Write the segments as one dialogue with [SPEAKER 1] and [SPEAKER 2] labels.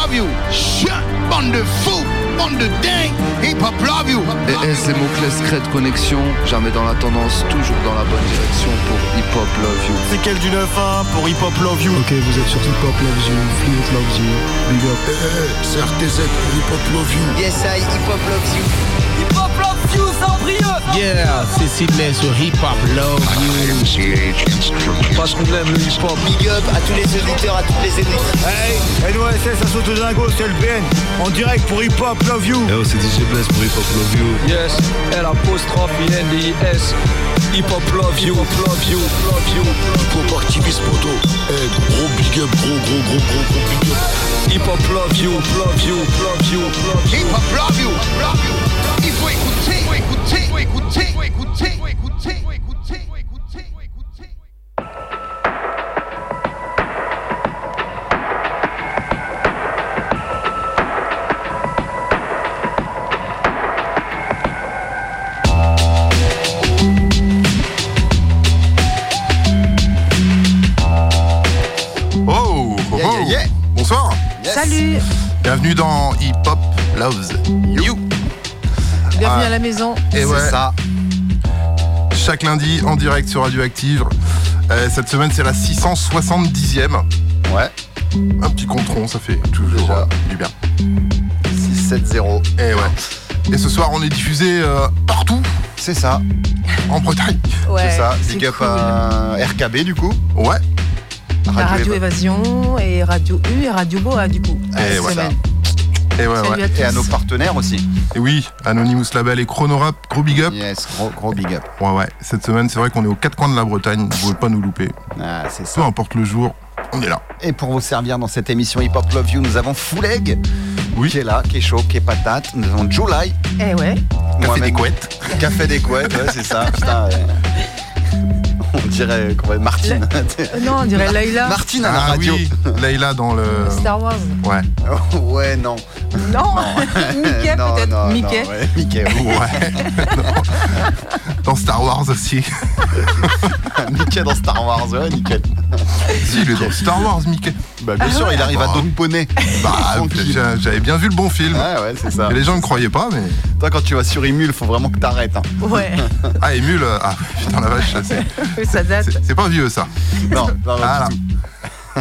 [SPEAKER 1] love you. Shut, bande de fous, bande de dingue. Hip hop love you.
[SPEAKER 2] Et, et ces mots-clés secrets de connexion, jamais dans la tendance, toujours dans la bonne direction pour Hip Hop Love You.
[SPEAKER 3] C'est quel du 9-1 pour Hip Hop Love You?
[SPEAKER 4] Ok, vous êtes sur Hip Hop Loves You, Fleet Loves You, Big Up.
[SPEAKER 1] c'est RTZ pour Hip hop love you.
[SPEAKER 5] Yes, I, hip hop loves you.
[SPEAKER 6] Hip Hop Love You, Cendrilleux
[SPEAKER 7] Yeah, c'est Sydney sur Hip Hop Love You.
[SPEAKER 2] Parce qu'on aime le hip hop.
[SPEAKER 5] Big up à tous les auditeurs, à toutes les éditrices.
[SPEAKER 3] Hey, NOSS, ça saute au dingo, c'est le BN. En direct pour Hip Hop Love You.
[SPEAKER 8] Yo, c'est DJ Bless pour Hip Hop Love You.
[SPEAKER 2] Yes, L apostrophe I N D I S. Hip Hop Love You, Love You, Love You.
[SPEAKER 1] Hip hop activiste poto. Eh, gros big up, gros, gros, gros, gros, gros big up.
[SPEAKER 2] Hip Hop Love You, Love You, Love You, Love You.
[SPEAKER 1] Hip hop love you, love you.
[SPEAKER 9] Oh, oh, oh.
[SPEAKER 5] yeah.
[SPEAKER 9] Bonsoir.
[SPEAKER 10] Salut
[SPEAKER 9] Bienvenue dans Hip Hop Loves You.
[SPEAKER 10] Bienvenue
[SPEAKER 9] Ah.
[SPEAKER 10] à la maison.
[SPEAKER 9] Et ouais,
[SPEAKER 5] C'est ça.
[SPEAKER 9] chaque lundi en direct sur Radioactive. Euh, cette semaine, c'est la 670e.
[SPEAKER 5] Ouais.
[SPEAKER 9] Un petit compte rond, ça fait toujours
[SPEAKER 5] Déjà.
[SPEAKER 9] du bien.
[SPEAKER 5] 6-7-0.
[SPEAKER 9] Et ouais. Et ce soir, on est diffusé euh, partout
[SPEAKER 5] C'est ça.
[SPEAKER 9] en Bretagne.
[SPEAKER 10] Ouais,
[SPEAKER 5] c'est ça. Big up
[SPEAKER 10] cool.
[SPEAKER 5] à RKB du coup.
[SPEAKER 9] Ouais.
[SPEAKER 10] Radio
[SPEAKER 5] Éva-
[SPEAKER 10] Évasion et Radio U et Radio Boa du coup. Cette
[SPEAKER 5] voilà.
[SPEAKER 10] semaine.
[SPEAKER 9] Et ouais,
[SPEAKER 10] Salut
[SPEAKER 9] ouais.
[SPEAKER 10] à tous.
[SPEAKER 5] Et à nos partenaires aussi.
[SPEAKER 9] Et oui, Anonymous Label et Chronorap, gros big up.
[SPEAKER 5] Yes, gros, gros big up.
[SPEAKER 9] Ouais, ouais. Cette semaine, c'est vrai qu'on est aux quatre coins de la Bretagne. Vous pouvez pas nous louper.
[SPEAKER 5] Ah, c'est
[SPEAKER 9] Peu
[SPEAKER 5] ça.
[SPEAKER 9] importe le jour, on est là.
[SPEAKER 5] Et pour vous servir dans cette émission Hip Hop Love You, nous avons Full Egg.
[SPEAKER 9] Oui.
[SPEAKER 5] Qui est là, qui est chaud, qui est patate. Nous avons July.
[SPEAKER 10] Eh ouais.
[SPEAKER 9] Café
[SPEAKER 5] Moi-même.
[SPEAKER 9] des couettes.
[SPEAKER 5] Café des couettes, ouais, c'est ça. Putain, ouais. On dirait qu'on va Martine.
[SPEAKER 10] Euh, non, on dirait Laila.
[SPEAKER 5] Martine à la
[SPEAKER 9] Ah
[SPEAKER 5] radio.
[SPEAKER 9] oui, dans le...
[SPEAKER 10] Star Wars.
[SPEAKER 9] Ouais.
[SPEAKER 5] Ouais, non.
[SPEAKER 10] Non, Mickey
[SPEAKER 5] Non,
[SPEAKER 10] peut-être.
[SPEAKER 5] non,
[SPEAKER 10] Mickey.
[SPEAKER 5] non, ouais, Mickey, oui.
[SPEAKER 9] Ouais. Non. Dans Star Wars aussi.
[SPEAKER 5] Mickey dans Star Wars, ouais, nickel.
[SPEAKER 9] Si, il est dans Star Wars, Mickey.
[SPEAKER 5] Bah, bien sûr, il arrive à
[SPEAKER 9] Bah,
[SPEAKER 5] Don Poney.
[SPEAKER 9] Bah, j'a- j'avais bien vu le bon film.
[SPEAKER 5] Ouais, ouais, c'est ça.
[SPEAKER 9] Et les gens ne croyaient pas, mais.
[SPEAKER 5] Toi, quand tu vas sur Emule, faut vraiment que t'arrêtes. Hein.
[SPEAKER 10] Ouais,
[SPEAKER 9] Ah, Émule, euh, ah putain la vache, ça, c'est-
[SPEAKER 10] ça date.
[SPEAKER 9] c'est c'est pas vieux ça.
[SPEAKER 5] Non, non, non,
[SPEAKER 9] Ah,
[SPEAKER 5] du tout.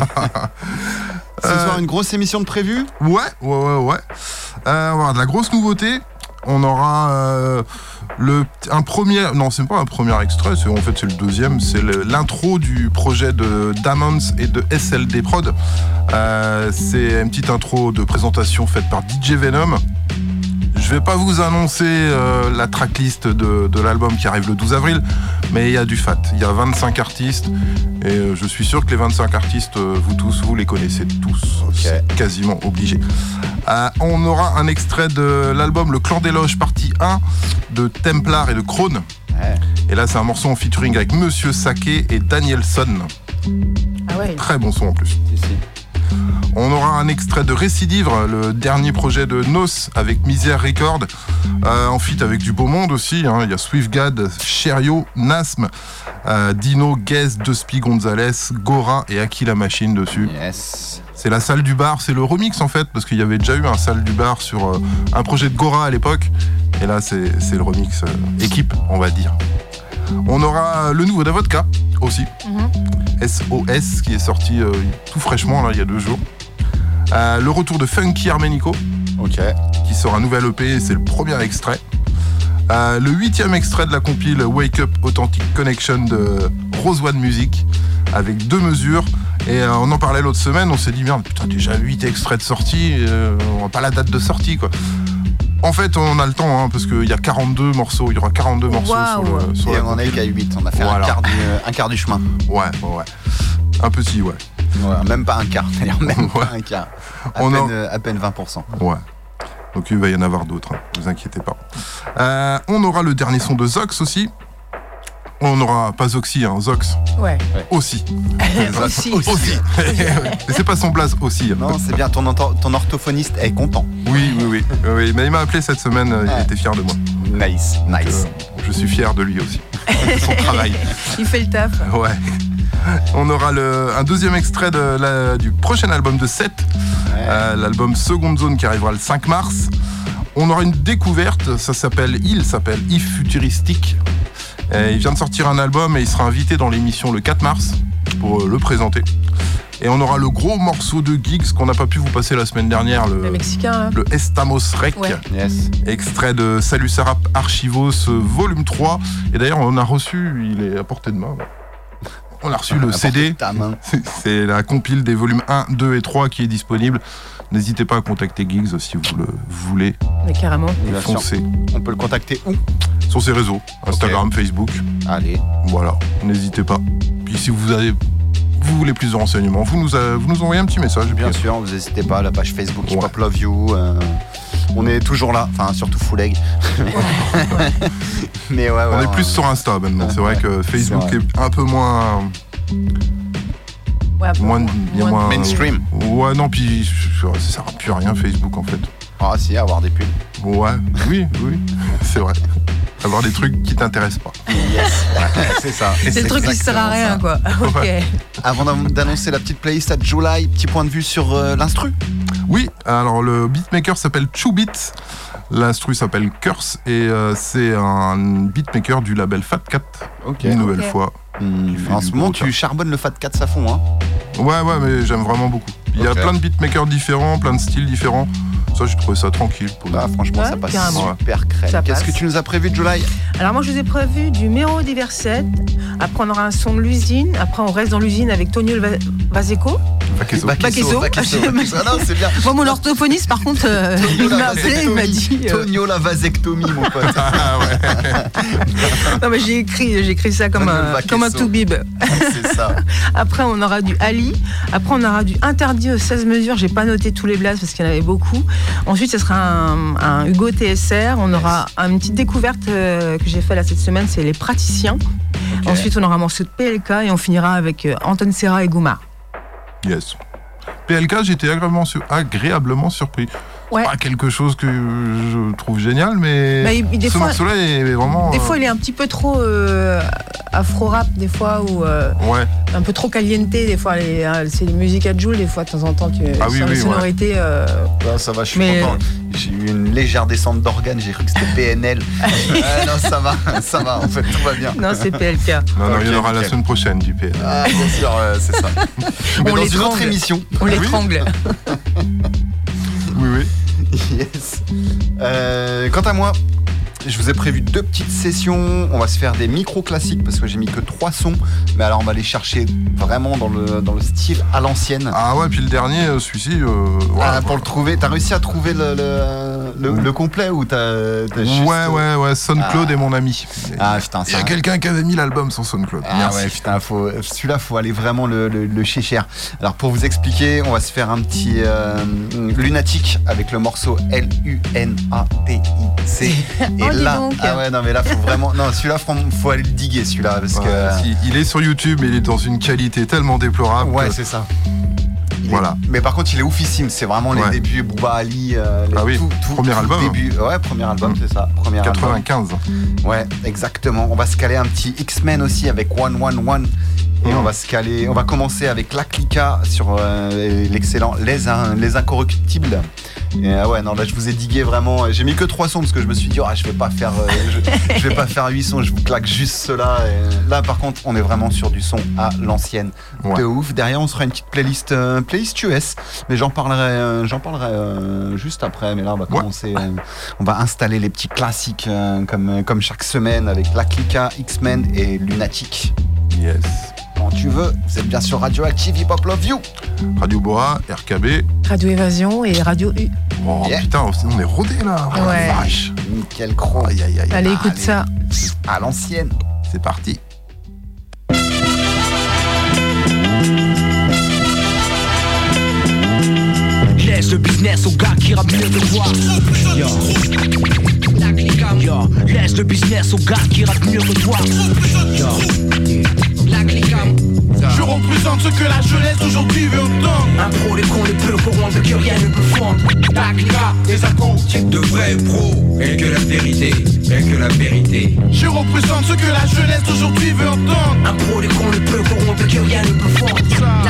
[SPEAKER 5] Ce
[SPEAKER 9] Euh,
[SPEAKER 5] soir, une grosse émission de prévu
[SPEAKER 9] Ouais, ouais, ouais, ouais. Euh, on va avoir de la grosse nouveauté. On aura euh, le, un premier. Non, c'est pas un premier extrait, c'est, en fait, c'est le deuxième. C'est l'intro du projet de Damons et de SLD Prod. Euh, c'est une petite intro de présentation faite par DJ Venom. Je vais pas vous annoncer euh, la tracklist de, de l'album qui arrive le 12 avril, mais il y a du fat. Il y a 25 artistes et euh, je suis sûr que les 25 artistes, euh, vous tous, vous les connaissez tous. C'est quasiment obligé. Euh, on aura un extrait de l'album Le Clan des Loges partie 1 de Templar et de Krone.
[SPEAKER 5] Ouais.
[SPEAKER 9] Et là, c'est un morceau en featuring avec Monsieur Sake et Danielson.
[SPEAKER 10] Ah ouais.
[SPEAKER 9] Très bon son en plus.
[SPEAKER 5] Si, si.
[SPEAKER 9] On aura un extrait de Récidivre, le dernier projet de Nos avec Misère Record, euh, en feat avec du beau monde aussi. hein. Il y a Swiftgad, Cherio, Nasm, euh, Dino, Guez, Duspi Gonzalez, Gora et Aki la Machine dessus.
[SPEAKER 5] Yes.
[SPEAKER 9] C'est la salle du bar, c'est le remix en fait, parce qu'il y avait déjà eu un salle du bar sur euh, un projet de Gora à l'époque. Et là, c'est le remix équipe, on va dire. On aura le nouveau Davodka aussi. SOS qui est sorti euh, tout fraîchement là il y a deux jours. Euh, le retour de Funky Armenico
[SPEAKER 5] Ok.
[SPEAKER 9] qui sort un nouvel EP et c'est le premier extrait. Euh, le huitième extrait de la compile Wake Up Authentic Connection de Rose One Music avec deux mesures. Et euh, on en parlait l'autre semaine, on s'est dit merde, putain, déjà 8 extraits de sortie, euh, on n'a pas la date de sortie quoi. En fait, on a le temps hein, parce qu'il y a 42 morceaux, il y aura 42 morceaux sur, le, sur
[SPEAKER 5] Et
[SPEAKER 9] la
[SPEAKER 5] on en a eu
[SPEAKER 9] compile.
[SPEAKER 5] qu'à 8. On a fait
[SPEAKER 9] Voilà.
[SPEAKER 5] un, quart du, un quart du chemin.
[SPEAKER 9] Ouais, ouais, ouais. Un petit, ouais.
[SPEAKER 5] Voilà, même pas un quart, d'ailleurs, même
[SPEAKER 9] Ouais.
[SPEAKER 5] pas un quart. À,
[SPEAKER 9] On
[SPEAKER 5] peine,
[SPEAKER 9] en-
[SPEAKER 5] euh, à peine 20%.
[SPEAKER 9] Ouais. Donc il va y en avoir d'autres, hein, vous inquiétez pas. Euh, on aura le dernier son de Zox aussi. On aura pas Zoxy, hein, Zox
[SPEAKER 10] Ouais.
[SPEAKER 9] aussi.
[SPEAKER 10] Aussi.
[SPEAKER 9] aussi. Mais c'est pas son blaze aussi.
[SPEAKER 5] Non, c'est bien, ton, ortho- ton orthophoniste est content.
[SPEAKER 9] Oui, oui, oui, oui. Mais il m'a appelé cette semaine, euh, il
[SPEAKER 5] Ouais.
[SPEAKER 9] était fier de moi.
[SPEAKER 5] Nice, nice.
[SPEAKER 9] Euh, je suis fier de lui aussi. De son travail.
[SPEAKER 10] Il fait le taf.
[SPEAKER 9] Ouais. On aura le, un deuxième extrait de la- du prochain album de Seth, euh, l'album Seconde Zone qui arrivera le 5 mars. On aura une découverte, ça s'appelle, il s'appelle If Futuristique. Euh, il vient de sortir un album et il sera invité dans l'émission le 4 mars pour euh, le présenter. Et on aura le gros morceau de Gigs qu'on n'a pas pu vous passer la semaine dernière,
[SPEAKER 10] Le
[SPEAKER 9] le,
[SPEAKER 10] Mexicain,
[SPEAKER 9] le Estamos Rec.
[SPEAKER 10] Ouais.
[SPEAKER 5] Yes.
[SPEAKER 9] Extrait de Salut Sarap Archivos euh, volume 3. Et d'ailleurs, on a reçu, il est à portée de main. là. On a reçu le
[SPEAKER 5] la portée
[SPEAKER 9] CD. C'est la compile des volumes 1, 2 et 3 qui est disponible. N'hésitez pas à contacter Gigs si vous le voulez.
[SPEAKER 10] Mais carrément.
[SPEAKER 5] Bien sûr.
[SPEAKER 9] Foncez
[SPEAKER 5] On peut le contacter où?
[SPEAKER 9] Sur ses réseaux, Instagram, Facebook.
[SPEAKER 5] Allez.
[SPEAKER 9] Voilà, n'hésitez pas. Puis si vous avez, vous voulez plus de renseignements, vous nous, a- vous nous envoyez un petit message. puis-
[SPEAKER 5] Bien sûr, vous n'hésitez pas, la page Facebook Hip. Hop Love You. euh, on est toujours là, enfin surtout Full Egg. Mais ouais, ouais.
[SPEAKER 9] On est plus sur Insta maintenant. C'est vrai que Facebook est un peu moins,
[SPEAKER 10] Ouais,
[SPEAKER 9] moins, il y a
[SPEAKER 10] moins-
[SPEAKER 9] moins-
[SPEAKER 5] Mainstream.
[SPEAKER 9] Ouais, non, puis ça sert à plus à rien Facebook en fait.
[SPEAKER 5] Ah si, avoir des pubs.
[SPEAKER 9] Ouais, oui, oui, c'est vrai. Avoir des trucs qui t'intéressent pas.
[SPEAKER 5] Yes. c'est ça.
[SPEAKER 10] C'est le truc qui sert à rien,
[SPEAKER 5] ça.
[SPEAKER 10] quoi. Ok.
[SPEAKER 9] Ouais.
[SPEAKER 5] Avant d'an- d'annoncer la petite playlist à July, petit point de vue sur euh, l'instru.
[SPEAKER 9] Oui, alors le beatmaker s'appelle Chubit. L'instru s'appelle Curse et euh, c'est un beatmaker du label Fat Cat.
[SPEAKER 5] Ok.
[SPEAKER 9] Une nouvelle fois.
[SPEAKER 5] Hmm, en ce moment, tu charbonnes le Fat 4 à fond, hein.
[SPEAKER 9] Ouais, ouais, mais j'aime vraiment beaucoup. Il y a plein de beatmakers différents, plein de styles différents. Ça, j'ai trouvé ça tranquille. Pour
[SPEAKER 5] Bah, franchement,
[SPEAKER 10] Ouais,
[SPEAKER 5] ça passe
[SPEAKER 10] carrément.
[SPEAKER 5] super crème. Qu'est-ce que tu nous as prévu, July
[SPEAKER 10] Alors moi je vous ai prévu du Méro Diverset, après on aura un son de l'usine, après on reste dans l'usine avec Tonio Va- Vaseco. Baquezo,
[SPEAKER 5] Baquezo. Ah non, c'est bien.
[SPEAKER 10] Moi mon orthophoniste par contre, euh, il m'a appelé, il m'a dit... euh,
[SPEAKER 5] Tonio la vasectomie, mon pote.
[SPEAKER 9] Ah ouais.
[SPEAKER 10] non mais j'ai écrit, j'ai écrit ça comme un,
[SPEAKER 5] Vaquezo.
[SPEAKER 10] comme un toubib.
[SPEAKER 5] c'est ça.
[SPEAKER 10] Après on aura du Ali, après on aura du interdit aux 16 mesures, j'ai pas noté tous les blazes parce qu'il y en avait beaucoup. Ensuite ce sera un, un Hugo TSR, on aura une petite découverte euh, que j'ai fait là cette semaine, c'est les praticiens. Ensuite on aura un morceau de PLK et on finira avec euh, Anton Serra et Gouma.
[SPEAKER 9] Yes. PLK, j'étais agréablement, sur- agréablement surpris.
[SPEAKER 10] Ouais.
[SPEAKER 9] Pas quelque chose que je trouve génial, mais
[SPEAKER 10] Bah, il- il- des
[SPEAKER 9] ce
[SPEAKER 10] fois-
[SPEAKER 9] morceau-là est vraiment.
[SPEAKER 10] Des
[SPEAKER 9] euh,
[SPEAKER 10] fois, il est un petit peu trop euh, afro-rap, des fois, ou euh,
[SPEAKER 9] Ouais.
[SPEAKER 10] un peu trop caliente. Des fois, les- euh, c'est les musiques à Joule, des fois, de temps en temps, tu,
[SPEAKER 9] Ah oui, oui, ouais.
[SPEAKER 10] sonorités. euh,
[SPEAKER 5] Ouais, ça va, je suis
[SPEAKER 10] Mais-
[SPEAKER 5] content. J'ai eu une légère descente d'organes, j'ai cru que c'était PNL. Ah, non, ça va, ça va, en fait, tout va bien.
[SPEAKER 10] Non, c'est PLK.
[SPEAKER 9] Non, non, il y aura la semaine prochaine du PLK.
[SPEAKER 5] Ah, bien sûr, c'est ça. Mais
[SPEAKER 10] On
[SPEAKER 5] dans une autre émission.
[SPEAKER 10] On l'étrangle.
[SPEAKER 5] Yes. Euh, quant à moi, je vous ai prévu deux petites sessions. On va se faire des micro classiques parce que j'ai mis que trois sons. Mais alors, on va les chercher vraiment dans le, dans le style à l'ancienne.
[SPEAKER 9] Ah ouais, puis le dernier, euh, celui-ci. euh,
[SPEAKER 5] Ah, pour le trouver, t'as réussi à trouver le, le, le- le complet ou t'as juste-
[SPEAKER 9] Ouais, ouais, ouais, SoundCloud
[SPEAKER 5] Ah.
[SPEAKER 9] est mon ami.
[SPEAKER 5] Ah putain,
[SPEAKER 9] Il y a quelqu'un qui avait mis l'album sur SoundCloud.
[SPEAKER 5] Ah
[SPEAKER 9] Merci.
[SPEAKER 5] ouais, putain, faut, celui-là, faut aller vraiment le, le. Alors pour vous expliquer, on va se faire un petit euh, lunatique avec le morceau L-U-N-A-T-I-C. Et
[SPEAKER 10] Oh,
[SPEAKER 5] là,
[SPEAKER 10] donc.
[SPEAKER 5] ah ouais, non mais là, faut vraiment, non, celui-là, faut, faut aller le diguer, celui-là, parce
[SPEAKER 9] Ouais,
[SPEAKER 5] que.
[SPEAKER 9] il est sur YouTube, mais il est dans une qualité tellement déplorable.
[SPEAKER 5] Ouais,
[SPEAKER 9] que-
[SPEAKER 5] c'est ça. Il est-
[SPEAKER 9] Voilà.
[SPEAKER 5] mais par contre, il est oufissime. C'est vraiment les
[SPEAKER 9] Ouais.
[SPEAKER 5] débuts Booba Ali. euh, les
[SPEAKER 9] Ah oui,
[SPEAKER 5] tout- tout-
[SPEAKER 9] premier
[SPEAKER 5] tout
[SPEAKER 9] album.
[SPEAKER 5] Début. Ouais, premier album,
[SPEAKER 9] Mm.
[SPEAKER 5] c'est ça. Premier album.
[SPEAKER 9] 95.
[SPEAKER 5] Ouais, exactement. On va se caler un petit X-Men aussi avec One One One. Et on va se caler, on va commencer avec La Clica sur euh, l'excellent Les, In- Les Incorruptibles. Et, euh, ouais, non, là je vous ai digué vraiment. J'ai mis que trois sons parce que je me suis dit, ah, je vais pas faire, euh, je, je vais pas faire huit sons, je vous claque juste cela. Et là, par contre, on est vraiment sur du son à l'ancienne.
[SPEAKER 9] Ouais.
[SPEAKER 5] De ouf. Derrière, on sera une petite playlist, playlist US. Mais j'en parlerai, j'en parlerai juste après. Mais là, on va commencer, on va installer les petits classiques comme, comme chaque semaine avec La Clica, X-Men et Lunatic.
[SPEAKER 9] Yes.
[SPEAKER 5] Quand tu veux, vous êtes bien sur Radioactive Hip Hop Love You.
[SPEAKER 9] Radio Boa, RKB.
[SPEAKER 10] Radio Évasion et Radio U.
[SPEAKER 9] Oh
[SPEAKER 5] Yeah.
[SPEAKER 9] putain, on est rodé là. Oh,
[SPEAKER 10] Ouais.
[SPEAKER 9] vache.
[SPEAKER 5] Nickel cro.
[SPEAKER 9] Aïe, aïe, aïe.
[SPEAKER 10] Allez, écoute ça.
[SPEAKER 5] À l'ancienne.
[SPEAKER 9] C'est parti.
[SPEAKER 6] Laisse le business aux gars qui rappent mieux que toi. Yo. Yo. Laisse le business aux gars qui rappent mieux que toi. Yo. Je représente ce que la jeunesse d'aujourd'hui veut entendre. Un pro, les cons, les peu corrompus que rien ne peut fondre.
[SPEAKER 11] clica, des accords, de vrais pros. Et que la vérité, et que la vérité.
[SPEAKER 1] Je représente ce que la jeunesse d'aujourd'hui veut entendre.
[SPEAKER 11] Un pro, les cons ne peut corrompre, que rien ne peut fondre.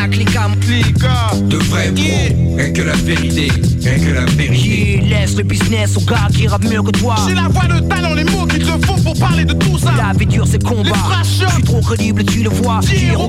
[SPEAKER 11] Clica,
[SPEAKER 1] Clica.
[SPEAKER 11] de vrais pros. Et que la vérité, et que la vérité. Laisse le business aux gars qui rappent mieux que toi?
[SPEAKER 1] J'ai la voix de talent, les mots qu'il te faut pour parler de tout ça.
[SPEAKER 11] La vie dure, c'est combat.
[SPEAKER 1] Les
[SPEAKER 11] Je suis trop crédible, tu le vois.
[SPEAKER 1] Tire au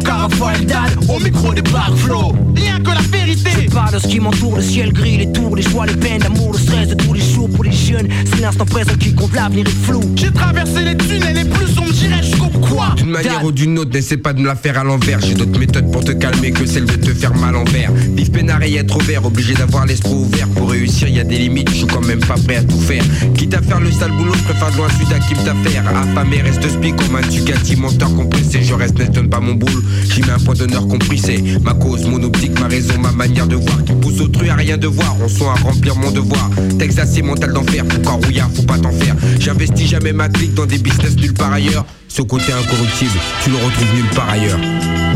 [SPEAKER 1] d'âne, au micro des barres flow. Rien que la vérité.
[SPEAKER 11] Je parle de ce qui m'entoure, le ciel gris, les tours, les joies, les peines, l'amour, le stress de tous les jours pour les jeunes. C'est l'instant présent qui compte, l'avenir est flou.
[SPEAKER 1] J'ai traversé les tunnels les plus sombres, j'irai jusqu'au quoi
[SPEAKER 7] D'une manière ou d'une autre, n'essaie pas de me la faire à l'envers. J'ai d'autres méthodes pour te calmer que celle de te faire mal envers. Vivre peinard et être ouvert, obligé d'avoir l'esprit ouvert. Pour réussir, y a des limites, je suis quand même pas prêt à tout faire. Quitte à faire le sale boulot, je préfère loin celui à qui me t'affaire. Affamé, reste speak comme un Ducati, monteur compressé. Je reste net, donne pas mon boule. J'y mets un point d'honneur compris, c'est ma cause, mon optique, ma raison, ma manière de voir. Qui pousse autrui à rien de voir, on sent à remplir mon devoir. Texas mental d'enfer, pourquoi rouillard, faut pas t'en faire. J'investis jamais ma clique dans des business nulle part ailleurs. Ce côté incorruptible, tu le retrouves nulle part ailleurs.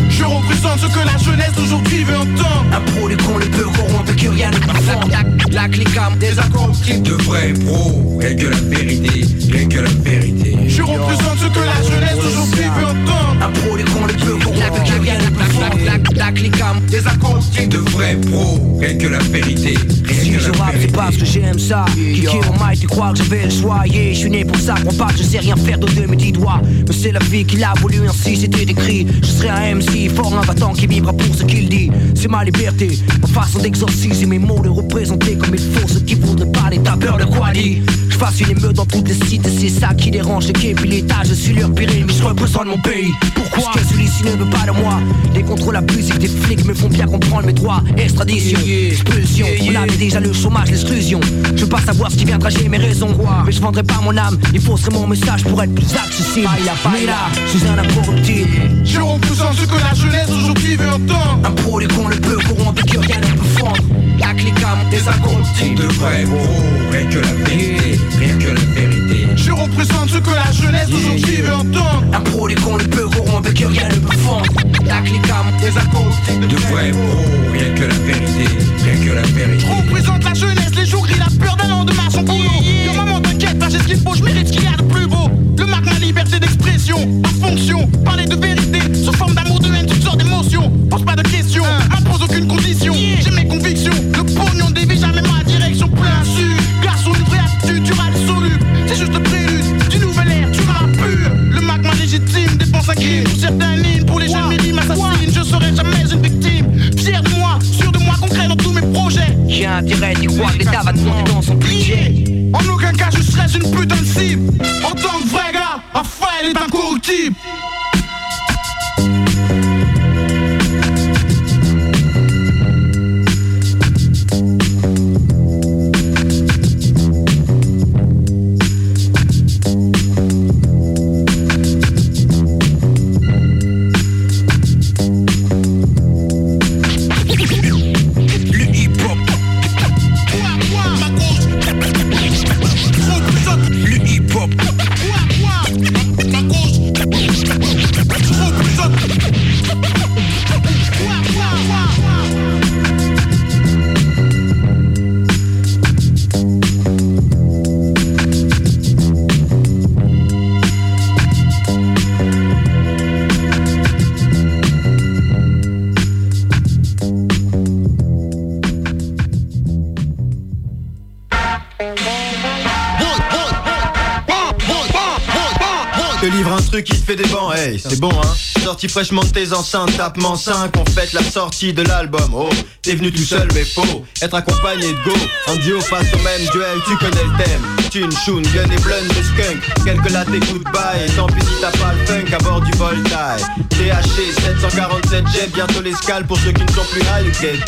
[SPEAKER 1] Je représente ce que la jeunesse d'aujourd'hui veut entendre.
[SPEAKER 11] Un pro, les cons, les peu corrompre, que rien ne peut fondre. La, la clica, des accords, de vrais pros. Et que la vérité, et que la vérité.
[SPEAKER 1] Je représente ce que la jeunesse d'aujourd'hui veut entendre.
[SPEAKER 11] Un pro, les cons, les peu corrompre, que rien ne peut fondre. La, la clica,
[SPEAKER 1] Des accords
[SPEAKER 11] de vrais pros. Et que la vérité,
[SPEAKER 12] Si je rappe, c'est parce que j'aime ça. Kiki au mic, tu crois que j'avais le choix. Yeah, je suis né pour ça, crois pas que je sais rien faire de deux mes dix doigts. Mais c'est la vie qui l'a voulu ainsi, c'était écrit. Je serai un MC, fort un battant qui vivra pour ce qu'il dit. C'est ma liberté, ma façon d'exorciser mes mots, de représenter comme il faut ceux qui voudraient parler. T'as peur de quoi dit Je fasse une émeute dans toutes les cités, c'est ça qui dérange l'équipe et l'état. Je suis leur péril, mais je représente mon pays. Pourquoi? Parce que celui-ci ne veut pas de moi. Les contrôles abusifs des flics me font bien comprendre mes droits. Extradition, expulsion. On avait déjà le chômage, l'exclusion. Je veux pas savoir ce qui viendra, j'ai mes raisons. Mais je vendrai pas mon âme, il fausserait mon message pour être plus accessible. Mais là, je suis un incorruptible.
[SPEAKER 1] Je représente ce que la jeunesse d'aujourd'hui veut entendre.
[SPEAKER 12] Un pro, les cons, le peu corrompu, que rien ne peut fondre. La clique des incorruptibles.
[SPEAKER 11] de vrais pros. Et que la vérité, rien que la vérité.
[SPEAKER 1] Je représente ce que la jeunesse d'aujourd'hui veut entendre.
[SPEAKER 12] Un pro, les cons, le peu corrompu, que rien ne peut fondre. La clique
[SPEAKER 1] Des accords
[SPEAKER 11] De vrais pros. Rien que la vérité, rien que la vérité.
[SPEAKER 1] Je représente la jeunesse, les jours gris, la peur d'un lendemain sans boulot. Yo maman t'inquiète pas, j'ai ce qu'il faut, je mérite ce qu'il y a de plus beau. Le marque ma liberté d'expression, ma fonction, parler de vérité, sous forme d'amour, de crime pour certains lignes, pour les jeunes mérimes assassines. Je serai jamais une victime. Fier de moi, sûr de moi, concret dans tous mes projets.
[SPEAKER 12] J'ai intérêt d'y croire l'État va te monter dans son budget.
[SPEAKER 1] En aucun cas je serais une putain de cible En tant que vrai gars, Raphaël est incorruptible
[SPEAKER 13] Sorti fraîchement de tes enceintes, tapement 5 On fête la sortie de l'album, oh T'es venu tout seul mais faux, être accompagné de go En duo face au même duel, tu connais le thème. Tune, shoon, gun et blunde de skunk. Quelques lattes et goodbye, et tant pis si t'as pas le funk à bord du Voltaire. THC 747 jet, bientôt l'escale pour ceux qui ne sont plus high, get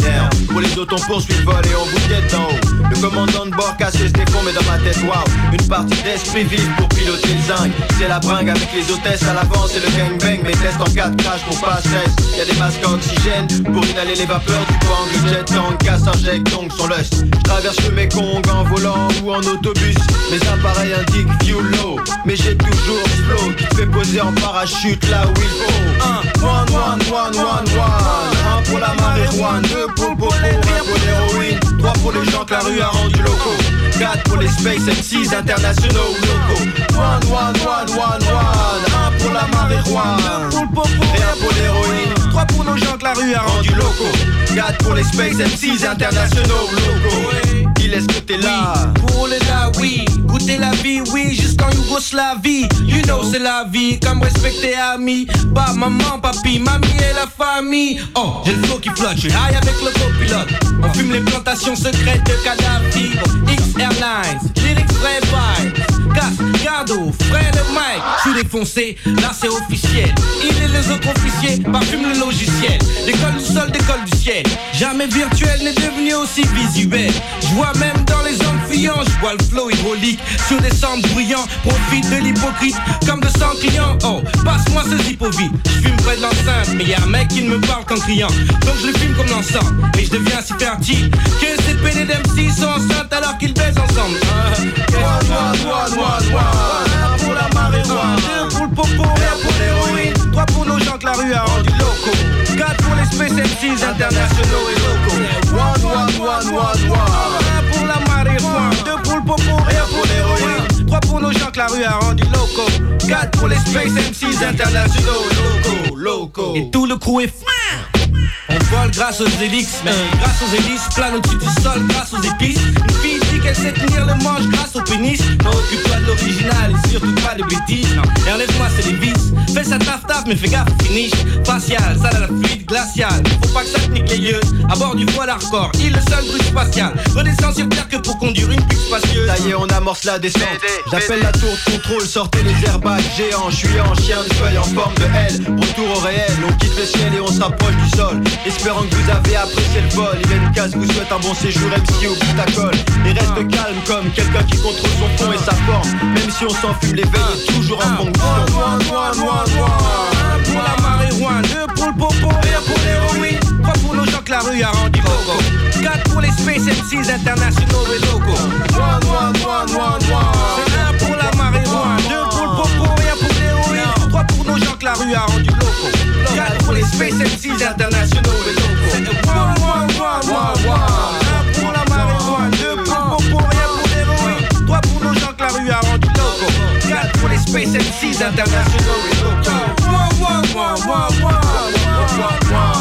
[SPEAKER 13] Pour les autres on poursuit le vol et on vous guette d'en haut. Le commandant de bord ses défauts mais dans ma tête, waouh. Une partie d'esprit vif pour piloter le zinc. C'est la bringue avec les hôtesses à l'avant C'est le gangbang, mes tests en cas 4 crash pour pas Y Y'a des masques antigènes pour inhaler les vapeurs du bang Le jet casse injecte donc son lust Traverse le Mekong en volant ou en autobus. Mes appareils indiquent view low Mais j'ai toujours flow qui fait poser en parachute là où il faut. 1, 1, 1, 1, 1, 1 1 pour la marijuana, 2 pour pour l'héroïne 3 pour les gens que la rue a rendu locaux. 4 pour les space MCs internationaux locaux. 1, 1, 1, 1, 1 pour la marijuana.
[SPEAKER 14] Pour le
[SPEAKER 13] Et un pour l'héroïne.
[SPEAKER 14] Trois pour nos gens que la rue a rendu
[SPEAKER 13] locaux. 4 pour les Space MCs internationaux ou locaux. Qui laisse que t'es là.
[SPEAKER 14] Pour les là, oui. Goûter la vie, oui, jusqu'en Yougoslavie. You know, c'est la vie, comme respecter amis. Pas maman, papi, mamie et la famille. Oh, j'ai le flow qui flotte, je suis high avec le copilote. On fume les plantations secrètes de Kadhafi. X Airlines, lyrics vrai vibe. Gas, Gardo, frère le Mike. Je suis défoncé, là c'est officiel. Il et les autres officiers parfument le logiciel. L'école du sol, d'école du ciel. Jamais virtuel n'est devenu aussi visuel. Je vois même dans les hommes fuyants, je vois le flow hydraulique sur des centres bruyants. Profite de l'hypocrite comme de 100 clients. Oh, passe-moi ce zippo. Je fume près de l'enceinte, mais y a un mec qui ne me parle qu'en criant. Donc je le fume comme l'ensemble. Et je deviens si fertile que ces PD d'MC sont enceintes alors qu'ils baisent ensemble. Ah,
[SPEAKER 13] one, one. Un pour la marijuana.
[SPEAKER 14] deux pour le popo, un pour l'héroïne. Trois pour nos gens que la rue a rendu locaux. Quatre pour les MCs internationaux et locaux.
[SPEAKER 13] One, one, one, one, one.
[SPEAKER 14] Un pour la marijuana, deux pour le popo, un pour l'héroïne. Trois pour nos gens que la rue a rendu locaux. Quatre pour les Space MCs internationaux locaux. locaux. Et tout le crew est fin. On vole grâce aux hélices, mais grâce aux hélices, plane au-dessus du sol grâce aux épices. Une fille dit qu'elle sait tenir le manche grâce au pénis. Non, occupe-toi de l'original et surtout pas de bêtises. Non, et enlève-moi c'est les vis. Fais ça taf taf, mais fais gaffe, finish. Facial, ça à la fluide, glacial. Faut pas que ça te nique les yeux. À bord du voile hardcore, il le seul truc spatial. Redescends sur terre que pour conduire une pute spacieuse.
[SPEAKER 13] Ça y est, on amorce la descente. J'appelle la tour de contrôle, sortez les airbags géants. Je suis en chien de feuille en forme de L. Retour au réel, on quitte le ciel et on se rapproche du sol. Espérant que vous avez apprécié le vol. Il Lucas vous souhaite un bon séjour MC au bout colle. Et reste calme comme quelqu'un qui contrôle son fond et sa forme. Même si on s'enfume, l'éveil est toujours en fonction.
[SPEAKER 14] Un pour la marijuana, deux pour le popo un pour l'héroïne. Trois pour nos gens que la rue a rendu locaux. Quatre pour les Space MCs internationaux et locaux.
[SPEAKER 13] One, one, one, one, one.
[SPEAKER 14] La rue a rendu locaux. Quatre pour les Space MCs internationaux et locaux. C'est one, one, one, one, one. Un pour la marijuana, deux pour le popo et un pour l'héroïne. Trois pour nos gens que la rue a rendu locaux. Quatre pour les Space MCs internationaux et locaux. One, one, one, one. One, one, one.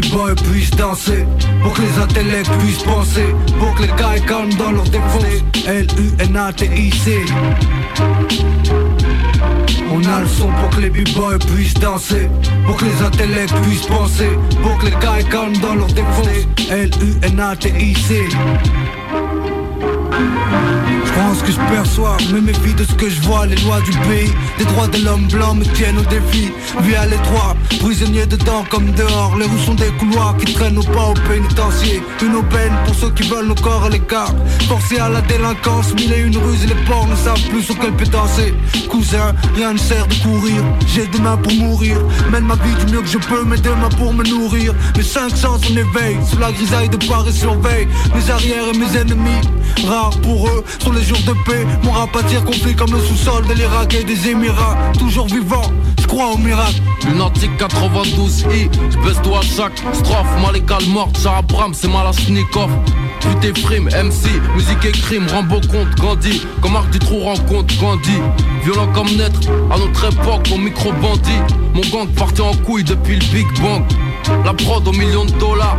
[SPEAKER 14] Pour
[SPEAKER 15] que les b-boys puissent danser Pour que les intellects puissent penser. Pour que les gars calment dans leur défense L-U-N-A-T-I-C On a le son pour que les b-boys puissent danser Pour que les intellects puissent penser. Pour que les gars calment dans leur défense L-U-N-A-T-I-C pense que je perçois, me méfie de ce que je vois. Les lois du pays, des droits de l'homme blanc me tiennent au défi. Vie à l'étroit, prisonnier dedans comme dehors. Les rues sont des couloirs qui traînent au pas au pénitencier. Une aubaine pour ceux qui veulent nos corps à l'écart Forcés à la délinquance, mille et une ruses les porcs ne savent plus sur quel pied danser. Cousin, rien ne sert de courir, j'ai des mains pour mourir. Mène ma vie du mieux que je peux, mes deux mains pour me nourrir. Mes cinq sens en éveil, sous la grisaille de Paris surveille. Mes arrières et mes ennemis, rares pour eux sont les jours de paix. Mon rap attire conflit comme le sous-sol de l'Irak et des Émirats. Toujours vivant, je crois au miracle.
[SPEAKER 16] Lunatique 92i, je baisse toi à chaque strophe Malégal morte, Sarah Bram, c'est mal à Snikov Putain frime, MC, musique et crime, Rambo compte. Gandhi Comme Marc Dutroux rencontre Gandhi. Violent comme naître, à notre époque, mon micro bandit Mon gang partait en couille depuis le Big Bang. La prod au million de dollars,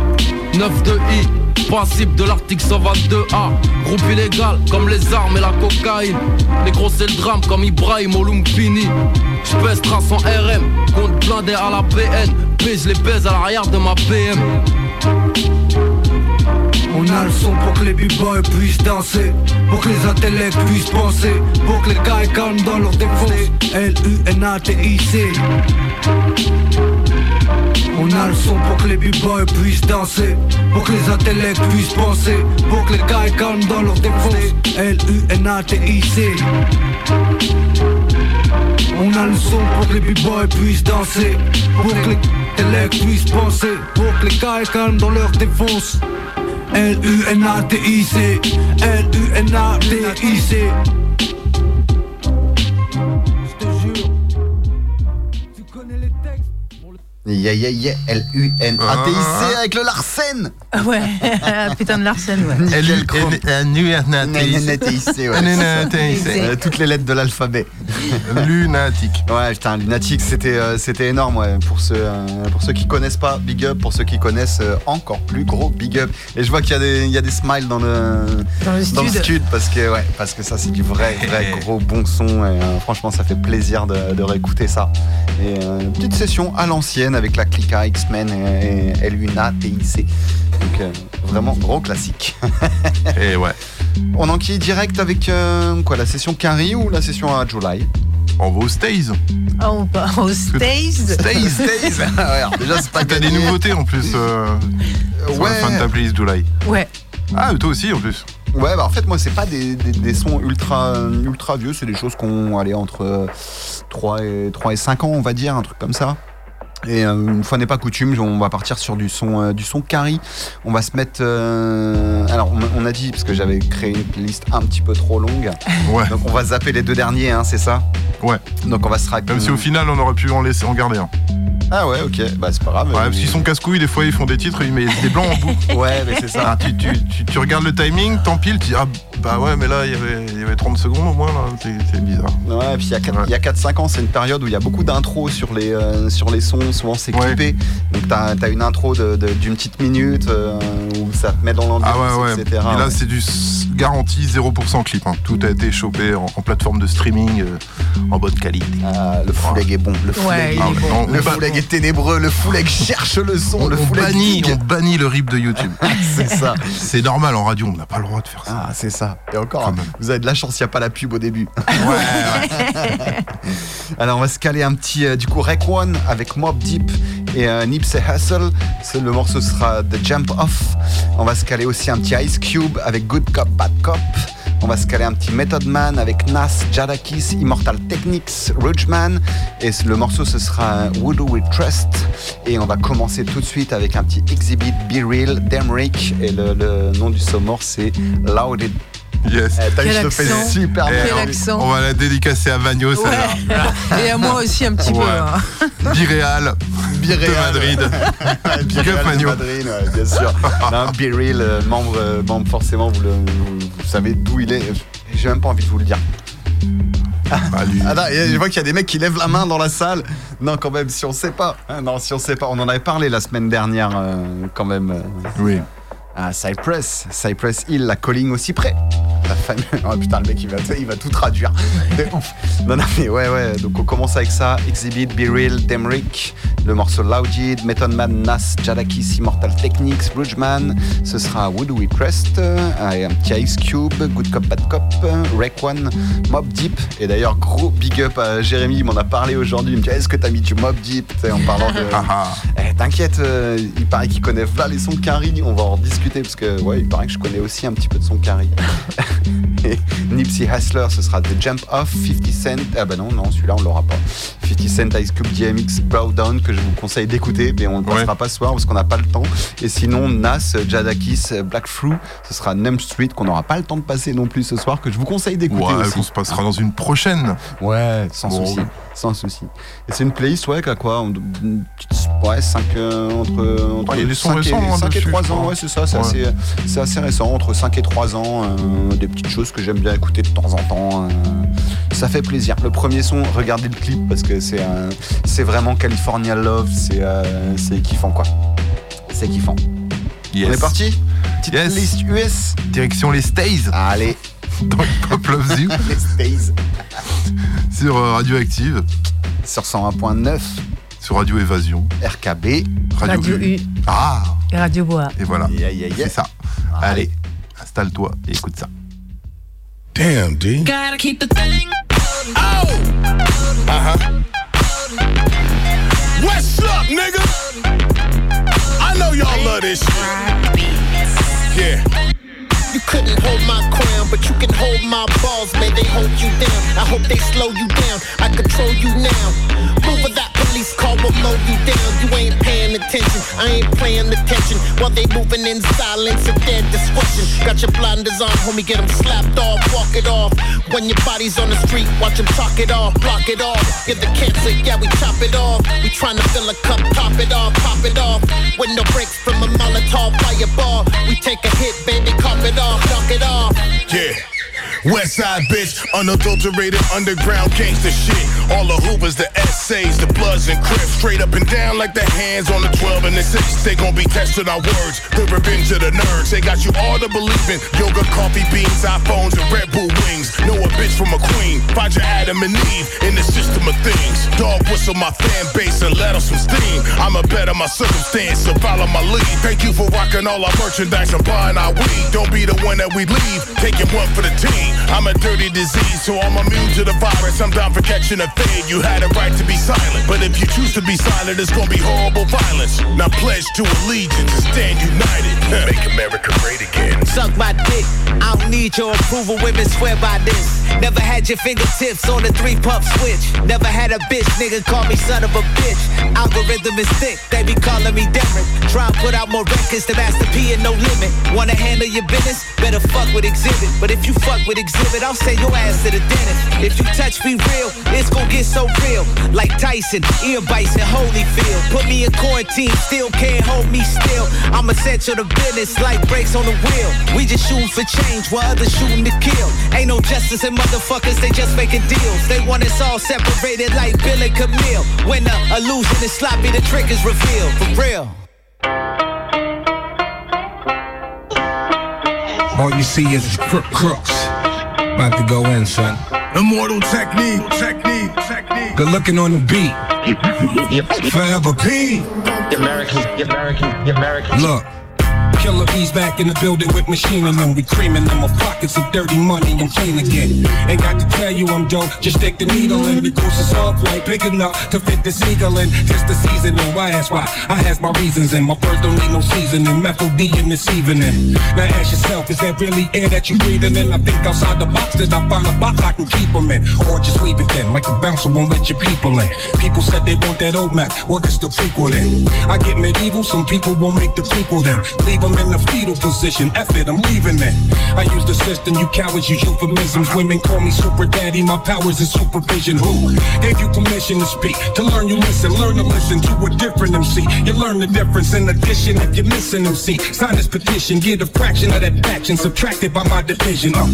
[SPEAKER 16] 9 de I Principe de l'article 122A Groupe illégal comme les armes et la cocaïne. Les gros c'est le drame comme Ibrahim au Lumpini J'pèse trace en RM Compte blindé à la PN Puis je les baise à l'arrière de ma PM
[SPEAKER 15] On a le son pour que les b-boys puissent danser. Pour que les intellects puissent penser. Pour que les gars calment dans leur défense. L-U-N-A-T-I-C on a le son pour que les b-boys puissent danser Pour que les intellects puissent penser Pour que les gars calment dans leur défense L-U-N-A-T-I-C. On a le son pour que les b-boys puissent danser Pour que les intellects puissent penser Pour que les gars calment dans leur défense L-U-N-A-T-I-C. L-U-N-A-T-I-C
[SPEAKER 5] Yeah, yeah, yeah, L-U-N-A-T-I-C avec le Larsen
[SPEAKER 10] Ouais, putain de Larsen, ouais.
[SPEAKER 5] L-U-N-A-T-I-C, ouais. Euh, Toutes les lettres de l'alphabet.
[SPEAKER 9] Lunatique.
[SPEAKER 5] Ouais, putain, lunatique, c'était euh, c'était énorme, ouais. Pour ceux, euh, pour ceux qui connaissent pas, big up. Pour ceux qui connaissent, encore plus gros, big up. Et je vois qu'il y, a des- il y a des smiles dans le,
[SPEAKER 10] Dans le stud.
[SPEAKER 5] parce que, ouais, parce que ça, c'est du vrai, vrai gros bon son. Et franchement, ça fait plaisir de, réécouter ça. Et une petite session à l'ancienne avec la Clica, X-Men et, et Luna, TIC. Donc, euh, vraiment gros classique.
[SPEAKER 9] Et ouais.
[SPEAKER 5] On enquille direct avec euh, quoi, la session Carrie ou la session à July?
[SPEAKER 9] On va au Stays.
[SPEAKER 10] Ah, on part au Stays.
[SPEAKER 5] Stays, Stays. Ouais, déjà, c'est pas
[SPEAKER 9] T'as des nouveautés en plus euh, sur
[SPEAKER 5] Ouais.
[SPEAKER 9] la fin de ta playlist July.
[SPEAKER 10] Ouais.
[SPEAKER 9] Ah, toi aussi en plus.
[SPEAKER 5] Ouais, bah en fait, moi, c'est pas des, des- des sons ultra, ultra vieux, c'est des choses qu'on allait entre euh, 3 et, 3 et 5 ans, on va dire, un truc comme ça. Et euh, une fois n'est pas coutume, on va partir sur du son, euh, du son carry. On va se mettre. euh, alors, on, on a dit, parce que j'avais créé une playlist un petit peu trop longue.
[SPEAKER 9] Ouais.
[SPEAKER 5] Donc, on va zapper les deux derniers, hein, c'est ça?
[SPEAKER 9] Ouais.
[SPEAKER 5] Donc, on va se rac-
[SPEAKER 9] Même si au final on aurait pu en laisser en garder un.
[SPEAKER 5] Ah ouais, ok, bah c'est pas grave.
[SPEAKER 9] Ouais, parce qu'ils sont casse-couilles, des fois ils font des titres, ils mettent des blancs en boucle.
[SPEAKER 5] Ouais, mais c'est ça.
[SPEAKER 9] Ah, tu, tu, tu, tu regardes le timing, t'empiles, tu dis ah bah ouais, mais là il y avait, il y avait 30 secondes au moins, là, c'est bizarre.
[SPEAKER 5] Ouais, et puis il y a quatre- il y a 4-5 ans, c'est une période où il y a beaucoup d'intros sur, les euh, sur les sons, souvent c'est clippé. Donc t'as as une intro de- de- d'une petite minute euh, où ça te met dans l'ambiance,
[SPEAKER 9] Ah ouais, ouais.
[SPEAKER 5] etc.
[SPEAKER 9] Et là
[SPEAKER 5] ouais.
[SPEAKER 9] c'est du garanti 0% clip. hein. Tout a été chopé en, en plateforme de streaming euh, en bonne qualité.
[SPEAKER 5] Ah, le full leg est bon, le full
[SPEAKER 10] Ouais,
[SPEAKER 5] leg
[SPEAKER 10] il
[SPEAKER 9] Ah
[SPEAKER 10] est
[SPEAKER 9] ouais,
[SPEAKER 10] bon.
[SPEAKER 9] non,
[SPEAKER 5] Le
[SPEAKER 9] on ba-
[SPEAKER 5] full leg est ténébreux, le full leg cherche le son,
[SPEAKER 9] on,
[SPEAKER 5] le
[SPEAKER 9] on bannit, on bannit le rip de YouTube.
[SPEAKER 5] C'est ça.
[SPEAKER 9] c'est normal en radio, on n'a pas le droit de faire ça.
[SPEAKER 5] Ah, c'est ça. Et encore, vous avez de la chance, il n'y a pas la pub au début. Alors, on va se caler un petit, euh, du coup, Rec One avec Mob Deep et euh, Nipsey Hussle. Le morceau sera The Jump Off. On va se caler aussi un petit Ice Cube avec Good Cop, Bad Cop. On va se caler un petit Method Man avec Nas, Jadakis, Immortal Techniques, Rougeman. Et le morceau, ce sera Who Do We Trust. Et on va commencer tout de suite avec un petit Exhibit Be Real, Demrick. Et le, le nom du sommaire, c'est Louded.
[SPEAKER 9] Yes.
[SPEAKER 5] Eh, t'as vu,
[SPEAKER 10] Quel
[SPEAKER 5] je te fais
[SPEAKER 10] accent.
[SPEAKER 5] super
[SPEAKER 9] Eh,
[SPEAKER 5] bien.
[SPEAKER 10] Quel
[SPEAKER 9] on-
[SPEAKER 10] accent.
[SPEAKER 9] On va la dédicacer à celle-là.
[SPEAKER 10] Ouais. Et à moi aussi un petit peu. Hein.
[SPEAKER 9] Biréal
[SPEAKER 5] Biréal.
[SPEAKER 9] de Madrid. Up, Magno.
[SPEAKER 5] Madrid, ouais, bien sûr. non, Real, euh, membre, euh, membre, forcément, vous, le, vous, vous savez d'où il est. J'ai même pas envie de vous le dire.
[SPEAKER 9] Bah, lui-
[SPEAKER 5] Attends, je vois qu'il y a des mecs qui lèvent la main dans la salle. Non, quand même, si on sait pas. Hein, non, si on sait pas. On en avait parlé la semaine dernière, euh, quand même. euh,
[SPEAKER 9] Oui.
[SPEAKER 5] À Cypress, Cypress Hill, la calling aussi près. La famille. Oh putain, le mec il va, il va tout traduire. De ouf. Non, non, mais ouais, ouais. Donc on commence avec ça Exhibit, Be Real, Demrick, le morceau Loudjid, Method Man, Nas, Jadakis, Immortal Techniques, Rougeman. Ce sera Would We Pressed, euh, un petit Ice Cube, Good Cop, Bad Cop, Rec One, Mob Deep. Et d'ailleurs, gros big up à Jérémy, il m'en a parlé aujourd'hui. Il me dit Est-ce que t'as mis du Mob Deep? En parlant de. Eh, T'inquiète, euh, il paraît qu'il connaît là les sons de Carrie. On va en discuter parce que ouais, il paraît que je connais aussi un petit peu de son Carrie. Et Nipsey Hussler, ce sera The Jump Off, 50 Cent. Ah bah non, non, celui-là on l'aura pas. 50 Cent Ice Cube DMX Down que je vous conseille d'écouter, mais on ne le passera
[SPEAKER 9] Ouais.
[SPEAKER 5] pas ce soir parce qu'on n'a pas le temps. Et sinon, Nas, Jadakis, Black Fruit, ce sera Num Street qu'on n'aura pas le temps de passer non plus ce soir, que je vous conseille d'écouter
[SPEAKER 9] Ouais,
[SPEAKER 5] aussi.
[SPEAKER 9] qu'on se passera dans une prochaine.
[SPEAKER 5] Ouais, sans
[SPEAKER 9] Bon.
[SPEAKER 5] souci. Sans souci. Et c'est une playlist, ouais, qui a quoi Ouais, 5 entre, entre
[SPEAKER 9] Ouais, il y a des sons
[SPEAKER 5] 5
[SPEAKER 9] récents,
[SPEAKER 5] et,
[SPEAKER 9] hein,
[SPEAKER 5] 5 et
[SPEAKER 9] dessus,
[SPEAKER 5] 3
[SPEAKER 9] je
[SPEAKER 5] ans, ouais, c'est ça, c'est
[SPEAKER 9] Ouais.
[SPEAKER 5] assez, c'est assez récent, entre 5 et 3 ans, euh, des petites choses que j'aime bien écouter de temps en temps. euh, ça fait plaisir. Le premier son, regardez le clip parce que c'est c'est vraiment California Love, c'est euh, c'est kiffant quoi. C'est kiffant.
[SPEAKER 9] Yes.
[SPEAKER 5] On est parti? Petite
[SPEAKER 9] Yes.
[SPEAKER 5] liste US
[SPEAKER 9] Direction les Stays
[SPEAKER 5] Allez,
[SPEAKER 9] dans Pop Loves You sur euh, Radioactive,
[SPEAKER 5] sur 101.9
[SPEAKER 9] sur Radio Évasion,
[SPEAKER 5] RKB.
[SPEAKER 10] Radio U
[SPEAKER 9] Ah
[SPEAKER 10] et Radio Bois.
[SPEAKER 9] Et voilà.
[SPEAKER 5] Yeah, yeah, yeah.
[SPEAKER 9] C'est ça. Allez, installe-toi et écoute ça.
[SPEAKER 17] Damn, D.
[SPEAKER 18] Gotta keep the thing.
[SPEAKER 17] Oh! Uh huh. What's up, nigga? I know y'all love this shit. Yeah.
[SPEAKER 19] You couldn't hold my crown, but you can hold my balls, man. They hold you down. I hope they slow you down. I control you now. Move with that police car will mow you down. You ain't paying attention. I ain't playing attention while they moving in silence at their discretion. Got your blinders on, homie. Get them slapped off, walk it off. When your body's on the street, watch them chalk it off, block it off. Give the cancer, yeah, we chop it off. We tryna fill a cup, top it off, pop it off. With no breaks from a Molotov fireball. We take a hit, baby, cop it off, knock it off.
[SPEAKER 17] Yeah. West side bitch, unadulterated underground gangster shit. All the hoovers, the essays, the bloods and crips, straight up and down like the hands on the 12 and the 6. They gon' be testing our words, the revenge of the nerds. They got you all to believe in yoga, coffee beans, iPhones, and Red Bull wings. Know a bitch from a queen, find your Adam and Eve in the system of things. Dog whistle my fan base and let off some steam. I'm a better my circumstance, so follow my lead. Thank you for rocking all our merchandise and buying our weed. Don't be the one that we leave, taking one for the team. I'm a dirty disease, so I'm immune to the virus. I'm down for catching a fade. You had a right to be silent, but if you choose to be silent, it's gonna be horrible violence. Now pledge to allegiance and stand united. Make America great again.
[SPEAKER 20] Suck my dick. I don't need your approval. Women swear by this. Never had your fingertips on the three pump switch. Never had a bitch, nigga call me son of a bitch. Algorithm is thick, they be calling me different. Try and put out more records than Master P and no limit. Wanna handle your business? Better fuck with exhibit. But if you fuck with exhibit, I'll send your ass to the dentist. If you touch me real, it's gon' get so real. Like Tyson, ear bites and Holyfield. Put me in quarantine, still can't hold me still. I'm essential to business like brakes on the wheel. We just shooting for change while others shooting to kill. Ain't no justice in motherfuckers, they just making deals. They want us all separated like Bill and Camille. When the illusion is sloppy, the trick is revealed. For real.
[SPEAKER 21] All you see is crook crooks. About to go in, son.
[SPEAKER 17] Immortal technique, technique, technique.
[SPEAKER 21] Good looking on the beat. Forever P.
[SPEAKER 22] American, American, American.
[SPEAKER 21] Look. Killer bees back in the building with machine and them. We creaming in my pockets of dirty money and clean again. Ain't got to tell you I'm dope, just stick the needle in because it's all quite big enough to fit the eagle in. Just the seasoning, why ask why? I has my reasons and my birds don't need no seasoning. Methyl D in this evening. Now ask yourself, is that really air that you breathing in? I think outside the box, did I find a box I can keep them in? Or just leave it then, like a bouncer won't let your people in. People said they want that old map, what is the prequel then? I get medieval, some people won't make the prequel then. Leave them in the fetal position, F it, I'm leaving it. I use the system, you cowards use euphemisms. Women call me super daddy, my powers is supervision. Who gave you permission to speak? To learn, you listen, learn to listen to a different MC. You learn the difference in addition if you're missing MC. Sign this petition, get a fraction of that fraction subtracted by my division. Uh,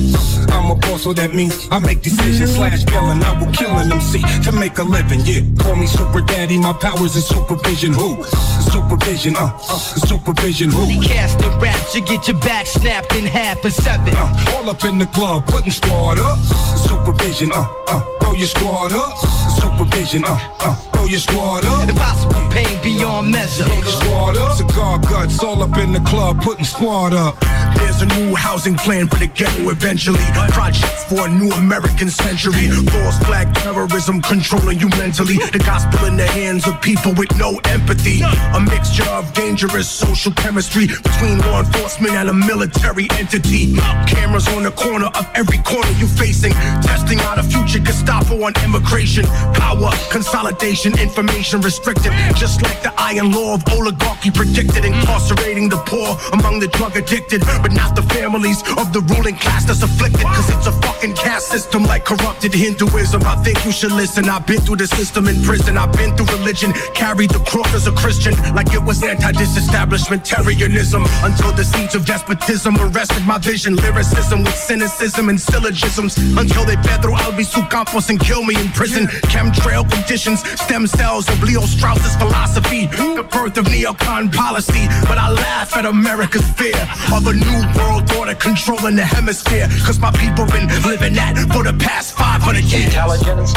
[SPEAKER 21] I'm a boss, so that means I make decisions. Slash killing, I will kill an MC to make a living. Yeah, call me super daddy, my powers is supervision. Who? Supervision, uh, uh supervision. Who?
[SPEAKER 20] Casting raps, you get your back snapped in half and seven.
[SPEAKER 21] Uh, all up in the club, putting squad up. Supervision, uh, uh, throw your squad up. Supervision, uh, uh, throw your squad up.
[SPEAKER 20] Impossible pain beyond measure.
[SPEAKER 21] Squad up. Cigar guts, all up in the club, putting squad up.
[SPEAKER 17] There's a new housing plan for the ghetto eventually. Projects for a new American century. False flag terrorism controlling you mentally. The gospel in the hands of people with no empathy. A mixture of dangerous social chemistry between law enforcement and a military entity. Cameras on the corner of every corner you facing. Testing out a future Gestapo on immigration. Power, consolidation, information restricted. Just like the iron law of oligarchy predicted. Incarcerating the poor among the drug addicted. But not the families of the ruling class that's afflicted. Cause it's a fucking caste system like corrupted Hinduism. I think you should listen. I've been through the system in prison. I've been through religion. Carried the cross as a Christian. Like it was anti-disestablishmentarianism. Until the seeds of despotism arrested my vision. Lyricism with cynicism and syllogisms. Until they Pedro Albizu Campos and kill me in prison. Chemtrail conditions, stem cells of Leo Strauss's philosophy. The birth of neocon policy. But I laugh at America's fear of a new world order controlling the hemisphere. Cause my people been living
[SPEAKER 21] that for the past 500 years.
[SPEAKER 17] Intelligence,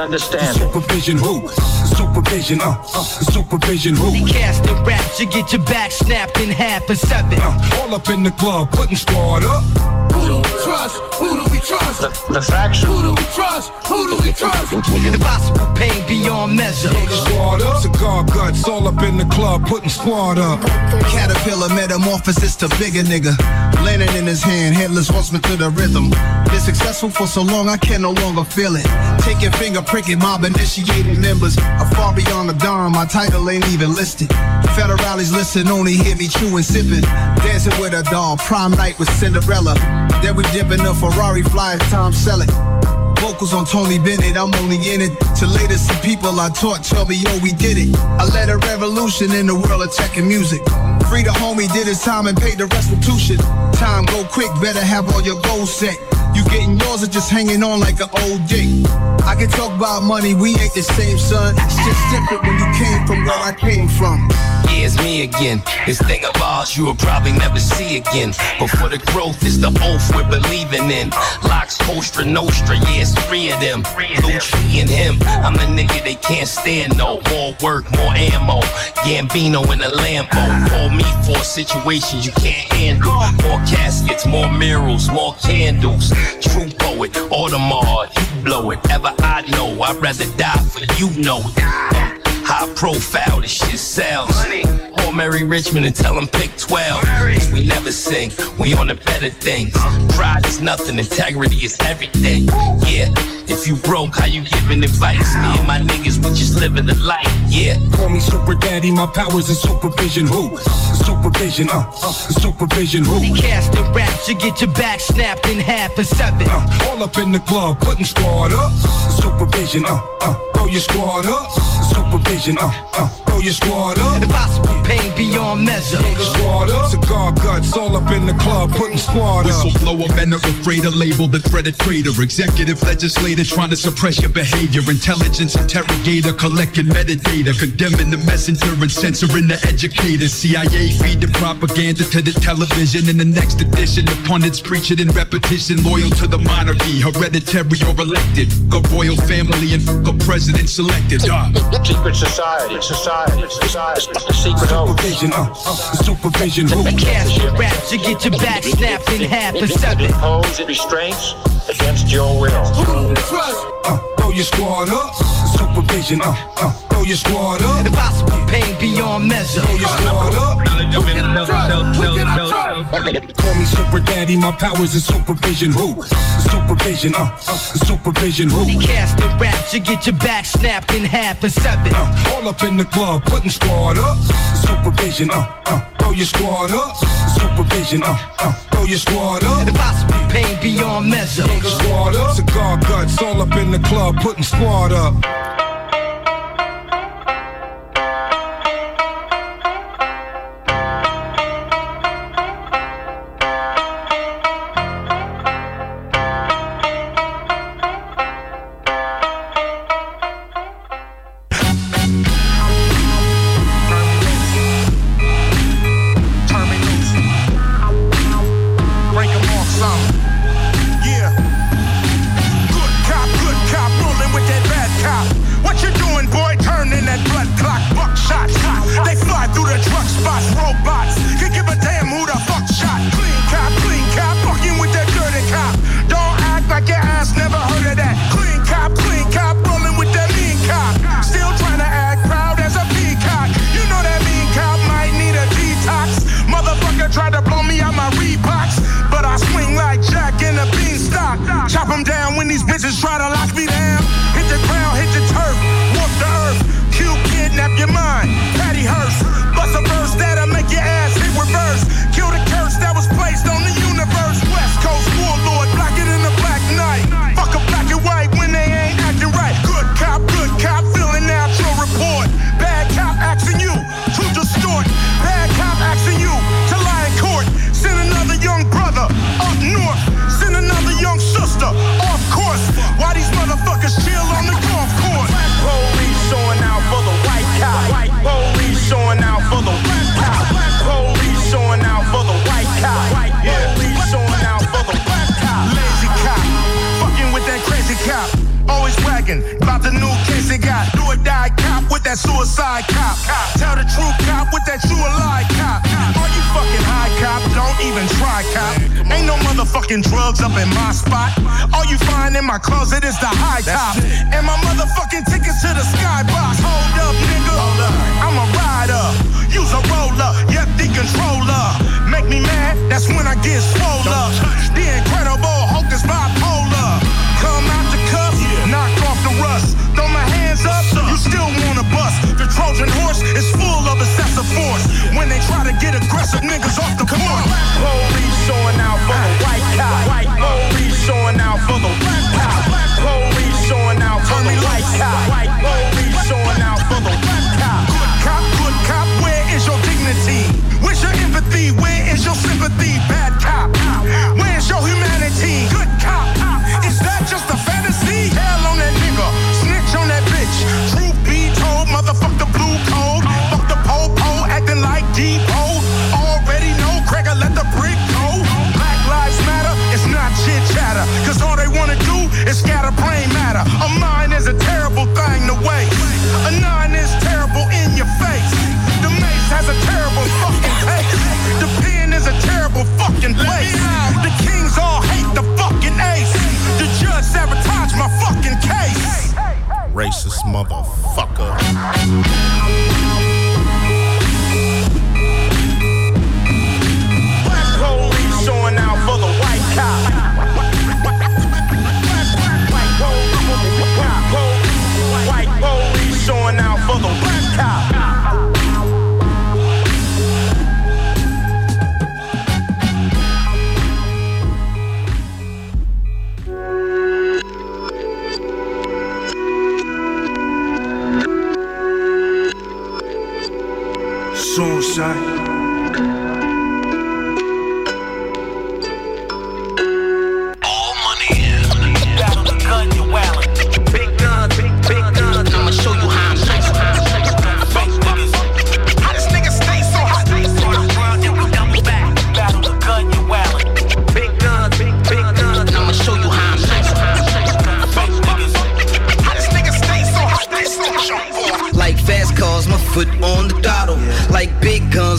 [SPEAKER 17] understand.
[SPEAKER 23] Supervision who? Supervision, uh, uh, supervision who?
[SPEAKER 11] Casting raps, you get your back snapped in half and seven.
[SPEAKER 23] Uh, all up in the club, putting squad up.
[SPEAKER 21] Who do we trust? Who do we trust?
[SPEAKER 17] The, the faction.
[SPEAKER 21] Who do we trust? Who do we trust?
[SPEAKER 11] Impossible pain beyond measure.
[SPEAKER 23] Squad up. Cigar guts, all up in the club, putting squad up.
[SPEAKER 24] Caterpillar metamorphosis to bigger nigga. Landing in his hand, headless horseman to the rhythm. Been successful for so long, I can no longer feel it. Taking finger pricking mob initiated members. I'm far beyond the dawn, my title ain't even listed. Federales listen, only hear me chewing, sipping. Dancing with a doll, prime night with Cinderella. Then we dip in the Ferrari, fly Tom Selleck. Vocals on Tony Bennett, I'm only in it to later some people I taught tell me, yo, we did it. I led a revolution in the world of tech and music. Free the homie, did his time and paid the restitution. Time go quick, better have all your goals set. You getting yours or just hanging on like an old dick. I can talk about money, we ain't the same, son. It's just different when you came from where I came from.
[SPEAKER 6] Yeah, it's me again. This thing of ours you will probably never see again. But for the growth is the oath we're believing in. Locks, Kostra, Nostra, yeah, it's three of them. Lucci and him. I'm the nigga they can't stand no. More work, more ammo. Gambino in a Lambo. Call me for situations you can't handle. More caskets, more murals, more candles. True poet, Audemars, you blow it. Ever I know, I'd rather die for you know. High profile, this shit sells. Call Mary Richmond and tell him pick 12. 'Cause we never sing, we on the better things. Pride is nothing, integrity is everything. Yeah, if you broke, how you giving advice? Me and my niggas, we just living the life. Yeah.
[SPEAKER 23] Call me super daddy, my powers is supervision who? Supervision, uh, uh, supervision who?
[SPEAKER 11] Casting raps, you get your back snapped in half and seven.
[SPEAKER 23] Uh, all up in the club, putting squad up. Supervision, uh, uh, throw your squad up. Supervision, uh, uh, throw your squad up.
[SPEAKER 11] Impossible pain beyond measure.
[SPEAKER 23] Squad up. Cigar guts, all up in the club, putting squad up.
[SPEAKER 25] Whistleblower, men are afraid to label the threat a traitor. Executive legislator trying to suppress your behavior. Intelligence interrogator collecting metadata. Condemning the messenger and censoring the educator. CIA feed the propaganda to the television. In the next edition, the pundits preach it in repetition. Loyal to the monarchy, hereditary or elected. Go royal family and go president selected. Yeah.
[SPEAKER 17] Secret society, society, society, secret oath.
[SPEAKER 23] Supervision, uh, uh, supervision who?
[SPEAKER 11] Casting raps, you get your back snapped in half and seven.
[SPEAKER 17] Impose restraints against your will.
[SPEAKER 23] Uh, throw your squad up. Supervision, uh, uh, throw your squad up.
[SPEAKER 11] Impossible pain beyond measure.
[SPEAKER 23] Throw your squad up. Call me super daddy, my powers is supervision who? Supervision, uh, uh, supervision who?
[SPEAKER 11] He cast the raps, you get your back snapped in half and seven.
[SPEAKER 23] Uh, all up in the club, putting squad up. Supervision, uh, uh, throw your squad up. Supervision, uh, uh, throw your squad up.
[SPEAKER 11] Impossible pain beyond measure.
[SPEAKER 23] Squad up. Cigar guts, all up in the club, putting squad up. Motherfucking drugs up in my spot. All you find in my closet is the high top. And my motherfucking tickets to the skybox. Hold up, nigga. I'm a rider. Use a roller. Yep, the controller. Make me mad, that's when I get swole up. The incredible Hulk is bipolar. Come out the cuff, knock off the rust. Throw up, you still wanna bust. The Trojan horse is full of excessive force. When they try to get aggressive niggas off the porch. Police showing out for the white cop. White police showing out for the white cop. Police showing out for the white cop. White police showing out for the white cop. Good cop, good cop, where is your dignity? Where's your empathy? Where is your sympathy? Bad cop. Where's your humanity? Good cop. Is that just a fantasy? Hell on that nigga. Motherfuck the blue code. Fuck the po-po, acting like depot. Already know, Craig, let the brick go. Black lives matter, it's not chit chatter. Cause all they wanna do is scatter brain matter. A mind is a terrible thing to waste. A nine is terrible in your face. The mace has a terrible fucking taste. The pen is a terrible fucking place. The kings all hate the fucking ace. The judge sabotaged my fucking case.
[SPEAKER 26] Racist motherfucker.
[SPEAKER 20] side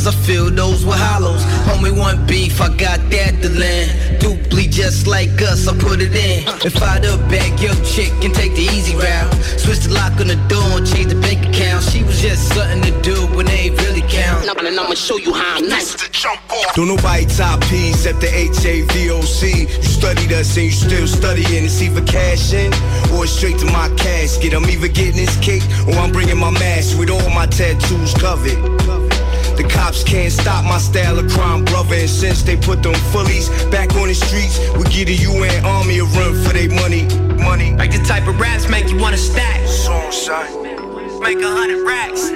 [SPEAKER 20] I fill those with hollows. Homie, one beef, I got that to land. Duply just like us, I put it in. If I the bag your chick and take the easy route. Switch the lock on the door and change the bank account. She was just something to do when they ain't really count. And I'ma show you how I'm nice.
[SPEAKER 27] Don't nobody top P except the HAVOC. You studied us and you still studying. It's either cash in or it's straight to my casket. I'm either getting this cake or I'm bringing my mask with all my tattoos covered. The cops can't stop my style of crime, brother. And since they put them fullies back on the streets, we give the UN army a run for their money. Money.
[SPEAKER 20] Like the type of raps make you wanna stack.
[SPEAKER 27] Suicide.
[SPEAKER 20] Make a hundred racks.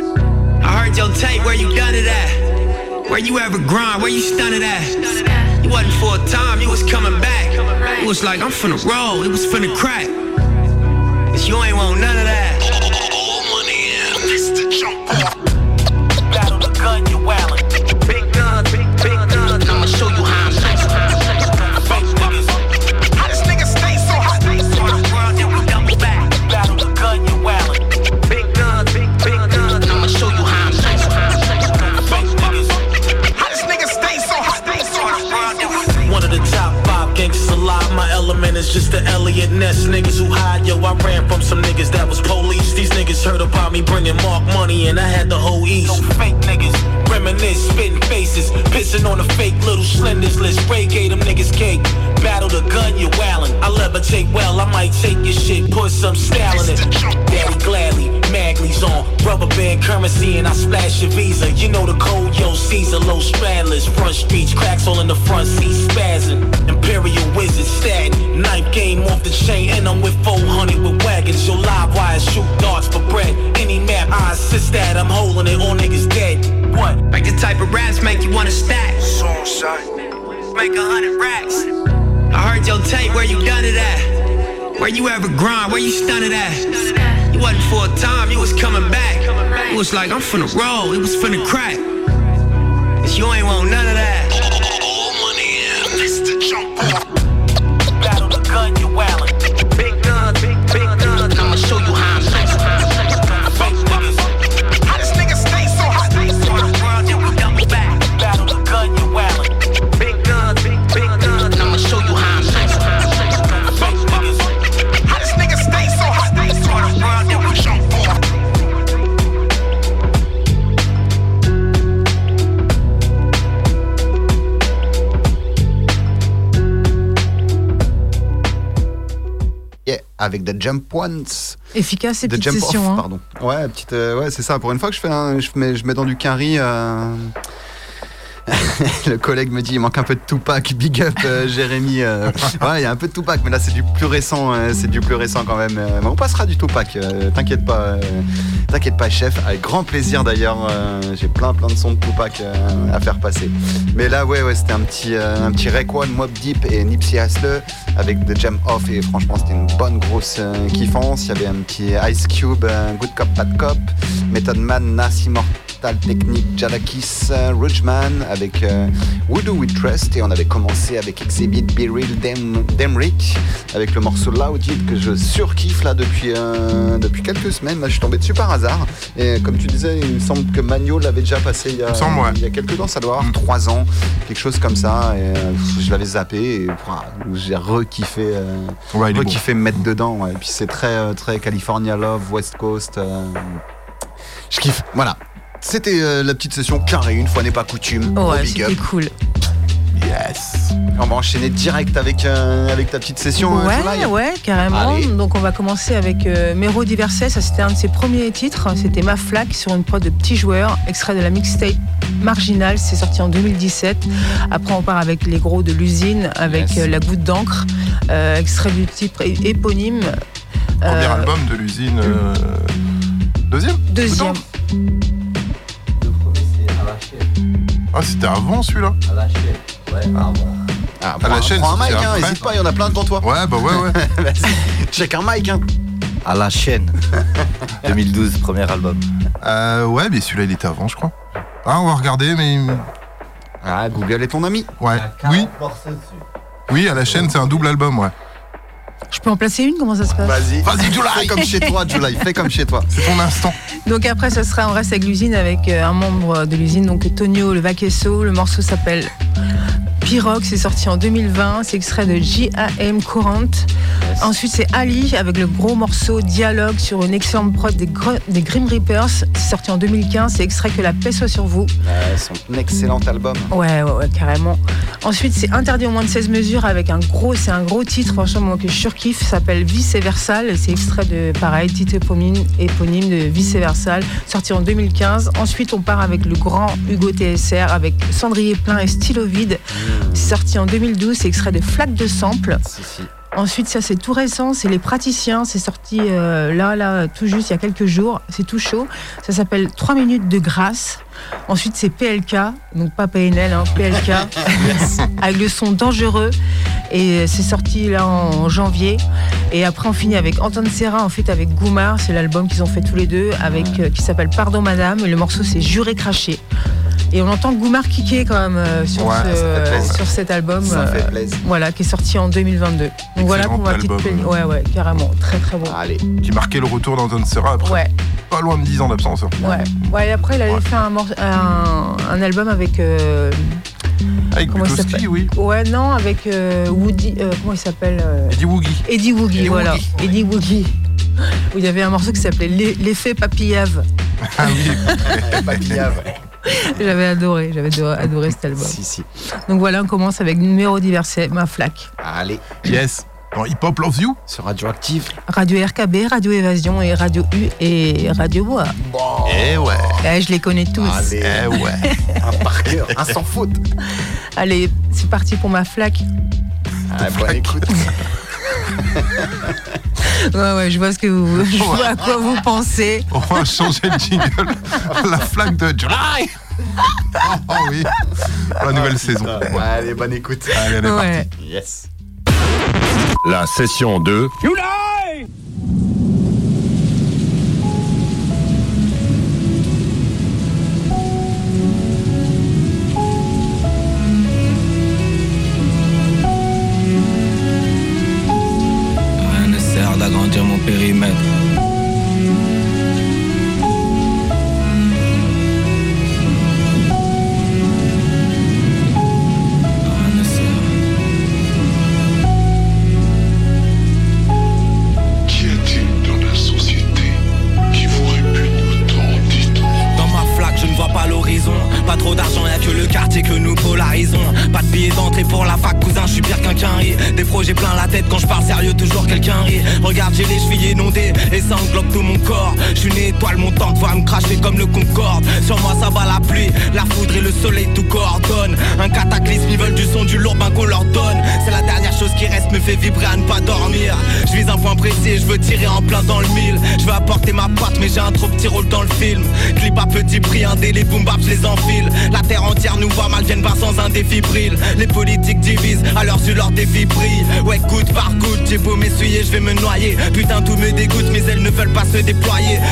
[SPEAKER 20] I heard your tape, where you done it at? Where you ever grind, where you stun it at? You wasn't for a time, you was coming back. It was like, I'm finna roll, it was finna crack. Cause you ain't want none
[SPEAKER 28] is just the Elliot Ness. Niggas who hide, yo, I ran from some niggas that was police. These niggas heard about me bringing Mark money, and I had the whole East. No fake niggas. Reminisce, spitting faces. Pissing on the fake little slenders list. Ray gave them niggas cake. Battle the gun, you wildin'. I levitate well, I might take your shit, put some style in it. Daddy gladly, Magley's on. Rubber band currency, and I splash your visa. You know the code, yo, Caesar, low straddlers. Front streets, cracks all in the front seat, spazzing. Imperial wizard, stat. Knife game off the chain, and I'm with 400 with wagons. Your live wires shoot darts for bread. Any map, I assist that. I'm holding it, all niggas dead. What?
[SPEAKER 20] Like the type of raps make you wanna stack.
[SPEAKER 27] Suicide.
[SPEAKER 20] Make a hundred racks. I heard your tape, where you done it at? Where you ever grind, where you stun it at? You wasn't for a time, you was coming back. It was like, I'm finna roll, it was finna crack.
[SPEAKER 5] Avec The Jump Ones.
[SPEAKER 10] Efficace ces
[SPEAKER 5] The
[SPEAKER 10] petites
[SPEAKER 5] Jump Off,
[SPEAKER 10] sessions. hein.
[SPEAKER 5] pardon. Ouais, petite, euh, ouais, c'est ça. Pour une fois que je fais, un, je mets, je mets dans du carry. Le collègue me dit il manque un peu de Tupac, big up euh, Jérémy. euh. Ouais, il y a un peu de Tupac, mais là c'est du plus récent, euh, c'est du plus récent quand même. euh, on passera du Tupac, t'inquiète pas, t'inquiète pas chef. Avec grand plaisir d'ailleurs, j'ai plein plein de sons de Tupac à faire passer. Mais là ouais ouais c'était un petit un petit Rayquan, Mob Deep et Nipsey Hussle avec The Jam Off et franchement c'était une bonne grosse kiffance. Il y avait un petit Ice Cube, Good Cop Bad Cop, Method Man, Nas Technique, Jadakis, euh, Ridgeman avec euh, Who Do We Trust et on avait commencé avec Exhibit Be Real Dem- Demrick avec le morceau Loud It que je surkiffe là depuis, euh, depuis quelques semaines. Là, je suis tombé dessus par hasard et comme tu disais, il me semble que Magno l'avait déjà passé il y a,
[SPEAKER 9] semble, ouais.
[SPEAKER 5] il y a quelques temps, ça doit avoir trois ans, quelque chose comme ça. Et, euh, je l'avais zappé et j'ai rekiffé,
[SPEAKER 9] Ouais,
[SPEAKER 5] me mettre dedans. ouais. Et puis c'est très, très California Love, West Coast. je kiffe. Voilà. C'était euh, la petite session carrée, une fois n'est pas coutume.
[SPEAKER 10] Ouais,
[SPEAKER 5] big up.
[SPEAKER 10] c'était cool.
[SPEAKER 5] Yes. On va enchaîner direct avec, euh, avec ta petite session. euh,
[SPEAKER 10] Ouais, ouais, carrément.
[SPEAKER 5] Allez.
[SPEAKER 10] Donc on va commencer avec euh, Mero Diverse. Ça c'était un de ses premiers titres. C'était Ma Flaque sur une prod de petits joueurs, extrait de la mixtape Marginal. C'est sorti en 2017. Après on part avec les gros de l'usine avec euh, La Goutte d'encre, extrait du titre éponyme.
[SPEAKER 9] Premier album de l'usine. Deuxième
[SPEAKER 10] Deuxième.
[SPEAKER 9] Ah, c'était avant celui-là
[SPEAKER 29] À la chaîne. Ouais, avant.
[SPEAKER 5] Ah,
[SPEAKER 9] À la
[SPEAKER 5] prends-
[SPEAKER 9] chaîne,
[SPEAKER 5] prends un mic, hein,
[SPEAKER 9] après.
[SPEAKER 5] hésite pas, il y en a plein devant toi.
[SPEAKER 9] Ouais, bah ouais, ouais.
[SPEAKER 5] Vas-y, check un mic. Hein.
[SPEAKER 29] À la chaîne. 2012, premier album.
[SPEAKER 9] Euh, ouais, mais celui-là, il était avant, je crois. Ah, on va regarder, mais.
[SPEAKER 5] Ah, Google est ton ami.
[SPEAKER 9] Ouais. Oui. Oui, à la chaîne, c'est un double album, ouais.
[SPEAKER 10] Je peux en placer une Comment ça se passe
[SPEAKER 5] Vas-y.
[SPEAKER 9] Vas-y, July.
[SPEAKER 5] Fais comme chez toi, July. Fais comme chez toi.
[SPEAKER 9] C'est ton instant.
[SPEAKER 10] Donc après, ça sera, on reste avec l'usine avec euh, un membre de l'usine, donc Tonio Le Vaquesso. Le morceau s'appelle Pirogue, c'est sorti en 2020. C'est extrait de JAM Courant. Ensuite, c'est Ali avec le gros morceau Dialogue sur une excellente prod des, Gr- des Grim Reapers. C'est sorti en 2015. C'est extrait que la paix soit sur vous.
[SPEAKER 5] Ouais, son excellent album.
[SPEAKER 10] Ouais, ouais, ouais, carrément. Ensuite, c'est interdit au moins de 16 mesures avec un gros, c'est un gros titre, franchement, moi, que je surkiffe. S'appelle Vice et Versal. C'est extrait de, pareil, titre éponyme, éponyme de Vice et Versal, sorti en 2015. Ensuite, on part avec le grand Hugo TSR avec Cendrier plein et stylo vide. C'est sorti en 2012. C'est extrait de Flaque de Sample. Ensuite, ça c'est tout récent, c'est les praticiens, c'est sorti euh, là, là, tout juste il y a quelques jours, c'est tout chaud. Ça s'appelle 3 minutes de grâce. Ensuite, c'est PLK, donc pas PNL, hein, PLK, avec le son dangereux. Et c'est sorti là en janvier. Et après, on finit avec Anton Serra, en fait, avec Goumar, c'est l'album qu'ils ont fait tous les deux, avec, euh, qui s'appelle Pardon Madame. Et le morceau, c'est Juré craché. Et on entend Goumar kicker quand même euh, sur,
[SPEAKER 5] Ouais,
[SPEAKER 10] ce-
[SPEAKER 5] plaisir.
[SPEAKER 10] sur cet album.
[SPEAKER 5] Ça fait
[SPEAKER 10] euh,
[SPEAKER 5] plaisir.
[SPEAKER 10] Voilà, qui est sorti en 2022. Donc voilà pour ma petite playlist. Ouais, ouais, carrément. Très, très bon.
[SPEAKER 5] Allez.
[SPEAKER 9] Qui marquait le retour d'Anton Serra après
[SPEAKER 10] Ouais.
[SPEAKER 9] pas loin de 10 ans d'absence. hein.
[SPEAKER 10] Ouais. ouais, et après, il avait fait un, mor- un, un album avec. euh,
[SPEAKER 9] Avec
[SPEAKER 10] comment il
[SPEAKER 9] Bukowski,
[SPEAKER 10] s'appelle
[SPEAKER 9] oui.
[SPEAKER 10] Ouais, non, avec euh, Woody. euh, comment il s'appelle euh,
[SPEAKER 9] Eddie Woogie.
[SPEAKER 10] Eddie Woogie,
[SPEAKER 9] Eddie
[SPEAKER 10] voilà.
[SPEAKER 9] Woogie.
[SPEAKER 10] Eddie Woogie. Où il y avait un morceau qui s'appelait L'e- L'effet papillave.
[SPEAKER 9] Ah oui.
[SPEAKER 5] Papillave.
[SPEAKER 10] J'avais adoré, j'avais adoré, adoré cet album.
[SPEAKER 5] Si, si.
[SPEAKER 10] Donc voilà, on commence avec numéro diversé, ma flaque.
[SPEAKER 5] Allez.
[SPEAKER 9] Yes. Dans Hip Hop Loves You
[SPEAKER 5] Sur Radioactive.
[SPEAKER 10] Radio RKB, Radio Évasion et Radio U et Radio Bois.
[SPEAKER 9] Eh ouais.
[SPEAKER 10] Eh, je les connais tous.
[SPEAKER 5] Allez.
[SPEAKER 9] Eh ouais.
[SPEAKER 5] Un par cœur, un sans faute.
[SPEAKER 10] Allez, c'est parti pour ma flaque.
[SPEAKER 5] Ah, bonne écoute.
[SPEAKER 10] Ouais, ouais, je vois ce que vous, je vois à quoi vous pensez.
[SPEAKER 9] On va changer le jingle. La flaque de July. Oh oui. La nouvelle saison. Ouais.
[SPEAKER 5] Allez, bonne écoute.
[SPEAKER 9] Allez, elle est
[SPEAKER 10] Ouais.
[SPEAKER 9] partie.
[SPEAKER 5] Yes.
[SPEAKER 30] La session 2.
[SPEAKER 20] Rien corps. Je une étoile montante, va me cracher comme le Concorde. Sur moi, ça va la pluie, la foudre et le soleil tout coordonne. Un cataclysme, ils veulent du son, du lourd, ben qu'on leur donne. C'est la dernière chose qui reste, me fait vibrer à ne pas dormir. Je vise un point précis, je veux tirer en plein dans le mille. Je veux apporter ma patte, mais j'ai un trop petit rôle dans le film. Clip à petit prix, un délai, boom bap, je les enfile. La terre entière nous voit mal, viennent voir sans un défi brille. Les politiques divisent, alors sur leur défi brille. Ouais, goutte par goutte, j'ai beau m'essuyer, je vais me noyer. Putain, tout me dégoûte, mais elles ne veulent pas se déployer.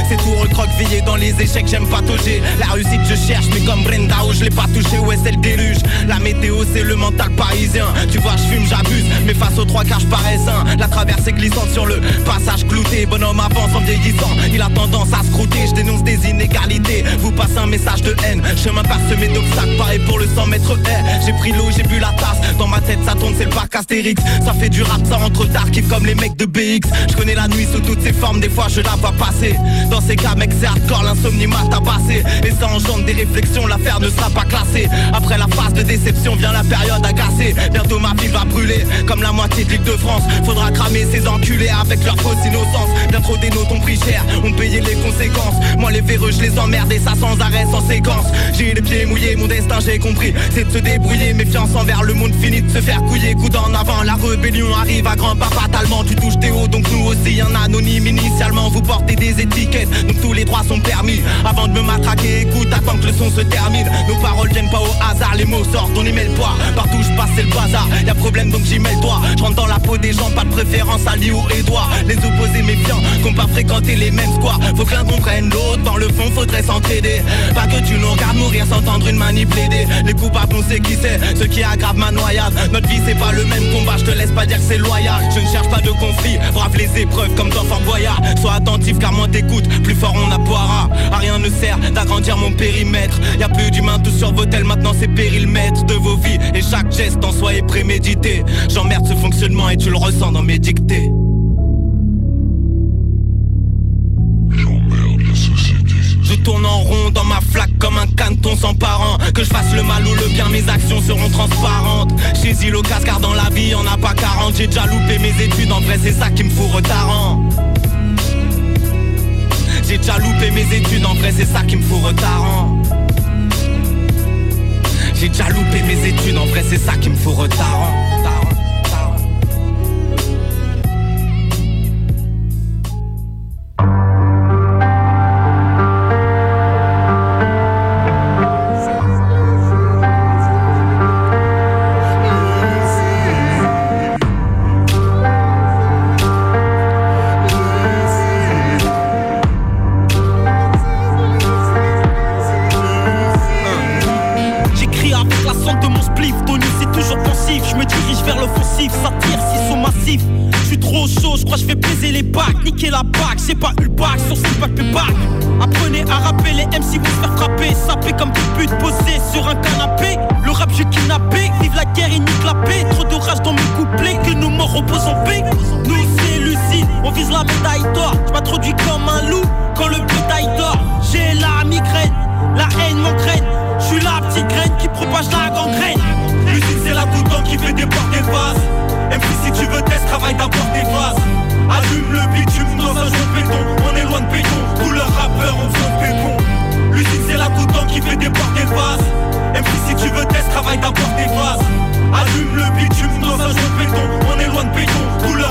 [SPEAKER 20] C'est tout recroquevillé dans les échecs, j'aime patauger. La réussite, je cherche, mais comme Brenda, où je l'ai pas touché, ouais, c'est le déluge. La météo, c'est le mental parisien. Tu vois, je fume, j'abuse, mais face aux trois quarts, je parais sain. La traversée glissante sur le passage clouté. Bonhomme avance en vieillissant, il a tendance à scrouter. Je dénonce des inégalités, vous passez un message de haine. Chemin parsemé d'obstacles, pareil pour le 100 mètres air. J'ai pris l'eau, j'ai bu la tasse. Dans ma tête, ça tourne, c'est le parc Astérix. Ça fait du rap, ça rentre tard, kiff comme les mecs de BX. Je connais la nuit sous toutes ses formes, des fois je la vois passer. Dans ces cas, mec, c'est hardcore, l'insomnie m'a tabassé. Et ça engendre des réflexions, l'affaire ne sera pas classée. Après la phase de déception vient la période agacée. Bientôt ma vie va brûler, comme la moitié de l'île de France. Faudra cramer ces enculés avec leur fausse innocence. Bien trop des notes ont pris cher, ont payé les conséquences. Moi les véreux, je les emmerde et ça sans arrêt, sans séquence. J'ai les pieds mouillés, mon destin j'ai compris. C'est de se débrouiller, méfiance envers le monde finit de se faire couiller. Coup en avant, la rébellion arrive à grand pas fatalement. Tu touches tes hauts, donc nous aussi un anonyme. Initialement, vous portez des donc tous les droits sont permis. Avant de me matraquer, écoute, attends que le son se termine. Nos paroles viennent pas au hasard, les mots sortent, on y met le poids. Partout je passe, c'est le bazar. Y a problème, donc j'y mets le doigt. Je rentre dans la peau des gens, pas de préférence à Lee ou Edouard. Les opposés méfiants, qu'on pas fréquenté les mêmes squares. Faut que l'un comprenne l'autre, dans le fond, faudrait s'entraider. Pas que tu nous regardes mourir sans entendre une manie plaider. Les coupables, on sait qui c'est, ce qui aggrave ma noyade. Notre vie, c'est pas le même combat, je te laisse pas dire que c'est loyal. Je ne cherche pas de conflit, brave les épreuves comme dans Fort. Sois attentif car moins t'écoutes, plus fort on appoiera. À rien ne sert d'agrandir mon périmètre. Y a plus d'humains tous sur vos tels, maintenant c'est péril maître de vos vies. Et chaque geste en soi est prémédité. J'emmerde ce fonctionnement et tu le ressens dans mes dictées. Je tourne en rond dans ma flaque comme un caneton sans parents Que je fasse le mal ou le bien, mes actions seront transparentes Chez Zilo car dans la vie, on a pas 40 J'ai déjà loupé mes études, en vrai c'est ça qui me fout retardant J'ai déjà loupé mes études, en vrai c'est ça qui me fout retardant J'ai déjà loupé mes études, en vrai c'est ça qui me fout retardant
[SPEAKER 31] Apprenez à rapper les MC vous faire frapper, sapé comme des putes posées sur un canapé. Le rap je kidnappé, vive la guerre et nique la paix, trop de rage dans mes couplets, que nos morts reposent en paix. Nous c'est lucide, on vise la médaille d'or, je m'introduis comme un loup quand le bétail dort. J'ai la migraine, la haine m'engraine. Je suis la petite graine qui propage la gangrène. L'usine c'est la goutte qui fait déborder le vase. Même si tu veux test, travaille d'abord tes phases. Allume le bitume dans un jeu de béton. On est loin de béton, rappeurs ont besoin de pépon. L'usine c'est la d'eau qui fait déborder le vase. Même si tu veux test, travaille d'abord tes phases. Allume le bitume dans un jeu de béton. On est loin de béton,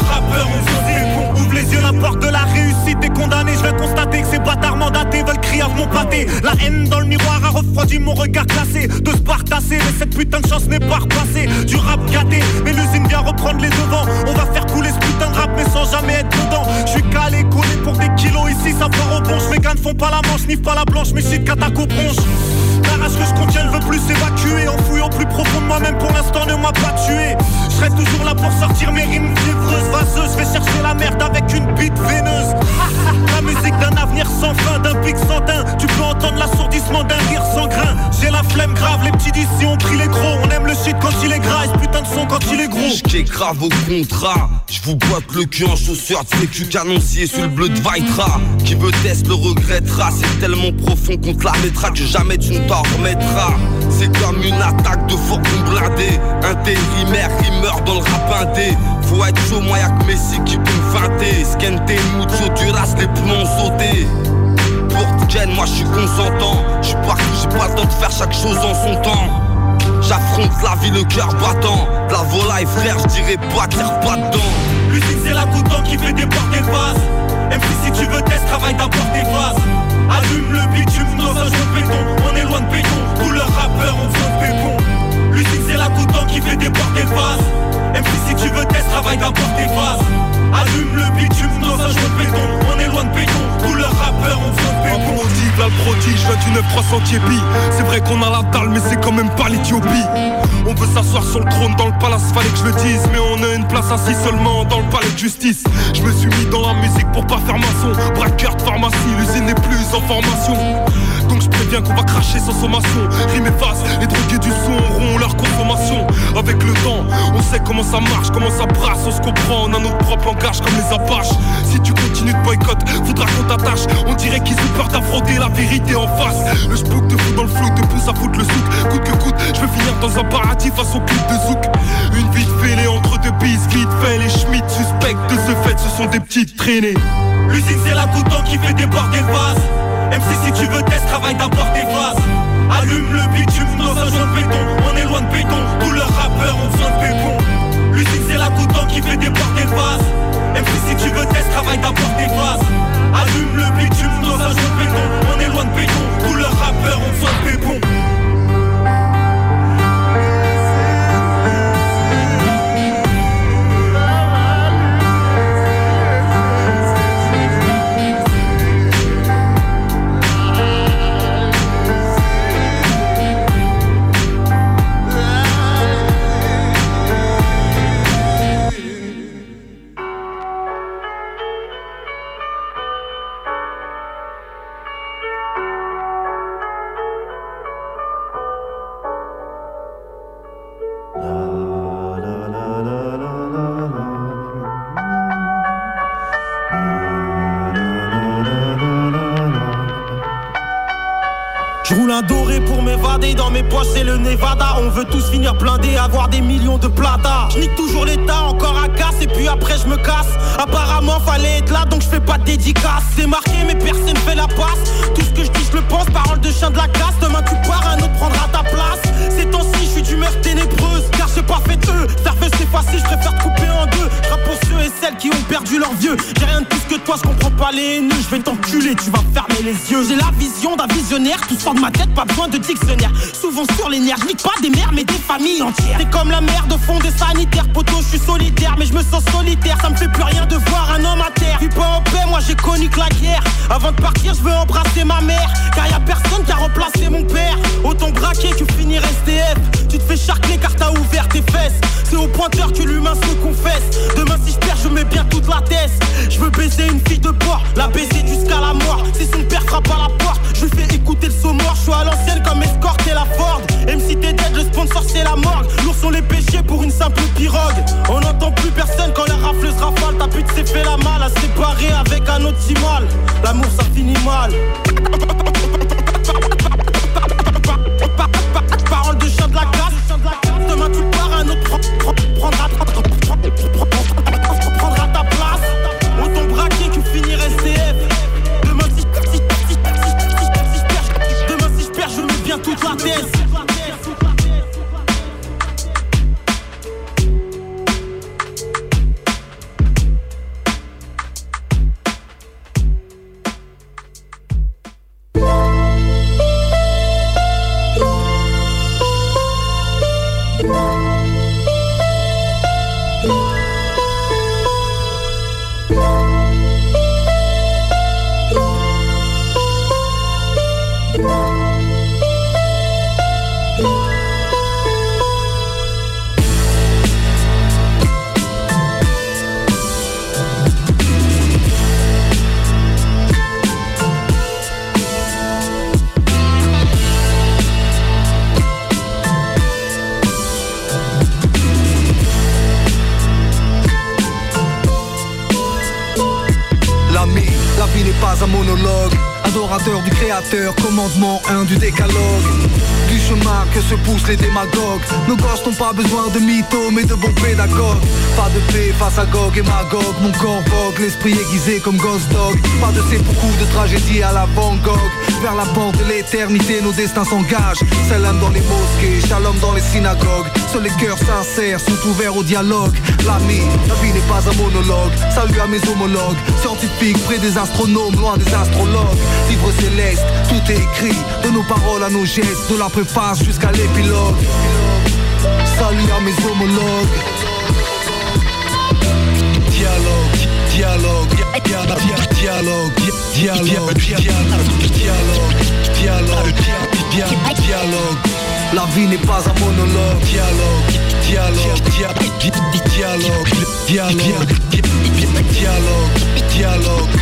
[SPEAKER 31] rappeurs ont besoin de pépon. Ouvre les yeux, la porte de la réussite est condamnée. Je vais constater que ces bâtards mandatés veulent crier à mon pâté. La haine dans le miroir a refroidi mon regard glacé. De se partasser, mais cette putain de chance n'est pas repassée. Du rap gâté, mais l'usine vient reprendre les devants. On va faire couler ce putain mais sans jamais être dedans. Je suis calé, collé pour des kilos ici, ça part au. Mes gars ne font pas la manche, niffent pas la blanche, mais shit cataco bronche. La que je contiens ne veut plus s'évacuer. Enfoui au plus profond de moi-même, pour l'instant ne m'a pas tué. Je serai toujours là pour sortir mes rimes fiévreuses, vaseuses. Je vais chercher la merde avec une bite veineuse. La musique d'un avenir sans fin, d'un pic sans teint. Tu peux entendre l'assourdissement d'un rire sans grain. J'ai la flemme grave, les petits d'ici ont pris les gros. On aime le shit quand il est gras, et ce putain de son quand il est gros.
[SPEAKER 32] J'kais grave au contrat, je vous botte le cul en chaussures sécu canoncier sur le bleu de Vaitra. Qui veut test le regrettera, c'est tellement profond qu'on te la mettra que jamais tu ne t'en remettras. C'est comme une attaque de fourgon blindé. Intérimaire, rimeur dans le rap indé. Faut être chaud, moi y'a que Messi qui peut me feinter. Skente, mucho, duras, les plombs sautés. Pour Ken, moi je suis consentant. Je suis parti, j'ai pas le temps de faire chaque chose en son temps. J'affronte la vie, le cœur battant. De la volaille, frère, je dirais pas, tire pas dedans.
[SPEAKER 33] L'usine c'est la couteau qui fait déporter le vase Même si si tu veux test, travaille d'abord tes phases Allume le bitume dans un jeu de béton On est loin de béton, tous leurs rappeurs ont besoin de pépon L'usine c'est la couteau qui fait déporter le vase Même si si tu veux test, travaille d'abord tes phases Allume le bitume dans un jeu de béton. On est loin de béton, tous leurs rappeurs ont besoin pépon
[SPEAKER 34] prodige, là le prodige, 29 300 Thierry C'est vrai qu'on a la dalle mais c'est quand même pas l'Ethiopie On veut s'asseoir sur le trône dans le palace, fallait que je le dise. Mais on a une place assis seulement dans le palais de justice. Je me suis mis dans la musique pour pas faire maçon. Braqueur pharmacie, l'usine n'est plus en formation. Donc je préviens qu'on va cracher sans sommation. Rime efface, les drogués du son auront leur consommation. Avec le temps, on sait comment ça marche, comment ça brasse. On se comprend, on a notre propre langage comme les apaches. Si tu continues de boycott, faudra qu'on t'attache. On dirait qu'ils ont peur d'affronter la vérité en face. Le spook te fout dans le flou, te pousse à foutre le souk. Coûte que coûte, je veux finir dans un paradis au clip de Zouk. Une vie fêlée entre deux bises, vite fait Les Schmitt suspectent de ce fait, ce sont des petites traînées.
[SPEAKER 33] L'usine c'est la couteau qui fait déborder le vase Même si tu veux test, travaille d'abord tes phases Allume le bitume dans un jeu de béton. On est loin de béton, tous leurs rappeurs ont besoin de pépon L'usine c'est la couteau qui fait déborder le vase Même si si tu veux test, travaille d'abord tes phases. Allume le bitume dans un jeu de béton. On est loin de béton, tous leurs rappeurs ont besoin de pépon
[SPEAKER 31] dans mes poches c'est le Nevada. On veut tous finir blindés, avoir des millions de plata. Je toujours l'état, encore à casse et puis après je me casse. Apparemment fallait être là donc je fais pas de dédicace. C'est marqué mais personne fait la passe. Tout ce que je dis je le pense, parole de chien de la classe. Demain tu pars, un autre prendra ta place. Ces temps-ci je suis d'humeur ténébreuse. Car j'ai pas fait eux, veut s'effacer, je préfère couper en deux. Je pour ceux et celles qui ont perdu leur vieux. J'ai rien de plus que toi, je comprends pas les haineux Je vais t'enculer, tu vas fermer les yeux. J'ai la vision d'un visionnaire, tout sort de ma tête, pas besoin de dictionnaire. Souvent sur les nerfs, je nique pas des mères mais des familles entières. T'es comme la merde au fond des sanitaires Poto, je suis solitaire mais je me sens solitaire. Ça me fait plus rien de voir un homme à terre. Vis pas en paix, moi j'ai connu que la guerre. Avant de partir, je veux embrasser ma mère Car y a personne qui a remplacé mon père. Autant braquer que finir SDF Tu te fais charcler car t'as ouvert tes fesses. C'est au pointeur que l'humain se confesse. Demain si je perds, je mets bien toute la tête. Je veux baiser une fille de port La baiser jusqu'à la mort. Si son père frappe à la porte Je lui fais écouter le saumon. Je suis à l'ancienne comme escorte et la Ford. MC t'es dead, le sponsor c'est la morgue. Lourds sont les péchés pour une simple pirogue. On n'entend plus personne quand la rafleuse rafale. Ta pute s'est fait la malle à séparer avec un autre mal L'amour ça finit mal. Parole de chien de la classe. Demain tu pars un autre prend- prend- prendra prendra Demain si si- si- si- si- si- si je perds Demain si je perds je bien toute la thèse
[SPEAKER 15] du décalogue. Du chemin que se poussent les démagogues. Nos gosses n'ont pas besoin de mythos mais de bons pédagogues. Pas de paix face à Gog et Magog. Mon corps vogue, l'esprit aiguisé comme Ghost Dog. Pas de ces beaucoup de tragédies à la Van Gogh Vers la porte de l'éternité, nos destins s'engagent. Salam dans les mosquées, shalom dans les synagogues Seuls les cœurs sincères sont ouverts au dialogue. L'ami, la vie n'est pas un monologue. Salut à mes homologues, scientifiques près des astronomes, loin des astrologues. Livre céleste, tout est écrit. De nos paroles à nos gestes, de la préface jusqu'à l'épilogue. Salut à mes homologues. Dialogue, dialogue, dialogue, dialogue, dialogue, dialogue, dialogue, dialogue. La vie n'est pas un monologue. Dialogue, dialogue, dialogue, dialogue, dialogue, dialogue, dialogue.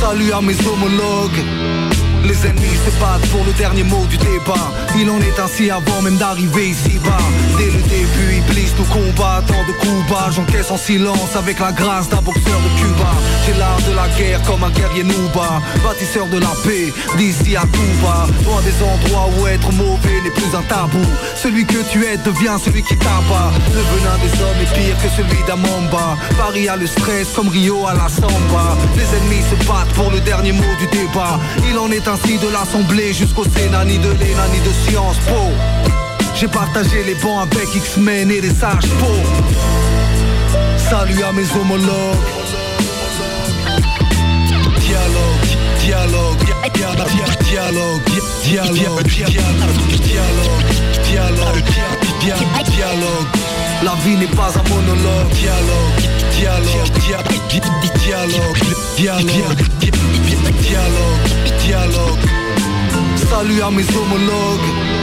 [SPEAKER 15] Salut à mes homologues. Les ennemis se battent pour le dernier mot du débat. Il en est ainsi avant même d'arriver ici-bas. Dès le début, Iblis nous combat. Tant de coups bas, j'encaisse en silence Avec la grâce d'un boxeur de Cuba. J'ai l'art de la guerre comme un guerrier Nouba. Bâtisseur de la paix, d'ici à Cuba Loin des endroits où être mauvais n'est plus un tabou. Celui que tu es devient celui qui t'abat. Le venin des hommes est pire que celui d'Amamba Paris a le stress comme Rio à la samba. Les ennemis se battent pour le dernier mot du débat. Il en est de l'Assemblée jusqu'au Sénat Ni de l'ENA ni de Sciences Po J'ai partagé les bancs avec X-Men et des sages Po Salut à mes homologues Dialogue, dialogue, dialogue, dialogue, dialogue, dialogue, dialogue, dialogue. La vie n'est pas un monologue. Dialogue, dialogue, dialogue, dialogue, dialogue, dialogue, dialogue. Salut à mes homologues.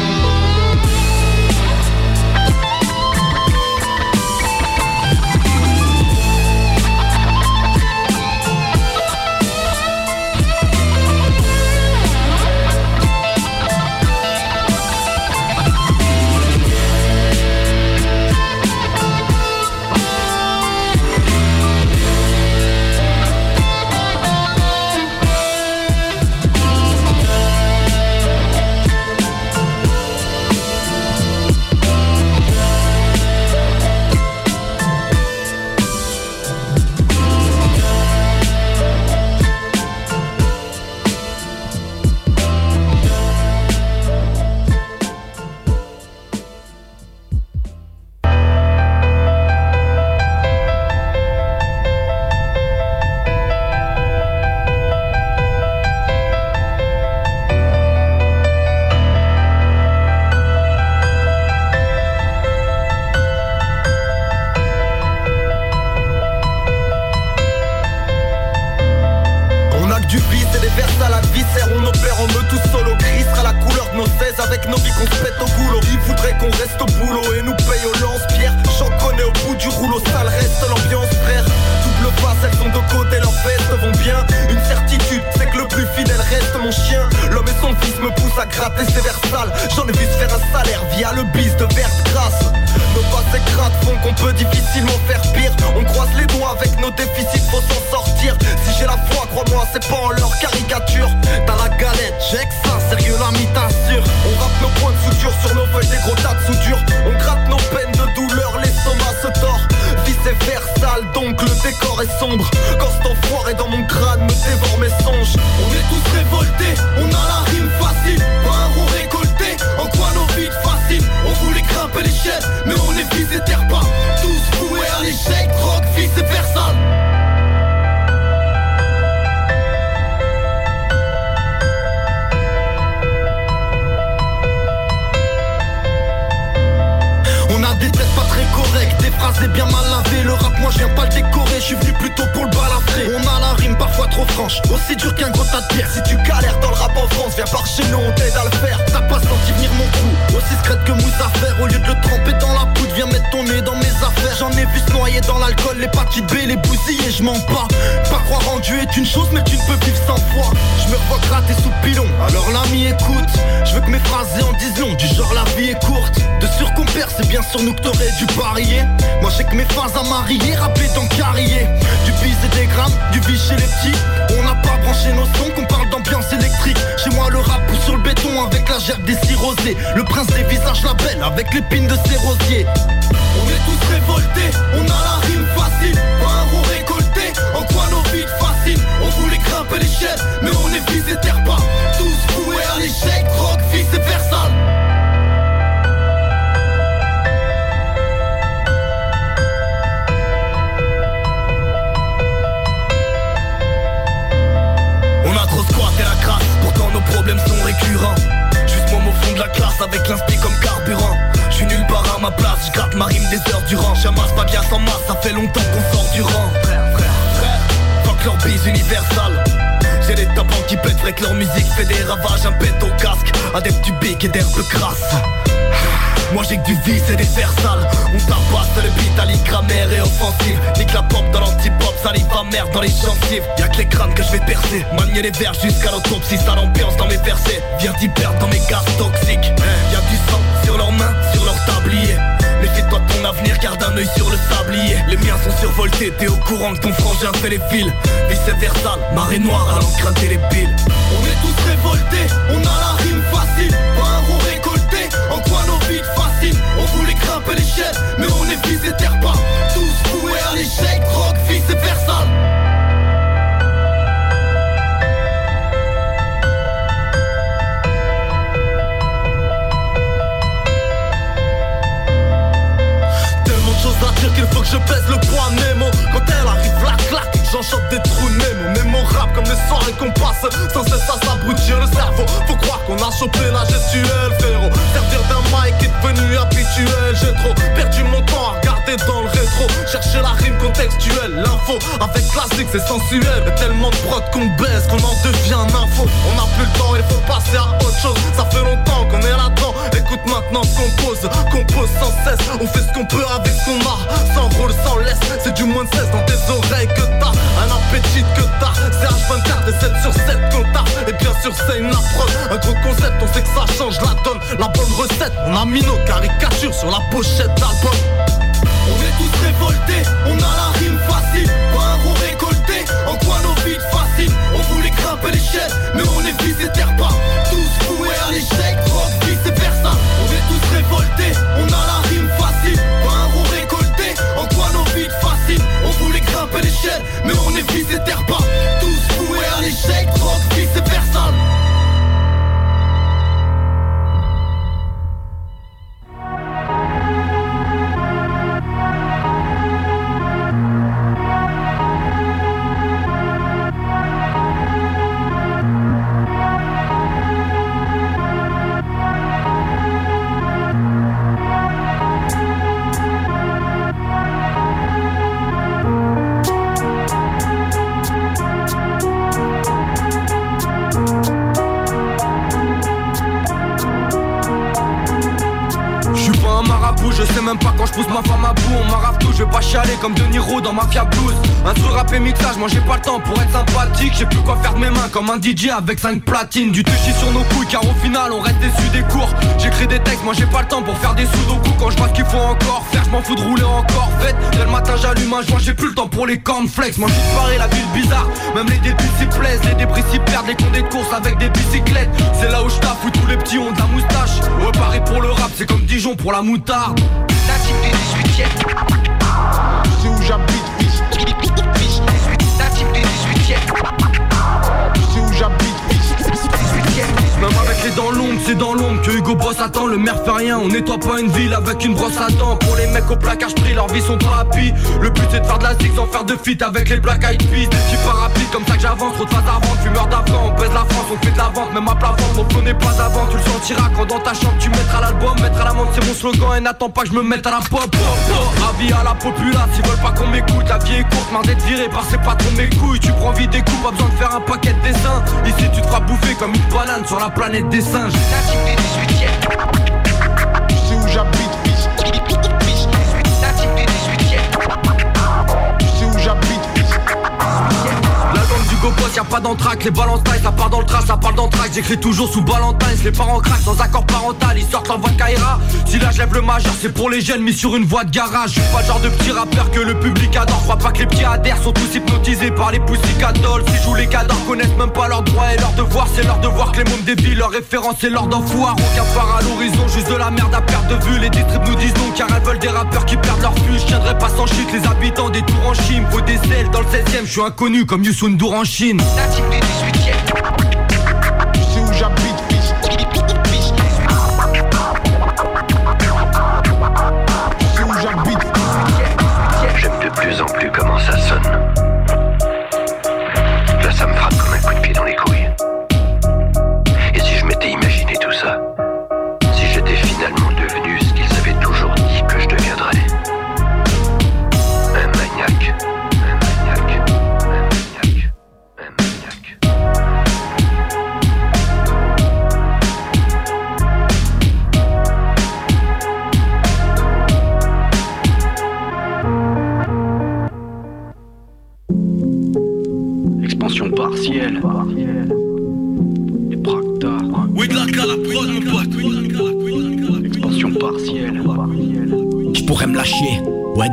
[SPEAKER 20] Vrai que leur musique fait des ravages, un pète au casque, adepte du bic et d'herbe crasse. Moi j'ai que du vice et des fers sales On tabasse le beat à grammaire et offensive. Nique la pop dans l'anti-pop, salive merde dans les gencives. Y'a que les crânes que je vais percer. Manier les vers jusqu'à l'autopsie, ça l'ambiance dans mes versets. Viens d'y perdre dans mes gaz toxiques. Y'a du sang sur leurs mains, sur leur tablier avenir, garde un œil sur le sablier. Les miens sont survoltés, t'es au courant que ton frangin fait les fils. Vice versa, marée noire à l'encre les piles. On est tous révoltés, on a la rime facile. Pas un rond récolté, en quoi nos vies fascinent On voulait grimper l'échelle, mais on est visé terre pas. Tous voués à l'échec, rock, vice versa faut que je pèse le poids Nemo. Quand elle arrive la claque j'enchante des trous Nemo Mémorable comme les soirées qu'on passe. Sans cesse à s'abrutir le cerveau. Faut croire qu'on a chopé la gestuelle frérot. Servir d'un mic est devenu habituel. J'ai trop perdu mon temps à regarder dans le rétro. Chercher la rime contextuelle L'info avec classique c'est sensuel. Et tellement de prod qu'on baisse qu'on en devient info. On n'a plus le temps il faut passer à autre chose. Ça fait longtemps qu'on est là-dedans. Écoute maintenant qu'on pose. Sans cesse. On fait ce qu'on peut avec ce qu'on a. Sans rôle, sans laisse. C'est du moins de 16 dans tes oreilles que t'as Un appétit que t'as. C'est H24 et 7 sur 7 qu'on t'a. Et bien sûr c'est une approche Un gros concept On sait que ça change la donne. La bonne recette On a mis nos caricatures sur la pochette d'album. On est tous révoltés, on a la rime facile, pas un rond récolté, en quoi nos vies fascinent. On voulait grimper l'échelle, mais on est visé terre pas. Tous voués à l'échec, rock, vice versa. On est tous révoltés, on a la rime facile, mais on est visé terre pas. Tous voués à l'échec,
[SPEAKER 15] quand je pousse ma femme à bout On m'arrave tout, je vais pas chialer comme De Niro dans Mafia Blues. Un sur rap et mixage, moi j'ai pas le temps pour être sympathique. J'ai plus quoi faire de mes mains comme un DJ avec 5 platines. Du touchy sur nos couilles car au final on reste déçu des cours. J'écris des textes, moi j'ai pas le temps pour faire des sudoku Quand je vois ce qu'il faut encore faire, je m'en fous de rouler encore. Faites, dès le matin j'allume un joint, j'ai plus le temps pour les cornflakes. Moi je pareil la ville bizarre, même les débuts s'y plaisent Les débris s'y perdent, les condés de course avec des bicyclettes. C'est là où je où tous les petits ont de la moustache. Ouais pour le rap, c'est comme Dijon pour la moutarde Natif du 18 e
[SPEAKER 23] C'est où j'habite, fils.
[SPEAKER 15] Natif du 18 e
[SPEAKER 23] C'est où j'habite, fils.
[SPEAKER 15] Même avec les dents longues, c'est dans l'ombre que Hugo Boss attend, le maire fait rien, on nettoie pas une ville avec une brosse à dents. Pour les mecs au placage pris, leur vie sont pas happy. Le but c'est de faire de la zig sans faire de fit avec les Black Eyed Peas. Pas rapides comme ça que j'avance, trop de phase avant, fumeur d'avant, on pèse la France, on fait de la vente, même à plat ventre, mon flow n'est pas d'avant, tu le sentiras quand dans ta chambre tu mettras l'album, mettre à la menthe c'est mon slogan et n'attends pas que je me mette à la pop, pop, pop. Avis à la populace, ils veulent pas qu'on m'écoute, la vie est courte, marre d'être viré par ces patrons mes couilles, tu prends vie des coups, pas besoin de faire un paquet de dessins, ici tu te feras bouffer comme une banane sur la planète des singes. Natif des 18 Y'a
[SPEAKER 35] pas d'entraque. Les balances ça part dans le trace, ça parle d'entraque. J'écris toujours sous Valentin, les parents craquent sans accord parental Ils sortent leur voix de Kaira. Si là je lève le majeur, c'est pour les jeunes mis sur une voie de garage. Je pas le genre de petit rappeur que le public adore. Crois pas que les petits adhèrent sont tous hypnotisés par les poussicadoles Si joue les cadors connaissent même pas leurs droits et leurs devoirs. C'est leur devoir que les mômes dévient leur référence c'est leur d'enfoir Aucun phare à l'horizon, juste de la merde à perte de vue. Les distribs nous disent car elles veulent des rappeurs qui perdent leur flux Je tiendrai pas sans chute les habitants des tours en Chine. Faut des selles dans le 16ème, je suis inconnu comme Youssou en Chine
[SPEAKER 36] 那
[SPEAKER 11] 经历的一切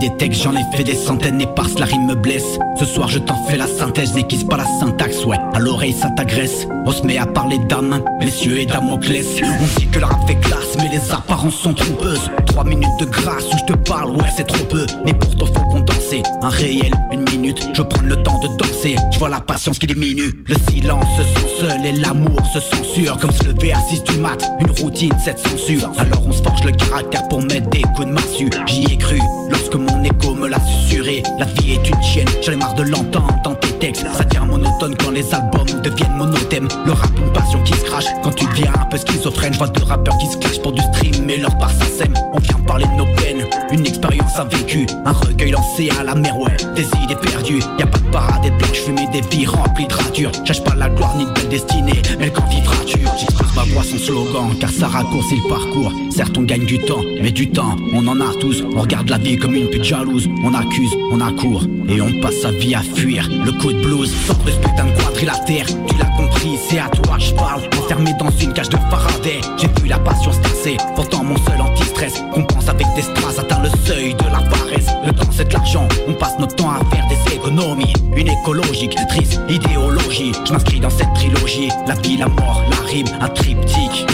[SPEAKER 11] des j'en ai fait des centaines et par la rime me blesse. Ce soir, je t'en fais la synthèse, n'équise pas la syntaxe, ouais. À l'oreille, ça t'agresse. On se met à parler d'âme, messieurs et Damoclès. On dit que rap fait classe, mais les apparences sont trompeuses. Trois minutes de grâce où je te parle, ouais, c'est trop peu. Mais pourtant, faut condenser. Un réel, une minute, je prends le temps de danser. Je vois la patience qui diminue. Le silence se sent seul et l'amour se censure. Comme se lever à 6 du mat, une routine, cette censure. Alors on se forge le caractère pour mettre des coups de massue. J'y ai cru lorsque mon écho me l'a susurré. La vie est une chienne, j'en ai marre de l'entendre dans Ça devient monotone quand les albums deviennent monothèmes. Le rap, une passion qui se crache quand tu deviens un peu schizophrène. Je vois deux rappeurs qui se clashent pour du stream, mais leur part ça sème. On vient parler de nos peines, une expérience à vécu. Un recueil lancé à la mer, ouais. Des idées perdues, y a pas de parade et de blanche des vies remplies de ratures. Cherche pas la gloire ni de belle destinée, mais quand vivras-tu? J'expose ma voix son slogan, car ça raccourcit le parcours. Certes, on gagne du temps, mais du temps, on en a tous. On regarde la vie comme une pute jalouse. On accuse, on accourt, et on passe sa vie à fuir. Le coup de blues sort de de quadrilatère. Tu l'as compris, c'est à toi que je parle. Enfermé dans une cage de faraday, j'ai vu la passion se tasser. Pourtant, mon seul anti-stress compense avec des strass, atteint le seuil de la paresse. Le temps, c'est de l'argent, on passe notre temps à faire des économies. Une écologique, triste idéologie. Je m'inscris dans cette trilogie. La vie, la mort, la rime, un triptyque.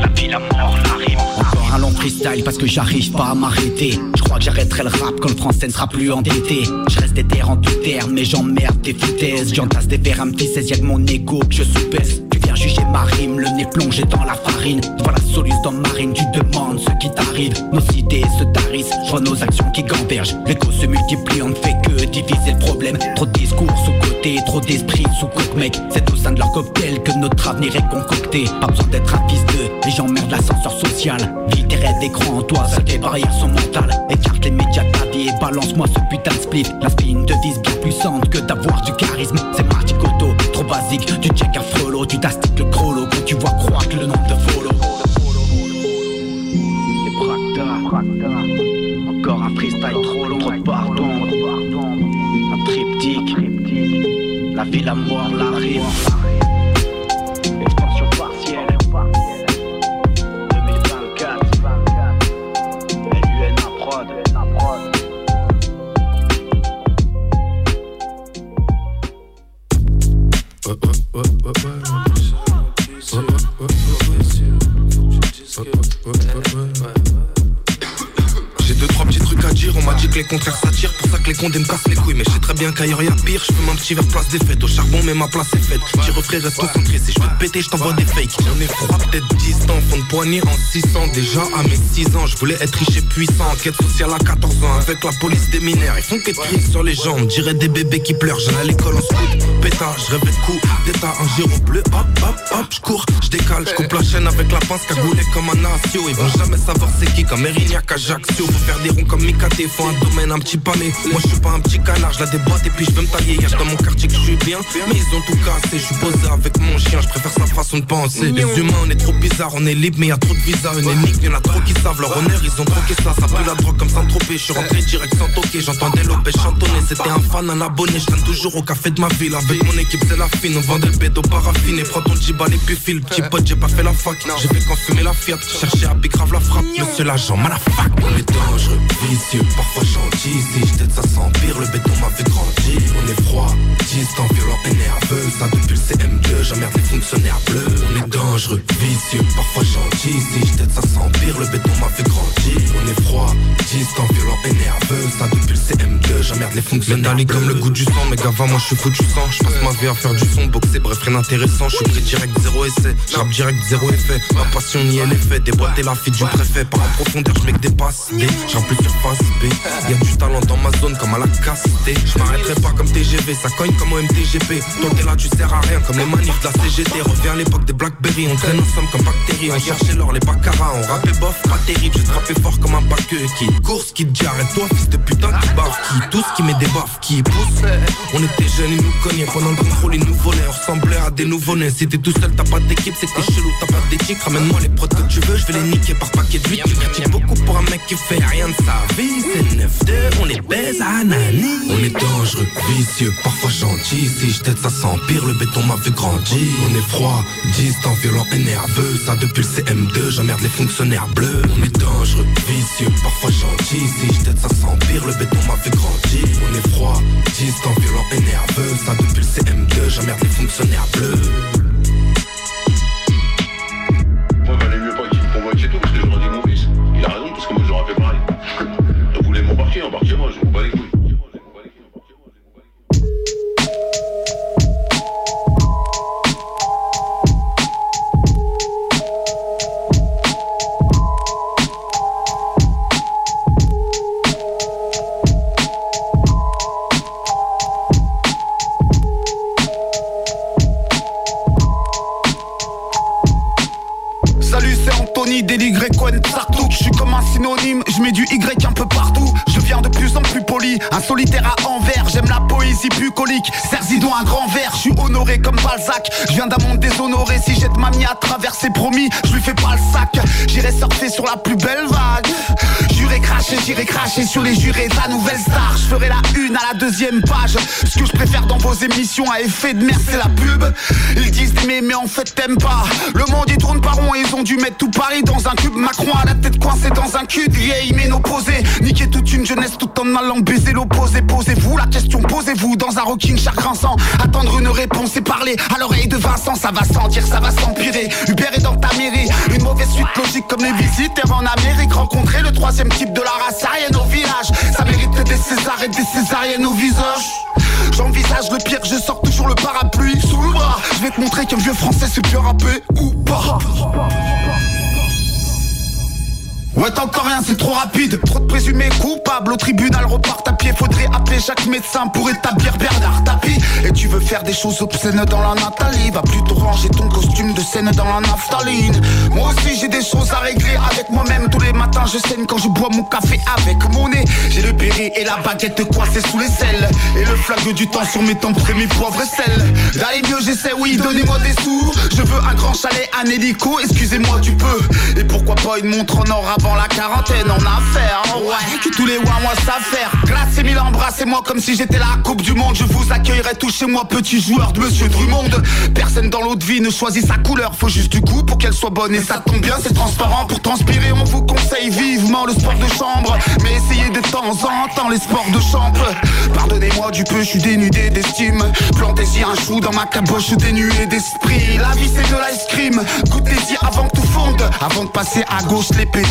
[SPEAKER 11] La vie, la mort, la rime. Un long freestyle parce que j'arrive pas à m'arrêter. Je crois que j'arrêterai le rap quand le français ne sera plus endetté. Je reste déter en tout terme, mais j'emmerde tes foutaises. J'entasse des verres, petit 16 y'a que mon égo que je sous-baisse. Juger ma rime, le nez plongé dans la farine. Voilà Solus dans marine, tu demandes ce qui t'arrive. Nos idées se tarissent, je vois nos actions qui gambergent. L'écho se multiplie, on ne fait que diviser le problème. Trop de discours sous côté, trop d'esprit sous coque mec. C'est au sein de leur cocktail que notre avenir est concocté. Pas besoin d'être un fils d'eux, les gens merdent l'ascenseur social. Vis tes rêves d'écran en toi, seules tes barrières sont mentales. Écarte les médias de ta vie et balance-moi ce putain de split. La spin devise bien puissante que d'avoir du charisme. C'est Marty Cotto, trop basique. Tu check un frelot, tu tastiques le crollo quand tu vois croître le nombre de follow.
[SPEAKER 36] Les. Encore un freestyle trop long, trop pardon. Un triptyque. La vie, la mort, la rime.
[SPEAKER 37] Condés me bien qu'ailleurs y'a pire Je fume un petit place des fêtes. Au charbon mais ma place est faite. Tire frère reste concentré Si je veux te péter je t'envoie des fakes. J'en ai froid peut-être distant Fond de poignée en 600 Déjà à mes 6 ans Je voulais être riche et puissant. Enquête sociale à 14 ans Avec la police des mineurs. Ils font qu'être tristes sur les gens On dirait des bébés qui pleurent. J'allais à l'école en scout. Pétard, je rêvais de coups D'état. Un giron bleu Hop hop hop. Je cours Je décale Je coupe la chaîne avec la pince Cagoulé comme un asio. Ils vont jamais savoir c'est qui Comme Erignac Ajaccio. Faut faire des ronds comme Mikate Faut un dos mène un petit palais. Moi je suis pas un petit canard, je la et puis je veux me tailler. Y'a dans mon quartier que je suis bien, mais ils ont tout cassé. Je suis posé avec mon chien, je préfère sa façon de penser. Les humains, on est trop bizarres, on est libre, mais y a trop de visas. Une énigme, y'en a trop qui savent leur honneur, ils ont troqué ça. Ça pue la drogue comme sans tropé. Je suis rentré direct sans toquer, j'entendais Lopez chantonner. C'était un fan, un abonné, je toujours au café de ma ville. Avec mon équipe, c'est la fine, on vendait le bédo paraffiné. Prends ton jibal et puis file. Petit pote, j'ai pas fait la fac, j'ai fait quand fumer la fiat. Chercher à grave la frappe, monsieur l'agent, fac On est dangereux, vicieux, parfois gentil. Si je ça s'empire, le béton m'a fait On est froid, distant, violent et nerveux. Ça depuis le CM2, j'emmerde les fonctionnaires bleus. On est dangereux, vicieux, parfois gentil. Si je ça s'empire, le béton m'a fait grandir. On est froid, distant, violent et nerveux. Ça depuis le CM2, j'emmerde les fonctionnaires bleus. comme le goût du sang, mais gava, moi je suis foutu sang. Je passe ma vie à faire du son, boxer, bref, rien d'intéressant. Je suis pris direct, zéro essai. J'rappe direct, zéro effet. Ma passion ni elle est faite. Déboîter la fille du préfet. Par la profondeur, je mets que des passes. Plus surface B. Y'a du talent dans ma zone comme à la casse Je m'arrêterai pas comme TGV, ça cogne comme au MTGP. Toi t'es là, tu sers à rien comme les manifs de la CGT. Reviens à l'époque des Blackberry, on traîne ensemble comme bactéries. On cherchait l'or, les baccaras, on rappait bof, pas terrible. J'ai frappé fort comme un baqueux qui course, qui dit arrête-toi, fils de putain, qui bave, qui tout ce qui met des baffes, qui pousse. On était jeunes, ils nous cognaient pendant le contrôle, ils nous volaient. On ressemblait à des nouveau-nés. Si t'es tout seul, t'as pas d'équipe, t'es chelou, t'as pas d'éthique. Ramène-moi les prods que tu veux, je vais les niquer par paquet de 8. Tu beaucoup pour un mec qui fait rien de sa vie. C'est 9-2, on à Nani. On est dangereux, vicieux, parfois gentil. Si je t'aide, ça s'empire, le béton m'a vu grandir. On est froid, distant, violent et nerveux. Ça depuis le CM2, j'emmerde les fonctionnaires bleus. On est dangereux, vicieux, parfois gentil. Si je t'aide, ça s'empire, le béton m'a vu grandir. On est froid, distant, violent et nerveux. Ça depuis le CM2, j'emmerde les fonctionnaires bleus.
[SPEAKER 38] Solitaire à envers, j'aime la poésie bucolique. Serzidon un grand verre, je suis honoré comme Balzac. Je viens d'un monde déshonoré, si jette mamie à travers ses promis Je lui fais pas le sac, j'irai surfer sur la plus belle vague J'irai cracher, sur les jurés de la nouvelle star Je ferai la une à la deuxième page Ce que je préfère dans vos émissions à effet de merde c'est la pub Ils disent d'aimer mais en fait t'aimes pas Le monde il tourne par rond ils ont dû mettre tout Paris dans un cube Macron à la tête coincée dans un cul vieille ménopausée Niquer toute une jeunesse tout en allant baiser l'opposé. Posez-vous la question, posez-vous dans un rocking chaque rinçant. Attendre une réponse et parler à l'oreille de Vincent, ça va sentir, ça va s'empirer. Hubert est dans ta mairie, une mauvaise suite logique comme les visiteurs en Amérique. Rencontrer le troisième type de la race aérienne au village. Ça mérite des Césars et des Césariennes au visage. J'envisage le pire, je sors toujours le parapluie sous le bras. Je vais te montrer qu'un vieux français c'est bien râpé ou pas. Ouais encore rien c'est trop rapide. Trop de présumés coupables. Au tribunal repartent à pied. Faudrait appeler chaque médecin pour établir Bernard Tapie. Et tu veux faire des choses obscènes dans la Nathalie. Va plutôt ranger ton costume de scène dans la naphtaline. Moi aussi j'ai des choses à régler avec moi-même. Tous les matins je saigne quand je bois mon café avec mon nez. J'ai le péri et la baguette coincée sous les selles. Et le flag du temps sur mes tempes et mes poivres et sel D'aller mieux j'essaie oui donnez-moi des sous. Je veux un grand chalet, un hélico, excusez-moi tu peux. Et pourquoi pas une montre en or avant la quarantaine on a affaire Ouais, que tous les mois moi ça faire. Glacez mille embrassez-moi comme si j'étais la coupe du monde. Je vous accueillerai tous chez moi petit joueur de Monsieur Drummond. Personne dans l'autre vie ne choisit sa couleur. Faut juste du coup pour qu'elle soit bonne Et ça tombe bien c'est transparent. Pour transpirer on vous conseille vivement le sport de chambre. Mais essayez de temps en temps les sports de chambre. Pardonnez-moi du peu je suis dénudé d'estime. Plantez-y un chou dans ma caboche dénué d'esprit. La vie c'est de l'ice cream. Goûtez-y avant que tout fonde. Avant de passer à gauche l'épée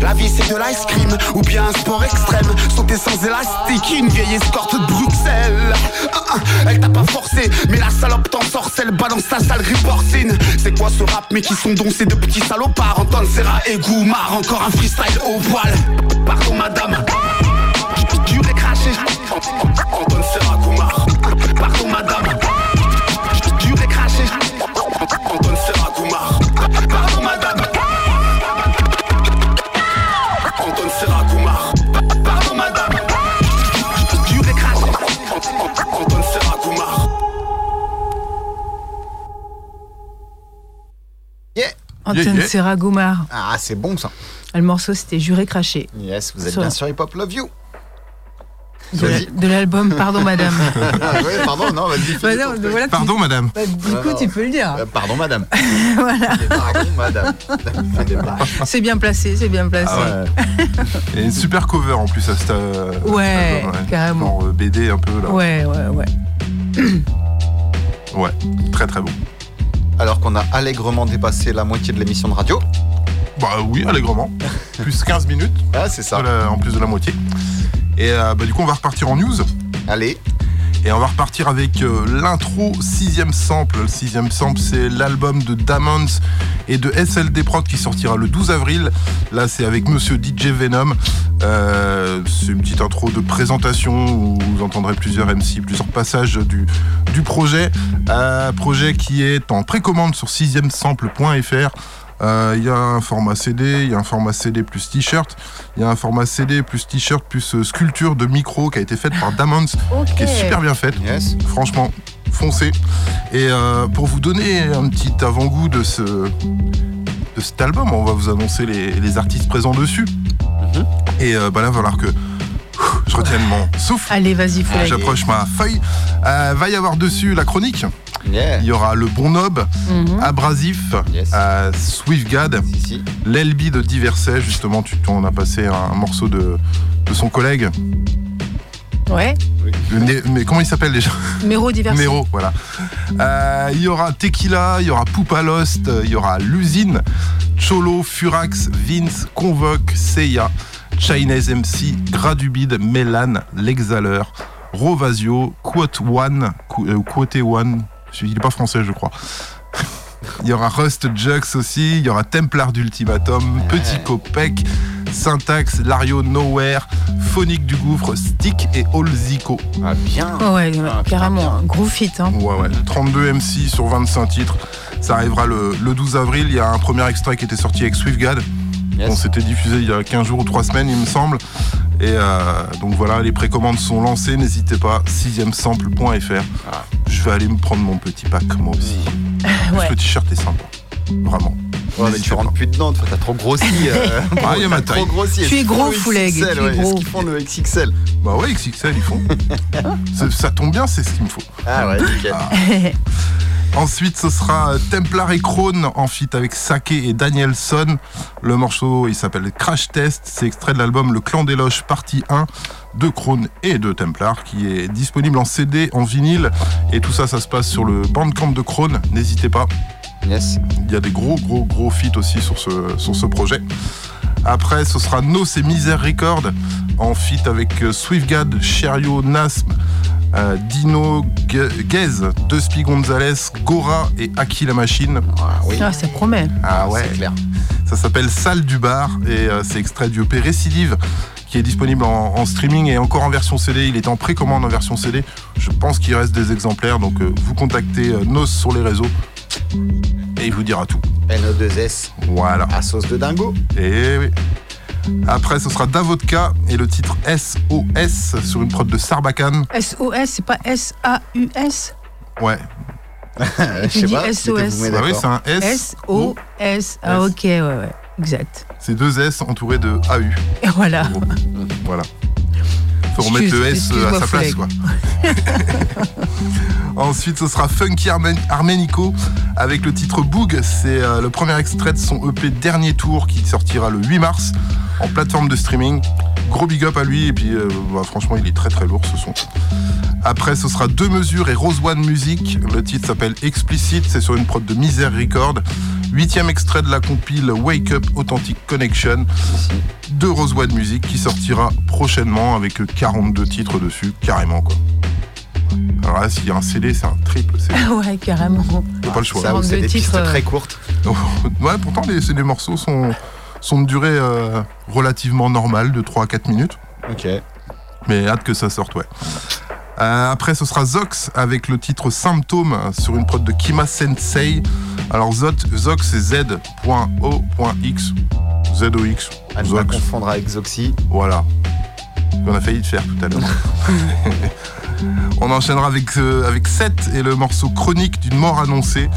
[SPEAKER 38] La vie c'est de l'ice cream ou bien un sport extrême. Sauter sans élastique, une vieille escorte de Bruxelles. Ah, ah, Elle t'a pas forcé, mais la salope t'en sorcelle Balance ta salerie porcine C'est quoi ce rap mais qui sont donc ces deux petits salopards? Antoine Serra et Goumar, encore un freestyle au poil. Pardon madame
[SPEAKER 23] Anton
[SPEAKER 5] Yeah, yeah.
[SPEAKER 39] Serra Goumar.
[SPEAKER 5] Ah, c'est bon ça.
[SPEAKER 39] Le morceau, c'était Juré craché.
[SPEAKER 5] Yes, vous êtes
[SPEAKER 39] Sur-
[SPEAKER 5] bien sur Hip Hop Love You.
[SPEAKER 39] De, la- de l'album Pardon Madame.
[SPEAKER 5] Ah ouais, pardon, non, vas-y.
[SPEAKER 39] Bah tu-
[SPEAKER 9] Pardon, madame.
[SPEAKER 39] Bah, du coup, tu peux le dire.
[SPEAKER 5] Euh, Pardon, madame.
[SPEAKER 39] voilà.
[SPEAKER 5] Pardon, madame.
[SPEAKER 39] C'est bien placé, c'est bien placé.
[SPEAKER 9] Ah ouais. Et une super cover en plus à cette. euh,
[SPEAKER 39] Ouais,
[SPEAKER 9] album,
[SPEAKER 39] carrément.
[SPEAKER 9] Genre euh, BD un peu là.
[SPEAKER 39] Ouais, ouais, ouais.
[SPEAKER 9] Ouais, très très bon.
[SPEAKER 5] Alors qu'on a allègrement dépassé la moitié de l'émission de radio.
[SPEAKER 9] Bah oui, allègrement. plus 15 minutes.
[SPEAKER 5] Ah, c'est ça.
[SPEAKER 9] En plus de la moitié. Et euh, bah, du coup, on va repartir en news.
[SPEAKER 5] Allez.
[SPEAKER 9] Et on va repartir avec euh, l'intro sixième sample. Le sixième sample, c'est l'album de Damons et de SLD Prod qui sortira le 12 avril. Là, c'est avec Monsieur DJ Venom. Euh, c'est une petite intro de présentation où vous entendrez plusieurs MC, plusieurs passages du, du projet. Euh, projet qui est en précommande sur 6 sample.fr. Euh, Il y a un format CD, il y a un format CD plus t-shirt, il y a un format CD plus t-shirt plus euh, sculpture de micro qui a été faite par Damons, qui est super bien faite. Franchement, foncez. Et euh, pour vous donner un petit avant-goût de ce de cet album, on va vous annoncer les, les artistes présents dessus. Et euh, bah là, il va falloir que je retienne mon souffle.
[SPEAKER 39] Allez, vas-y, faut
[SPEAKER 9] J'approche ma feuille. Euh, va y avoir dessus la chronique.
[SPEAKER 5] Yeah.
[SPEAKER 9] Il y aura le bon nob,
[SPEAKER 39] Mhm.
[SPEAKER 9] Abrasif, euh, Swiftgad, l'Elbi de Diverset. Justement, tu on a passé un morceau de, de son collègue.
[SPEAKER 39] Ouais.
[SPEAKER 9] Mais comment il s'appelle déjà?
[SPEAKER 39] Méro divers.
[SPEAKER 9] Méro, voilà. Euh, Il y aura Tequila, il y aura Poupa Lost, il y aura L'usine, Cholo, Furax, Vince, Convoque, Seiya, Chinese MC, Gradubid, Mélan, L'Exhaleur, Rovasio, Quote One, Qu- Quote One, il n'est pas français je crois. Il y aura Rust Jux aussi, il y aura Templar d'Ultimatum, Petit Copec, Syntax, Lario Nowhere, Phonique du Gouffre, Stick et All Zico.
[SPEAKER 5] Ah bien
[SPEAKER 39] Oh ouais, carrément, un gros fit. Hein.
[SPEAKER 9] Ouais, ouais. 32 MC sur 25 titres. Ça arrivera le, le 12 avril. Il y a un premier extrait qui était sorti avec SwiftGad. On s'était diffusé il y a 15 jours ou 3 semaines, il me semble. Et euh, donc voilà, les précommandes sont lancées. N'hésitez pas, 6 Je vais aller me prendre mon petit pack, moi aussi.
[SPEAKER 39] Ouais.
[SPEAKER 9] Le t-shirt est sympa. Vraiment.
[SPEAKER 5] Ouais, mais tu rentres plus dedans, toi, t'as trop grossi. euh.
[SPEAKER 9] Ah, il y a ma taille.
[SPEAKER 5] trop grossi.
[SPEAKER 39] Tu es gros, Fouleg,
[SPEAKER 5] XXL,
[SPEAKER 39] tu es
[SPEAKER 5] ouais,
[SPEAKER 39] gros.
[SPEAKER 5] Est-ce qu'ils font le XXL
[SPEAKER 9] Bah ouais, XXL, ils font. ça, ça tombe bien, c'est ce qu'il me faut.
[SPEAKER 5] Ah ouais, nickel.
[SPEAKER 9] Ensuite, ce sera euh, Templar et Krone en feat avec Sake et Danielson. Le morceau, il s'appelle Crash Test. C'est extrait de l'album Le Clan des Loches, partie 1 de Krone et de Templar, qui est disponible en CD, en vinyle. Et tout ça, ça se passe sur le Bandcamp de Krone. N'hésitez pas.
[SPEAKER 5] Yes.
[SPEAKER 9] Il y a des gros, gros, gros feats aussi sur ce, sur ce projet. Après, ce sera Nos et Misère Record en feat avec euh, Swiftgad, Cherio, Nasm, euh, Dino, Gez, Dusty Gonzalez, Gora et Aki la Machine.
[SPEAKER 39] Ah, ça promet.
[SPEAKER 9] Ah ouais, Ça s'appelle Salle du bar et euh, c'est extrait du EP Récidive qui est disponible en, en streaming et encore en version CD. Il est en précommande en version CD. Je pense qu'il reste des exemplaires, donc euh, vous contactez euh, Nos sur les réseaux et il vous dira tout.
[SPEAKER 5] NO2S.
[SPEAKER 9] Voilà.
[SPEAKER 5] À sauce de dingo.
[SPEAKER 9] Et oui. Après, ce sera Davodka et le titre SOS sur une prod de Sarbacane.
[SPEAKER 39] SOS, c'est pas S-A-U-S
[SPEAKER 9] Ouais.
[SPEAKER 5] Je
[SPEAKER 39] Tu dis SOS.
[SPEAKER 9] Ah oui, c'est un S.
[SPEAKER 39] S-O-S. Ah, ok, ouais, ouais. Exact.
[SPEAKER 9] C'est deux S entourés de AU.
[SPEAKER 39] Et voilà.
[SPEAKER 9] Voilà. Faut remettre le S à sa place, quoi. Ensuite, ce sera Funky Armen- Armenico avec le titre Boog. C'est euh, le premier extrait de son EP Dernier Tour qui sortira le 8 mars en plateforme de streaming. Gros big up à lui et puis euh, bah, franchement, il est très très lourd ce son. Après, ce sera Deux Mesures et Rose One Music. Le titre s'appelle Explicit, c'est sur une prod de Misère Record. Huitième extrait de la compile Wake Up Authentic Connection de Rose One Music qui sortira prochainement avec 42 titres dessus, carrément quoi. Alors là, s'il y a un CD, c'est un triple CD.
[SPEAKER 39] ouais, carrément.
[SPEAKER 9] T'as pas le choix.
[SPEAKER 39] Ça, c'est des pistes très
[SPEAKER 5] courtes.
[SPEAKER 9] ouais, pourtant les, c'est- les morceaux sont, sont de durée euh, relativement normale, de 3 à 4 minutes.
[SPEAKER 5] Ok.
[SPEAKER 9] Mais hâte que ça sorte, ouais. Euh, après, ce sera Zox avec le titre Symptôme sur une prod de Kima Sensei. Alors, Zot- Zox, c'est Z.O.X. Z-O-X.
[SPEAKER 5] À ne pas confondre avec Zoxy.
[SPEAKER 9] Voilà. On a failli le faire tout à l'heure. On enchaînera avec, euh, avec 7 et le morceau Chronique d'une mort annoncée.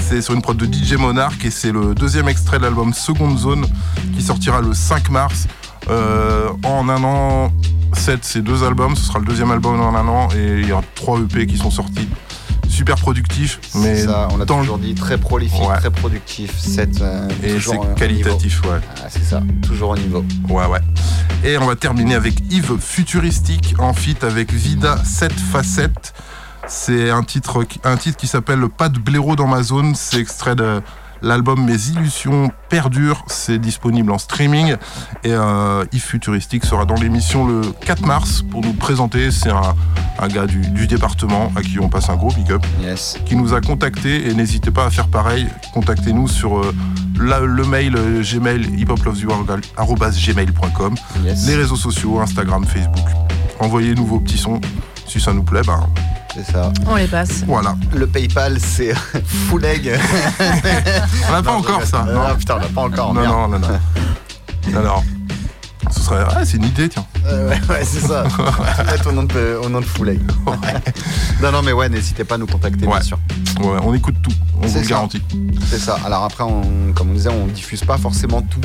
[SPEAKER 9] C'est sur une prod de DJ Monarch et c'est le deuxième extrait de l'album Seconde Zone qui sortira le 5 mars. Euh, en un an, 7 c'est deux albums, ce sera le deuxième album en un an et il y a trois EP qui sont sortis. Super productif, mais
[SPEAKER 5] ça, on
[SPEAKER 9] le-
[SPEAKER 5] toujours dit, très prolifique,
[SPEAKER 9] Ouais.
[SPEAKER 5] très productif. Cette, euh,
[SPEAKER 9] Et c'est qualitatif, ouais.
[SPEAKER 5] Ah, c'est ça, toujours au niveau.
[SPEAKER 9] Ouais, ouais. Et on va terminer avec Yves Futuristique en feat avec Vida 7 facettes. C'est un titre, qui- un titre qui s'appelle Pas de blaireau dans ma zone. C'est extrait de l'album Mes illusions perdurent. C'est disponible en streaming. Et euh, Yves Futuristique sera dans l'émission le 4 mars pour nous présenter. C'est un, un gars du, du département à qui on passe un gros big up. Qui nous a contacté et n'hésitez pas à faire pareil. Contactez-nous sur euh, la- le mail euh, gmail hipoplovesyourgirl@gmail.com. Les réseaux sociaux, Instagram, Facebook. Envoyez-nous vos petits sons. Si ça nous plaît, ben.
[SPEAKER 5] C'est ça.
[SPEAKER 39] On les passe.
[SPEAKER 9] Voilà.
[SPEAKER 5] Le PayPal, c'est full egg.
[SPEAKER 9] On n'a pas
[SPEAKER 5] Non,
[SPEAKER 9] encore ça. Non,
[SPEAKER 5] Ah, putain, on l'a pas encore.
[SPEAKER 9] non,
[SPEAKER 5] merde.
[SPEAKER 9] non, non, non. Alors, ce serait. Ah, c'est une idée, tiens.
[SPEAKER 5] Euh, ouais, ouais, c'est ça. Mettre au nom de, au nom de egg. non, non, mais ouais, n'hésitez pas à nous contacter, bien sûr.
[SPEAKER 9] Ouais, on écoute tout. On vous
[SPEAKER 5] C'est
[SPEAKER 9] le garantit.
[SPEAKER 5] C'est ça. Alors après, on, comme on disait, on diffuse pas forcément tout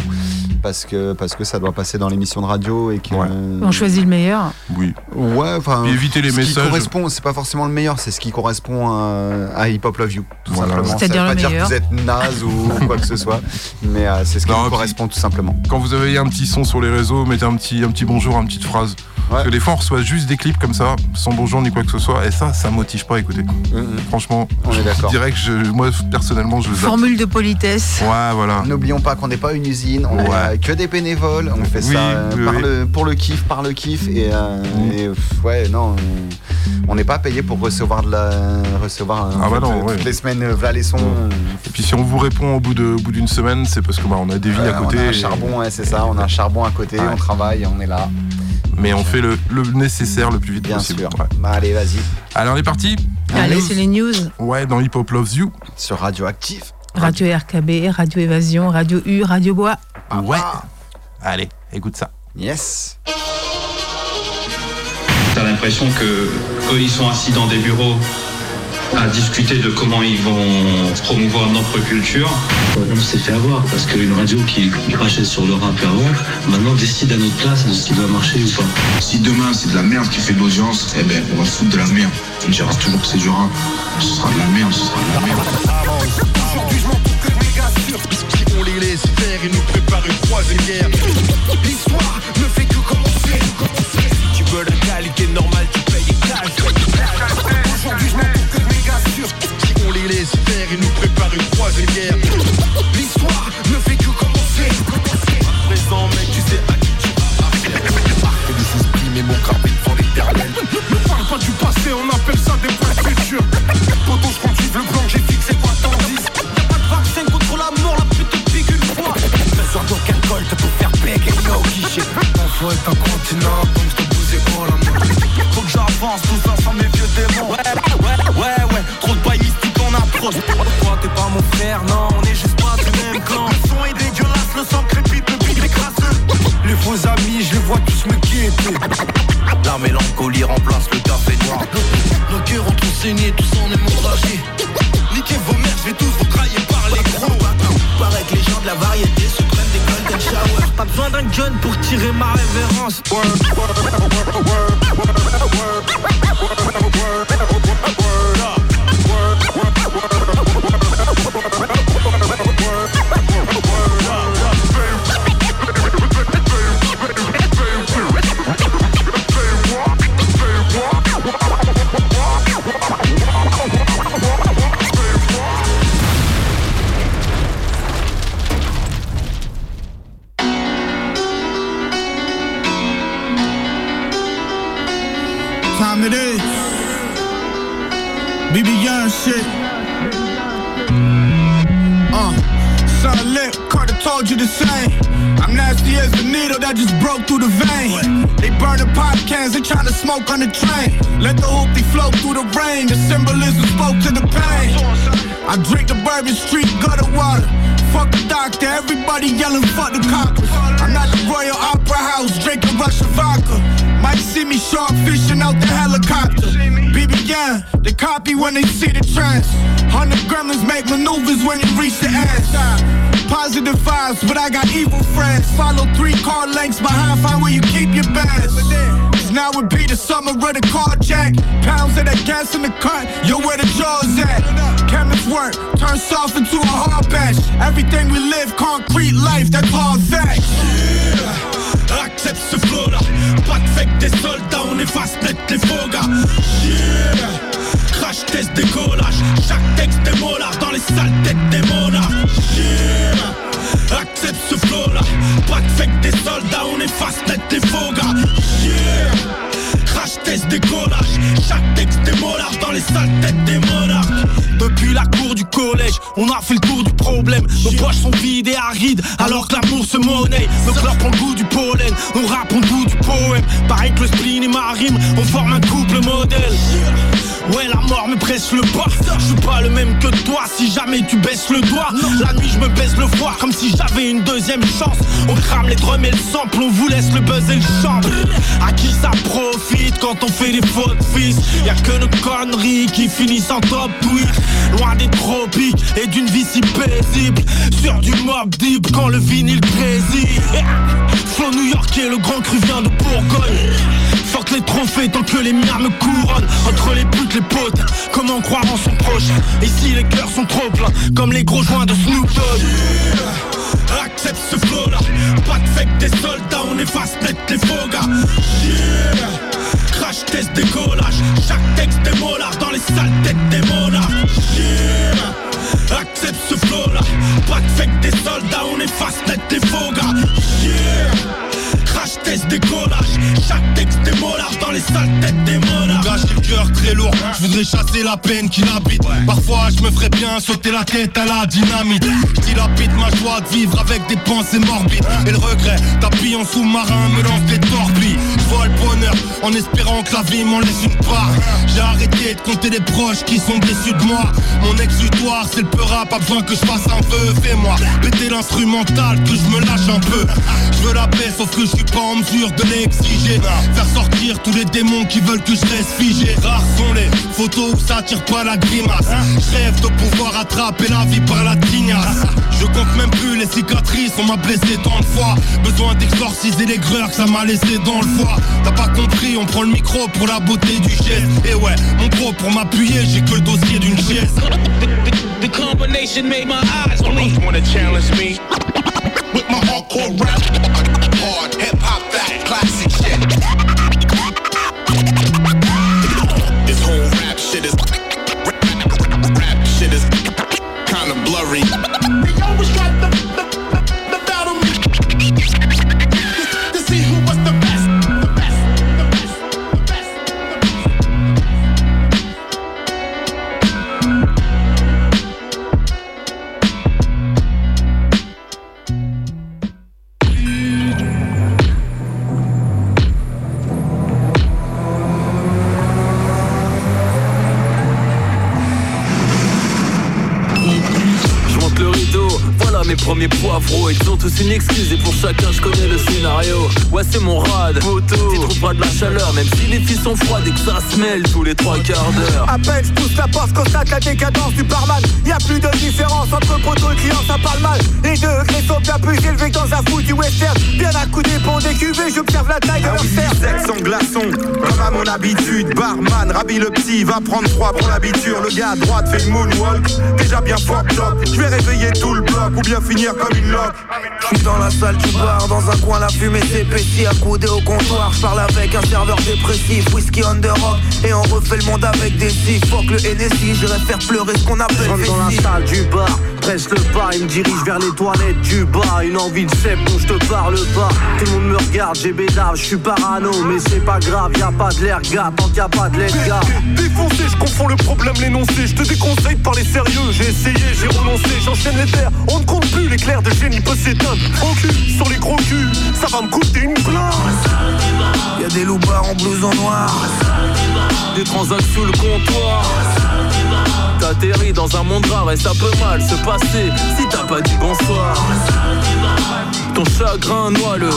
[SPEAKER 5] parce que, parce que ça doit passer dans l'émission de radio et que.
[SPEAKER 39] On choisit le meilleur.
[SPEAKER 9] Oui.
[SPEAKER 5] Ouais, enfin.
[SPEAKER 9] Éviter les
[SPEAKER 5] ce
[SPEAKER 9] messages.
[SPEAKER 5] Qui correspond, c'est pas forcément le meilleur, c'est ce qui correspond à, à Hip Hop Love You, tout
[SPEAKER 9] Voilà.
[SPEAKER 5] simplement.
[SPEAKER 39] C'est-à-dire
[SPEAKER 5] pas
[SPEAKER 39] le
[SPEAKER 5] dire que
[SPEAKER 39] meilleur.
[SPEAKER 5] vous êtes naze ou quoi que ce soit, mais euh, c'est ce qui
[SPEAKER 9] Non,
[SPEAKER 5] correspond tout simplement.
[SPEAKER 9] Quand vous avez un petit son sur les réseaux, mettez un petit, un petit bonjour, une petite phrase. Parce que des fois, on reçoit juste des clips comme ça, sans bonjour ni quoi que ce soit, et ça, ça motive pas à écouter. Franchement,
[SPEAKER 5] Mm, On est
[SPEAKER 9] je
[SPEAKER 5] d'accord.
[SPEAKER 9] dirais que je, moi, personnellement, je zappe.
[SPEAKER 39] Formule de politesse.
[SPEAKER 9] Ouais, voilà.
[SPEAKER 5] N'oublions pas qu'on n'est pas une usine, on
[SPEAKER 9] Ouais.
[SPEAKER 5] n'est que des bénévoles, on fait
[SPEAKER 9] Oui,
[SPEAKER 5] ça euh,
[SPEAKER 9] oui,
[SPEAKER 5] par
[SPEAKER 9] oui.
[SPEAKER 5] Le, pour le kiff, par le kiff, et, euh, et, pff, ouais, non, on- n'est pas payé pour recevoir de la, recevoir euh,
[SPEAKER 9] Ah bah non,
[SPEAKER 5] euh,
[SPEAKER 9] ouais.
[SPEAKER 5] toutes les semaines, euh, voilà les sons.
[SPEAKER 9] Et puis si on vous répond au bout de- au bout d'une semaine, c'est parce que bah, on a des vies
[SPEAKER 5] Euh,
[SPEAKER 9] à côté.
[SPEAKER 5] On a un
[SPEAKER 9] et-
[SPEAKER 5] charbon, ouais, c'est ça, on a un charbon à côté,
[SPEAKER 9] Ouais.
[SPEAKER 5] on travaille, on est là.
[SPEAKER 9] Mais on fait le, le nécessaire le plus vite
[SPEAKER 5] Bien
[SPEAKER 9] possible.
[SPEAKER 5] sûr.
[SPEAKER 9] Ouais.
[SPEAKER 5] Bah, allez, vas-y.
[SPEAKER 9] Allez, on est parti
[SPEAKER 39] Allez, c'est les news.
[SPEAKER 9] Ouais, dans Hip Hop Loves You.
[SPEAKER 5] Sur Radioactif.
[SPEAKER 39] Radio RKB, Radio Évasion, Radio U, Radio Bois.
[SPEAKER 9] Ouais. Allez, écoute ça.
[SPEAKER 5] Yes.
[SPEAKER 40] T'as l'impression que eux ils sont assis dans des bureaux à discuter de comment ils vont promouvoir notre culture.
[SPEAKER 41] On s'est fait avoir parce qu'une radio qui crachait sur le rap avant, maintenant décide à notre place de ce qui doit marcher ou pas.
[SPEAKER 42] Si demain c'est de la merde qui fait de l'audience, eh ben on va foutre de la merde. On dira toujours que c'est du rap. Ce sera de la merde, ce sera de la merde.
[SPEAKER 23] Aujourd'hui je m'en fous que mes gars sûrs On les laisse faire et nous prépare une troisième guerre L'histoire ne fait que commencer Si tu veux la qualité normale tu payes cash Aujourd'hui je m'en fous que mes gars sûrs On les laisse faire et nous prépare une troisième guerre. L'histoire ne fait que commencer. Présent mec tu sais à qui tu Marque des esprits mais mon gravé devant l'éternel. Ne parle pas du passé on appelle ça des points de futur. Poto je continue le plan j'ai fixé quoi t'en dis Y'a pas de vaccin contre la mort, la pute te pique une fois. Besoin d'aucun colt pour faire bégayer au guichet Mon feu est un continent, donc je Gun pour tirer ma révérence smoke on the train. Let the hoopty flow through the rain. The symbolism spoke to the pain. I drink the bourbon street gutter water.
[SPEAKER 43] fuck the doctor. Everybody yelling, fuck the coppers. I'm at the Royal Opera House, drinking Russian vodka. Might see me shark fishing out the helicopter. BB gang, they copy when they see the trends. Make maneuvers when you reach the end. Positive vibes, but I got evil friends. Follow three car lengths behind, find where you keep your bags. Cause now would be the summer of the car jack. Pounds of that gas in the cut, yo, where the jaws at? Chemist work, turn soft into a hard patch. Everything we live, concrete life, that's hard facts.
[SPEAKER 44] Yeah. Accepte ce flow là, pas de fake des soldats, on efface net les faux gars. Crash test décollage, chaque texte des molars dans les sales têtes des monarques. Yeah. Accepte ce flow là, pas de fake des soldats, on efface net les faux gars. Yeah. Crash test décollage, chaque texte des molars dans les sales têtes des monarques. Depuis la cour du collège, on a fait le Nos poches sont vides et arides, alors que l'amour se monnaie. Nos cœurs prend le goût du pollen, nos rap ont le goût du poème. Pareil que le spleen et ma rime, on forme un couple modèle. Ouais, la mort me presse le bas. Je suis pas le même que toi si jamais tu baisses le doigt. La nuit, je me baisse le foie comme si j'avais une deuxième chance. On crame les drums et le sample, on vous laisse le buzz et le champ. À qui ça profite quand on fait des fautes, fils? Y'a que nos conneries qui finissent en top tweet. Loin des tropiques et d'une vie si paisible. Sur du mob deep quand le vinyle grésille. Flow New Yorkais, le grand cru vient de Bourgogne. Fuck les trophées tant que les miens me couronnent Entre les putes, les potes, comment croire en son proche si les cœurs sont trop pleins, comme les gros joints de Snoop Dogg. Accepte ce flow là, pas de fake des soldats, on efface net les faux gars yeah. Crash test décollage, chaque texte des molars dans les sales têtes des monarques. Accepte ce flow là, pas de fake des soldats, on efface net les faux gars. Yeah. Crash test décollage. Chaque texte des dans les sales têtes des monarques
[SPEAKER 45] j'ai le cœur très lourd. Je voudrais chasser la peine qui l'habite Parfois je me ferais bien sauter la tête à la dynamite. Dilapide ma joie de vivre avec des pensées morbides. Et le regret tapis en sous-marin me lance des torpilles Le en espérant que la vie m'en laisse une part. J'ai arrêté de compter les proches qui sont déçus de moi. Mon exutoire c'est le peu rap Pas besoin que je fasse un peu Fais-moi péter l'instrumental que je me lâche un peu. Je veux la paix sauf que je suis pas en mesure de l'exiger. Faire sortir tous les démons qui veulent que je reste figé. Rares sont les photos où ça tire pas la grimace. Je rêve de pouvoir attraper la vie par la tignasse. Je compte même plus les cicatrices, on m'a blessé tant de fois. Besoin d'exorciser les greurs que ça m'a laissé dans le foie T'as pas compris, on prend le micro pour la beauté du geste. Et ouais, mon gros pour m'appuyer, j'ai que le dossier d'une chaise.
[SPEAKER 44] The combination made my eyes bleed
[SPEAKER 18] wanna challenge me? With my hardcore rap hard hip hop back classic
[SPEAKER 46] 8 tous une excuse et pour chacun je connais le scénario. Ouais c'est mon rad, photo T'y trouveras de la chaleur même si les filles sont froides et que ça se mêle tous les trois quarts d'heure.
[SPEAKER 32] À peine je pousse la porte, constate la décadence du barman. Y'a plus de différence entre poteau et client, ça parle mal. Les degrés sont bien plus élevés que dans un foot du western. Bien accoudé pour des cuvées, j'observe la taille de leur cerf
[SPEAKER 47] Sexe en glaçon, comme à mon habitude. Barman, Rabi le petit, va prendre froid pour l'habitude. Le gars à droite fait une moonwalk, déjà bien fucked up. Je vais réveiller tout le bloc ou bien finir comme une loque
[SPEAKER 32] Je suis dans la salle du bar, dans un coin la fumée s'épaissit. Accoudé au comptoir, je parle avec un serveur dépressif. Whisky on the rock, et on refait le monde avec des si Fuck le NSI, j'irai faire pleurer ce qu'on appelle
[SPEAKER 48] rentre dans la salle du bar, presse le pas, il me dirige vers les toilettes du bas. Une envie de cèpe dont je te parle pas. Tout le monde me regarde, j'ai bédave, je suis parano, mais c'est pas grave, y a pas de l'air gars, tant qu'il y a pas de l'air gars.
[SPEAKER 49] Défoncé, je confonds le problème, l'énoncé. Je te déconseille de parler sérieux. J'ai essayé, j'ai renoncé, j'enchaîne les terres. On ne compte plus, l'éclair de génie peut s'éteindre. Au cul, sur les gros culs, ça va me coûter une plainte.
[SPEAKER 32] Y'a des loupards en blouson noir
[SPEAKER 46] Des transactions sous le comptoir T'atterris dans un monde rare et ça peut mal se passer si t'as pas dit bonsoir. Ton chagrin noie le.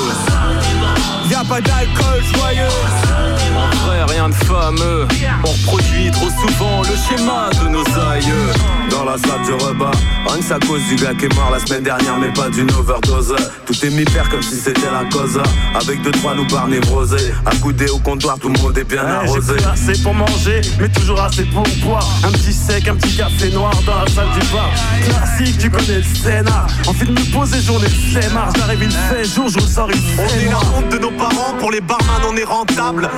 [SPEAKER 50] Y'a pas d'alcool joyeux.
[SPEAKER 46] En vrai, rien de fameux. On reproduit trop souvent le schéma de nos aïeux.
[SPEAKER 37] Dans la salle du repas, rien que à cause du gars qui est mort la semaine dernière, mais pas d'une overdose. Tout est mi-père comme si c'était la cause. Avec deux, trois nous par névrosés. Accoudés au comptoir, tout le monde est bien
[SPEAKER 51] Ouais,
[SPEAKER 37] arrosé.
[SPEAKER 51] plus assez pour manger, mais toujours assez pour boire. Un petit sec, un petit café noir dans la salle du bar. Classique, tu connais le scénar. Envie de me poser, journée de flemmard. J'arrive, il fait jour, je ressors, il fait
[SPEAKER 52] On est la honte de nos parents, pour les barman on est rentable.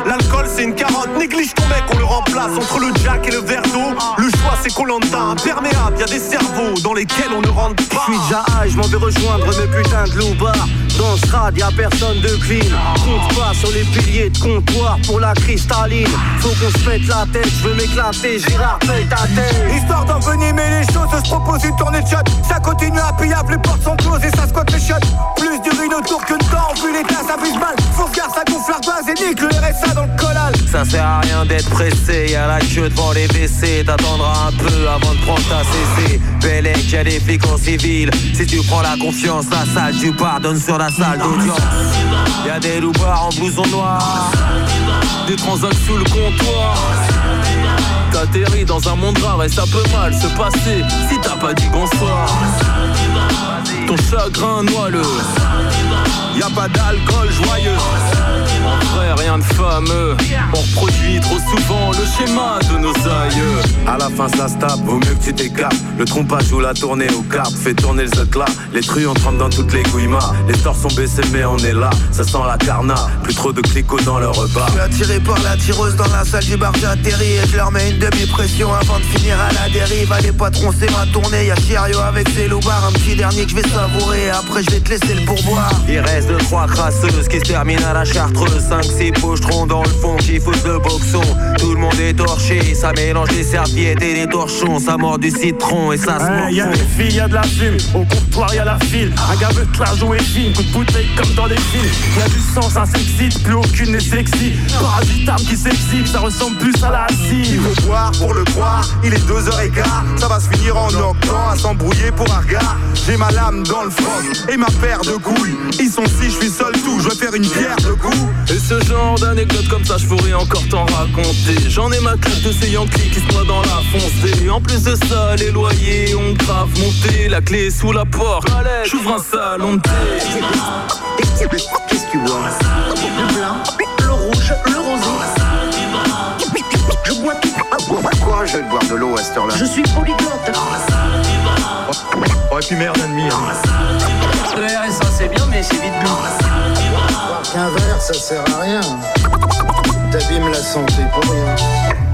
[SPEAKER 52] C'est une carotte, néglige ton mec, on le remplace. Entre le jack et le verre d'eau, le choix c'est Colanta, imperméable, y a des cerveaux dans lesquels on ne rentre pas.
[SPEAKER 50] Je suis déjà je m'en vais rejoindre mes putains de loupards. Dans ce rad, y'a personne de clean. Compte pas sur les piliers de comptoir pour la cristalline. Faut qu'on se pète la tête, je veux m'éclater, Gérard paye ta tête.
[SPEAKER 38] Histoire d'envenimer les choses, je propose une tournée de shot. Ça continue à pillable, les portes sont closes et ça squatte les shots. Plus d'urine autour que de temps, vu les tas, ça brise mal. Faut regarder, ça gonfle l'ardoise et nique le RSA dans le collal.
[SPEAKER 50] Ça sert à rien d'être pressé, y'a la queue devant les WC, t'attendras un peu avant de prendre ta CC. Bellec, y'a des flics en civil, si tu prends la confiance, la salle, tu pardonnes sur la salle d'audience. Y'a des loupards en blouson noir,
[SPEAKER 46] Des transactions sous le comptoir. T'atterris dans un monde rare et ça peut mal se passer si t'as pas dit bonsoir. Ton chagrin noie le.
[SPEAKER 37] Y'a pas d'alcool joyeux.
[SPEAKER 46] Vrai, rien de fameux. On reproduit trop souvent le schéma de nos aïeux.
[SPEAKER 37] À la fin ça se tape, vaut mieux que tu t'écartes Le trompage ou la tournée aux cartes Fait tourner le là Les truands tremblent dans toutes les gouillemats Les stores sont baissés mais on est là. Ça sent la carna. Plus trop de clicots dans le repas.
[SPEAKER 53] Je suis attiré par la tireuse dans la salle du bar, j'atterris et je leur mets une demi-pression avant de finir à la dérive. Allez patrons, c'est ma tournée, y'a Chiario avec ses loupards, un petit dernier que je vais savourer, après je vais te laisser le pourboire.
[SPEAKER 50] Il reste deux trois crasseuses qui se terminent à la chartreuse 5-6 pochetrons dans le fond qui foutent le boxon Tout le monde est torché, ça mélange les serviettes et les torchons Ça mord du citron et ça se
[SPEAKER 51] Ouais, y a
[SPEAKER 50] morfond
[SPEAKER 51] des filles, y a de la fume. Au comptoir, y a la file. Un gars veut te la jouer fine. Coup de bouteille comme dans les films. Y a du sang, ça s'excite. Plus aucune n'est sexy. Parasitable qui s'exhibe, ça ressemble plus à la
[SPEAKER 52] Il
[SPEAKER 51] cible.
[SPEAKER 52] faut boire pour le croire, il est 2h15 Ça va se finir en octant à s'embrouiller pour un regard J'ai ma lame dans le front et ma paire de couilles Ils sont six, je suis seul tout, je vais faire une pierre de coups
[SPEAKER 46] Et ce genre d'anecdote comme ça, je pourrais encore t'en raconter. J'en ai ma claque de ces Yankees qui se noient dans la foncée. En plus de ça, les loyers ont grave monté. La clé est sous la porte. J'ouvre un salon de thé.
[SPEAKER 38] Qu'est-ce que tu vois Le blanc, le rouge, le rosé. Je bois tout.
[SPEAKER 5] Courage de boire de l'eau à cette heure-là.
[SPEAKER 38] Je suis polyglotte.
[SPEAKER 52] Oh et puis merde ennemi
[SPEAKER 36] Le RSA c'est bien mais c'est vite bleu.
[SPEAKER 54] Qu'un verre, ça sert à rien. T'abîmes la santé pour rien.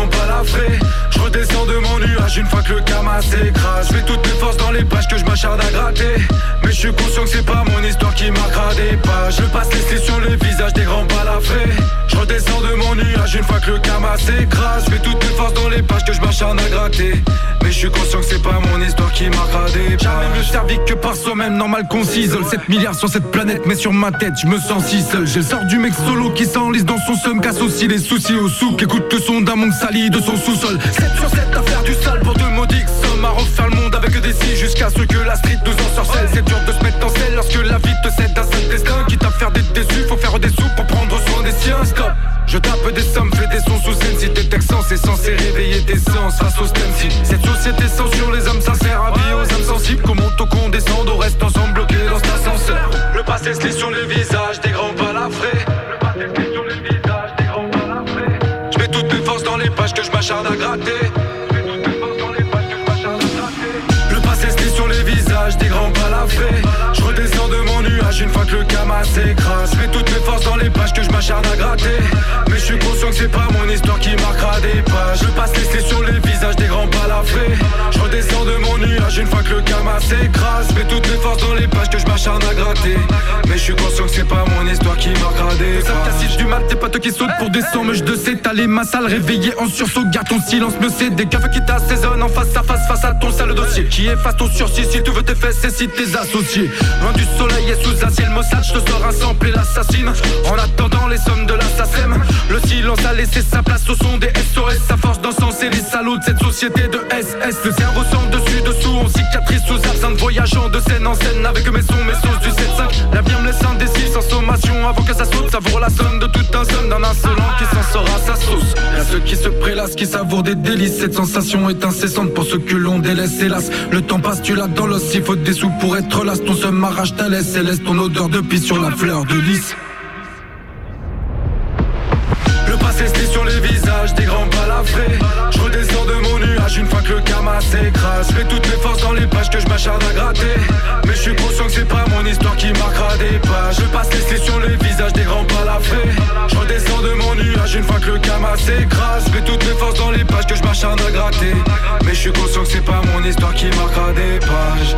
[SPEAKER 52] Visages des grands balafrés Je redescends nuage une fois que le karma s'écrase. Je mets toutes mes forces dans les pages que je m'acharne à gratter. Mais je suis conscient que c'est pas mon histoire qui marquera des pages. Le passé se lit sur les visages des grands balafrés Je redescends de mon nuage une fois que le karma s'écrase. Je mets toutes mes forces dans les pages que je m'acharne à gratter. Mais je suis conscient que c'est pas mon histoire qui marquera des pages. Jamais mieux servi que par soi-même, normal qu'on s'isole. 7 milliards sur cette planète mais sur ma tête je me sens si seul. J'ai le sort du mec solo qui s'enlise dans son seum Casse aussi les soucis au souk. Écoute le son d'un monde sali de son sous-sol. 7 sur 7 à refaire le monde avec des si jusqu'à ce que la street nous en sorcelle C'est dur de se mettre en selle lorsque la vie te cède un seul destin Quitte à faire des déçus, faut faire des sous pour prendre soin des siens. Stop. Je tape des sommes, fais des sons sous scène. Si t'es texan, c'est censé réveiller tes sens. Face au stencil Cette société censure les hommes sincères Habillés aux âmes sensibles. Comment on descende, on reste ensemble bloqués dans cet ascenseur? Le passé se lit sur les visages des grands balafrés Le passé se lit sur les visages des grands balafrés Je mets toutes mes forces dans les pages que je m'acharne à gratter que le karma s'écrase Je toutes mes forces dans les pages que je m'acharne à gratter. Mais je suis conscient que c'est pas mon histoire qui marquera des pages. Le passé se lit sur les visages des grands balafrés Je redescends de mon nuage une fois que le karma s'écrase Je toutes mes forces dans les
[SPEAKER 55] gratter. Mais je suis qui
[SPEAKER 52] sautent pour des sons Mais je de les mains sales réveillées en sursaut Garde ton silence, me c'est des caves qui t'assaisonnent En face à face, face à ton sale dossier. Qui efface ton sursis si tu veux tes fesses et si tes associés Loin du soleil et sous un ciel maussade Je te sors un sample et l'assassine. En attendant les sommes de l'assassin Le silence a laissé sa place au son des SOS Sa force d'encenser les salauds de cette société de SS Le cerveau semble dessus, dessous, on cicatrice sous absinthe Voyageant de scène en scène avec mes sons, mes sauces du 7-5 L'avenir me laisse indécis sans sommation avant que ça saute Savoure la somme de tout un somme d'un insolent qui s'en sort à sa sauce. Y'a ceux qui se prélassent, qui savourent des délices. Cette sensation est incessante pour ceux que l'on délaisse hélas. Le temps passe, tu l'as dans l'os, il faut des sous pour être las Ton seum m'arrache ta laisse et laisse ton odeur de pisse sur la fleur de lys
[SPEAKER 55] des grands balafrés Je redescends de mon nuage une fois que le karma s'écrase. Je toutes mes forces dans les pages que je m'acharne à gratter. Mais je suis conscient que c'est pas mon histoire qui marquera des pages. Je passe clés sur les visages des grands balafrés Je redescends de mon nuage une fois que le karma s'écrase. Je toutes mes forces dans les pages que je m'acharne à gratter. Mais je suis conscient que c'est pas mon histoire qui marquera des pages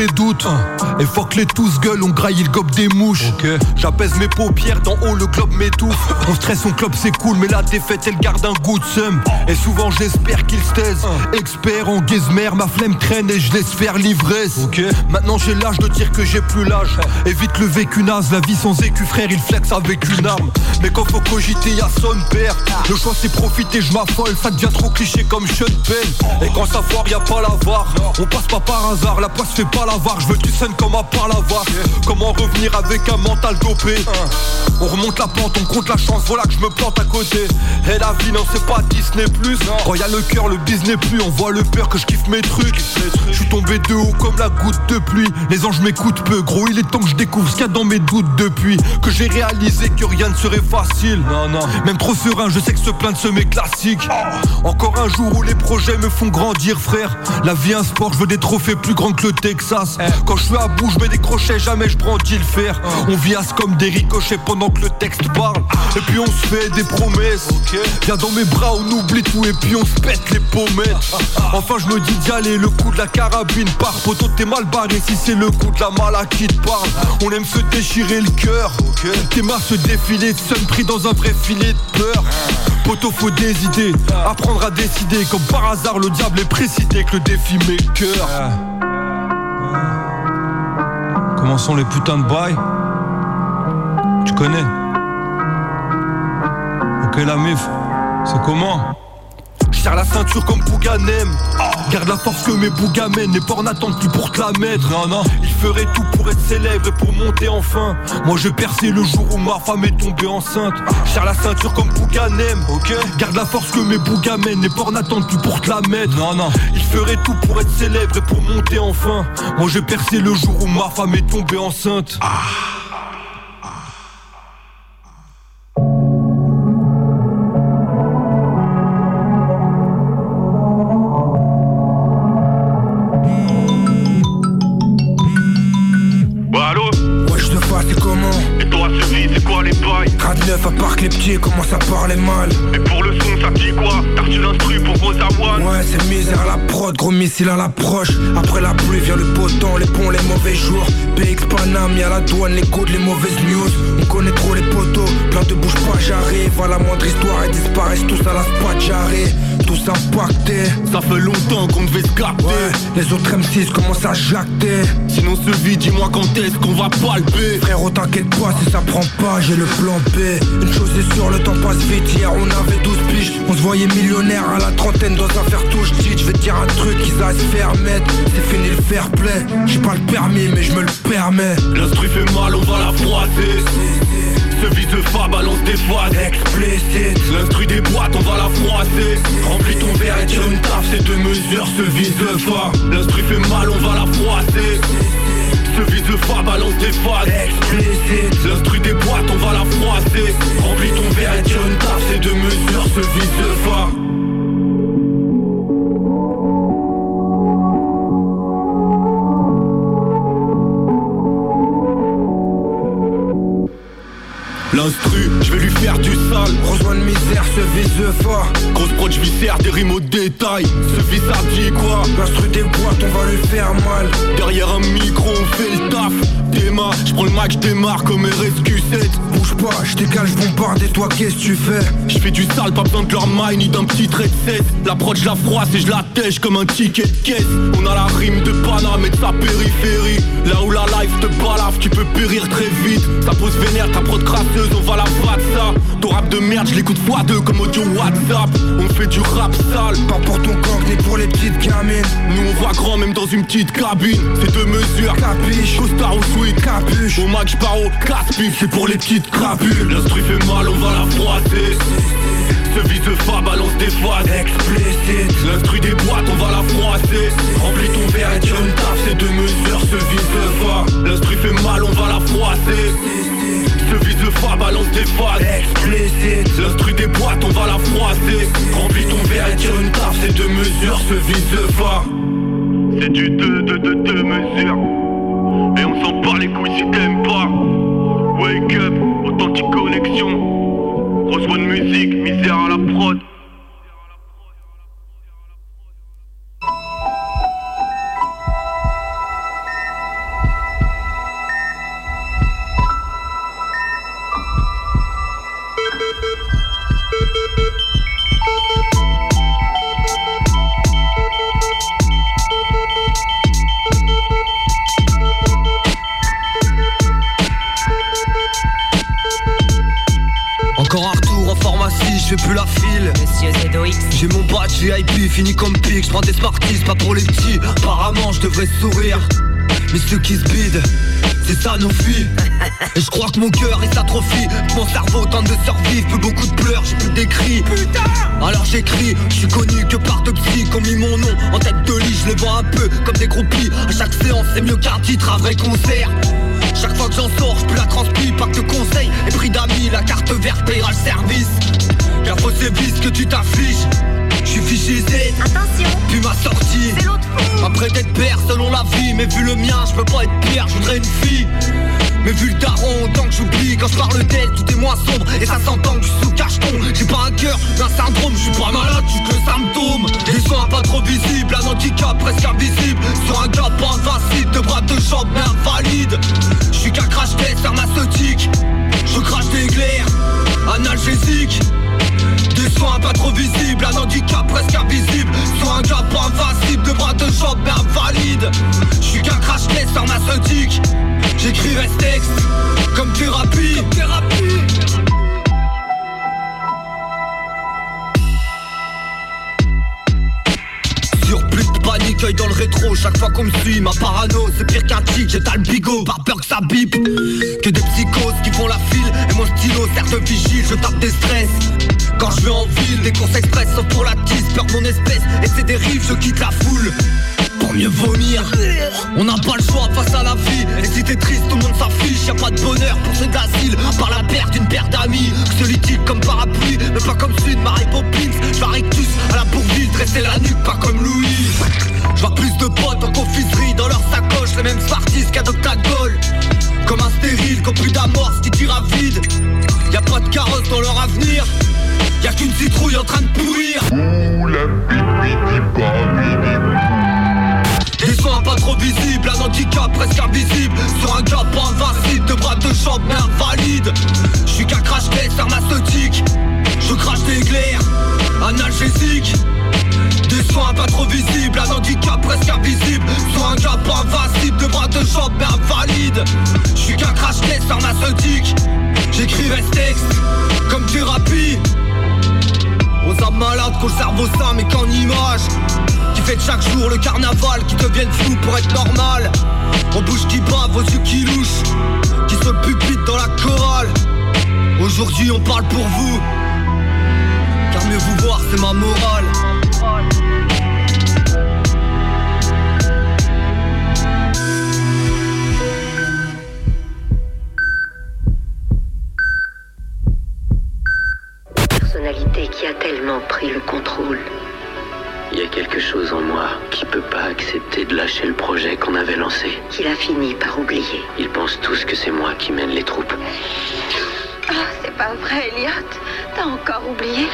[SPEAKER 56] les doutes. Et fuck les tous gueule, on graille le gobe des mouches. J'apaise mes paupières, d'en haut le globe m'étouffe. On stresse, on club c'est cool, mais la défaite elle garde un goût de seum. Et souvent j'espère qu'il se taise. Expert en gizmer, ma flemme traîne et je laisse faire l'ivresse. Maintenant j'ai l'âge de dire que j'ai plus l'âge. Évite le vécu naze, la vie sans écu frère, il flex avec une arme. Mais quand faut cogiter, y'a son père. Le choix c'est profiter, je m'affole, ça devient trop cliché comme Sean Penn. Et quand ça foire, y a pas la var. On passe pas par hasard, la poisse fait pas la var. Je veux du sun comme à part la var. Comment revenir avec un mental dopé On remonte la pente, on compte la chance, voilà que je me plante à côté. Et la vie, non, c'est pas Disney plus. Quand y a le cœur, le business plus. On voit le peur que je kiffe mes trucs. Je suis tombé de haut comme la goutte de pluie. Les anges m'écoutent peu, gros. Il est temps que je découvre ce qu'il y a dans mes doutes depuis. Que j'ai réalisé que rien ne serait facile. Non, non. Même trop serein, je sais que ce plein de semer classique. Encore un jour où les projets me font grandir, frère. La vie, un sport, je veux des trophées plus grands que le Texas. Quand je suis à bout, je mets des crochets, jamais je brandis le fer. On vit as comme des ricochets pendant que le texte parle. Et puis on se fait des promesses. Viens dans mes bras, on oublie tout et puis on se pète les pommettes. Enfin, je me dis d'y aller, le coup de la carabine part. Poto, t'es mal barré si c'est le coup de la mala qui te parle. On aime se déchirer le cœur. Tes mains se défiler, sun pris dans un vrai filet de peur. Poto, faut des idées, apprendre à décider. Comme par hasard, le diable est précité que le défi maker. Comment sont les putains de bails. Tu connais Ok la mif, c'est comment serre la ceinture comme Bouganem Garde la force que mes bougamènes Les porcs n'attendent plus pour te la mettre. Non non. Il ferait tout pour être célèbre et pour monter enfin. Moi je percé le jour où ma femme est tombée enceinte. Serre la ceinture comme Bouganem Ok. Garde la force que mes bougamènes Les porcs n'attendent plus pour te la mettre. Non non. Il ferait tout pour être célèbre et pour monter enfin. Moi je percé le jour où ma femme est tombée enceinte.
[SPEAKER 52] Bah
[SPEAKER 37] prod, gros missile à l'approche. Après la pluie vient le beau temps, les ponts, les mauvais jours. PX Panam, y'a la douane, les codes, les mauvaises news. On connaît trop les poteaux, plein de bouche pas, j'arrive. À la moindre histoire, ils disparaissent tous à la spot, j'arrive. Tous impactés.
[SPEAKER 57] Ça fait longtemps qu'on devait se capter
[SPEAKER 37] Les autres M6 commencent à jacter.
[SPEAKER 57] Sinon ce vide, dis-moi quand est-ce qu'on va palper.
[SPEAKER 37] Frérot t'inquiète pas si ça prend pas j'ai le plan B. Une chose est sûre le temps passe vite. Hier on avait 12 piges. On se voyait millionnaire à la trentaine. Dans un faire touche Je vais dire un truc qu'ils a se faire mettre C'est fini le fair play. J'ai pas le permis mais je me le permets.
[SPEAKER 57] L'instru fait mal on va la froisser ce vise fa balance des phases
[SPEAKER 37] explicite.
[SPEAKER 57] L'instru des boîtes on va la froisser. Remplis ton verre et tire une taf C'est deux mesures ce vise fa L'instru fait mal on va la froisser. Ce vise fa balance des phases
[SPEAKER 37] explicite.
[SPEAKER 57] L'instru des boîtes on va la froisser. Remplis ton verre et tire une taf C'est deux mesures ce vise fa L'instru, je vais lui faire du sale.
[SPEAKER 37] Rejoindre misère, ce vise fort
[SPEAKER 57] Grosse prod, viscère, des rimes au détail. Ce vis ça dit quoi
[SPEAKER 37] L'instru des boîtes, on va lui faire mal.
[SPEAKER 57] Derrière un micro, on fait le taf. Démarre, je prends le match, démarre comme RSQ7
[SPEAKER 37] Bouge pas, je décale, je bombarde et toi qu'est-ce que tu fais
[SPEAKER 57] Je fais du sale, pas besoin de leur maille ni d'un petit trait de cesse. La prod, je la froisse et je la tèche comme un ticket de caisse. On a la rime de Paname et de sa périphérie. Là où la life te balave, tu peux périr très vite. Ça pose vénère, ta prod on va la battre ça. Ton rap de merde, je l'écoute fois deux comme audio WhatsApp. On fait du rap sale.
[SPEAKER 37] Pas pour ton gang ni pour les petites gamines.
[SPEAKER 57] Nous on voit grand même dans une petite cabine. C'est deux mesures,
[SPEAKER 37] capiche
[SPEAKER 57] Costard ou sweet,
[SPEAKER 37] capuche.
[SPEAKER 57] Au max paro, casse-pif, c'est pour les petites crapules. L'instru fait mal, on va la froisser ce vise fa balance des phases
[SPEAKER 37] explicite.
[SPEAKER 57] L'instru des boîtes on va la froisser Remplis ton verre et tire une taf. C'est deux mesures ce vise fa L'instru fait mal on va la froisser Ce vise fa balance des phases
[SPEAKER 37] explicite.
[SPEAKER 57] L'instru des boîtes on va la froisser. Remplis ton verre et tire une taf C'est deux mesures ce vise fa C'est du 2 2 2 2 mesures. Et on s'en bat les couilles si t'aimes pas. Wake up, authentique connexion. Reçois de musique, misère à la prod.
[SPEAKER 11] File.
[SPEAKER 58] Monsieur ZOX
[SPEAKER 11] J'ai mon badge VIP, fini comme pique, je prends des Smarties, pas pour les petits. Apparemment je devrais sourire. Mais ceux qui se bident, c'est ça nos filles. Et je crois que mon cœur est atrophie. Mon cerveau tente de survivre, peu beaucoup de pleurs, j'ai plus d'écrit. Putain. Alors j'écris, je suis connu que par psy Qu'on mis mon nom. En tête de lit, je les vois un peu comme des groupies. À chaque séance c'est mieux qu'un titre, un vrai concert chaque fois que j'en sors, je la transpi, pas que de conseils Et prix d'amis, la carte verte payera le service. La fausse vis que tu t'affiches. Je suis fiché
[SPEAKER 58] Attention.
[SPEAKER 11] Puis ma sortie.
[SPEAKER 58] C'est l'autre
[SPEAKER 11] Après d'être père selon la vie. Mais vu le mien, je peux pas être pire, je voudrais une fille mais vu le daron, autant que j'oublie Quand je parle d'elle, tout est moins sombre. Et ça s'entend que je suis sous cacheton. J'ai pas un cœur, un syndrome Je suis pas malade, je que le symptôme Des soins pas trop visibles, un handicap presque invisible. Sur un gars pas invincible, deux bras, deux jambes mais invalide Je suis qu'un crash test pharmaceutique. Je crache des glaires, analgésique des soins pas trop visibles, un handicap presque invisible. Sur un gars pas invincible, deux bras, deux jambes mais invalide Je suis qu'un crash test pharmaceutique J'écris texte comme thérapie, comme thérapie. Panique, œil dans le rétro Chaque fois qu'on me suit, ma parano C'est pire qu'un tic, j'étale le bigot. Peur que ça bip Que des psychoses qui font la file. Et mon stylo sert de vigile, je tape des stress. Quand je vais en ville, les courses express Sauf pour la tisse, peur mon espèce Et c'est des rives, je quitte la foule mieux vomir. On n'a pas le choix face à la vie. Et si t'es triste tout le monde s'affiche. Y'a pas de bonheur pour ceux d'asile. Par la perte d'une paire d'amis. Solitude comme parapluie. Mais pas comme de Mary Poppins. J'varictus à la bourville Dresser la nuque pas comme Louis. J'vois plus de potes en confiserie Dans leur sacoche. Les mêmes Smarties qu'à Doctagol Comme un stérile qui plus d'amorce qui tire à vide. Y'a pas de carrosse dans leur avenir. Y'a qu'une citrouille en train de pourrir. Ouh la des soins pas trop visibles, un handicap presque invisible. Sur un pas invincible, deux bras, deux jambes mais invalide. Je suis qu'un crash pharmaceutique. Je crache des glaires, analgésique des soins pas trop visibles, un handicap presque invisible. Soit un gap invincible, de bras de jambes mais invalide. Je suis qu'un crash test pharmaceutique. J'écrivais ce texte comme thérapie. Aux âmes malades qu'au cerveau sain mais qu'en image Qui fait chaque jour le carnaval Qui deviennent fous pour être normal. On bouge qui bat, vos yeux qui louchent Qui se pupitent dans la chorale. Aujourd'hui on parle pour vous Car mieux vous voir c'est ma morale.
[SPEAKER 59] Personnalité qui a tellement pris le contrôle
[SPEAKER 60] y a quelque chose en moi qui peut pas accepter de lâcher le projet qu'on avait lancé.
[SPEAKER 59] qu'il a fini par oublier.
[SPEAKER 60] Ils pensent tous que c'est moi qui mène les troupes.
[SPEAKER 61] Ah, c'est pas vrai, Elliot. T'as encore oublié?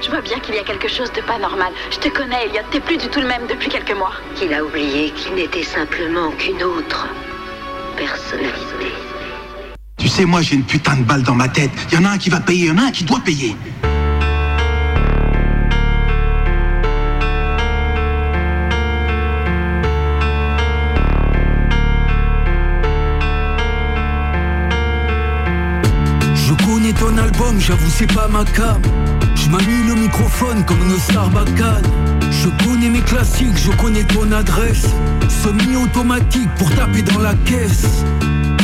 [SPEAKER 61] Je vois bien qu'il y a quelque chose de pas normal. Je te connais, Elliot. T'es plus du tout le même depuis quelques mois.
[SPEAKER 59] Qu'il a oublié qu'il n'était simplement qu'une autre personnalité.
[SPEAKER 62] Tu sais, moi j'ai une putain de balle dans ma tête. Il y en a un qui va payer, il y en a un qui doit payer.
[SPEAKER 15] J'avoue c'est pas ma cam. Je manie le microphone comme une sarbacane Je connais mes classiques, je connais ton adresse. Semi-automatique pour taper dans la caisse.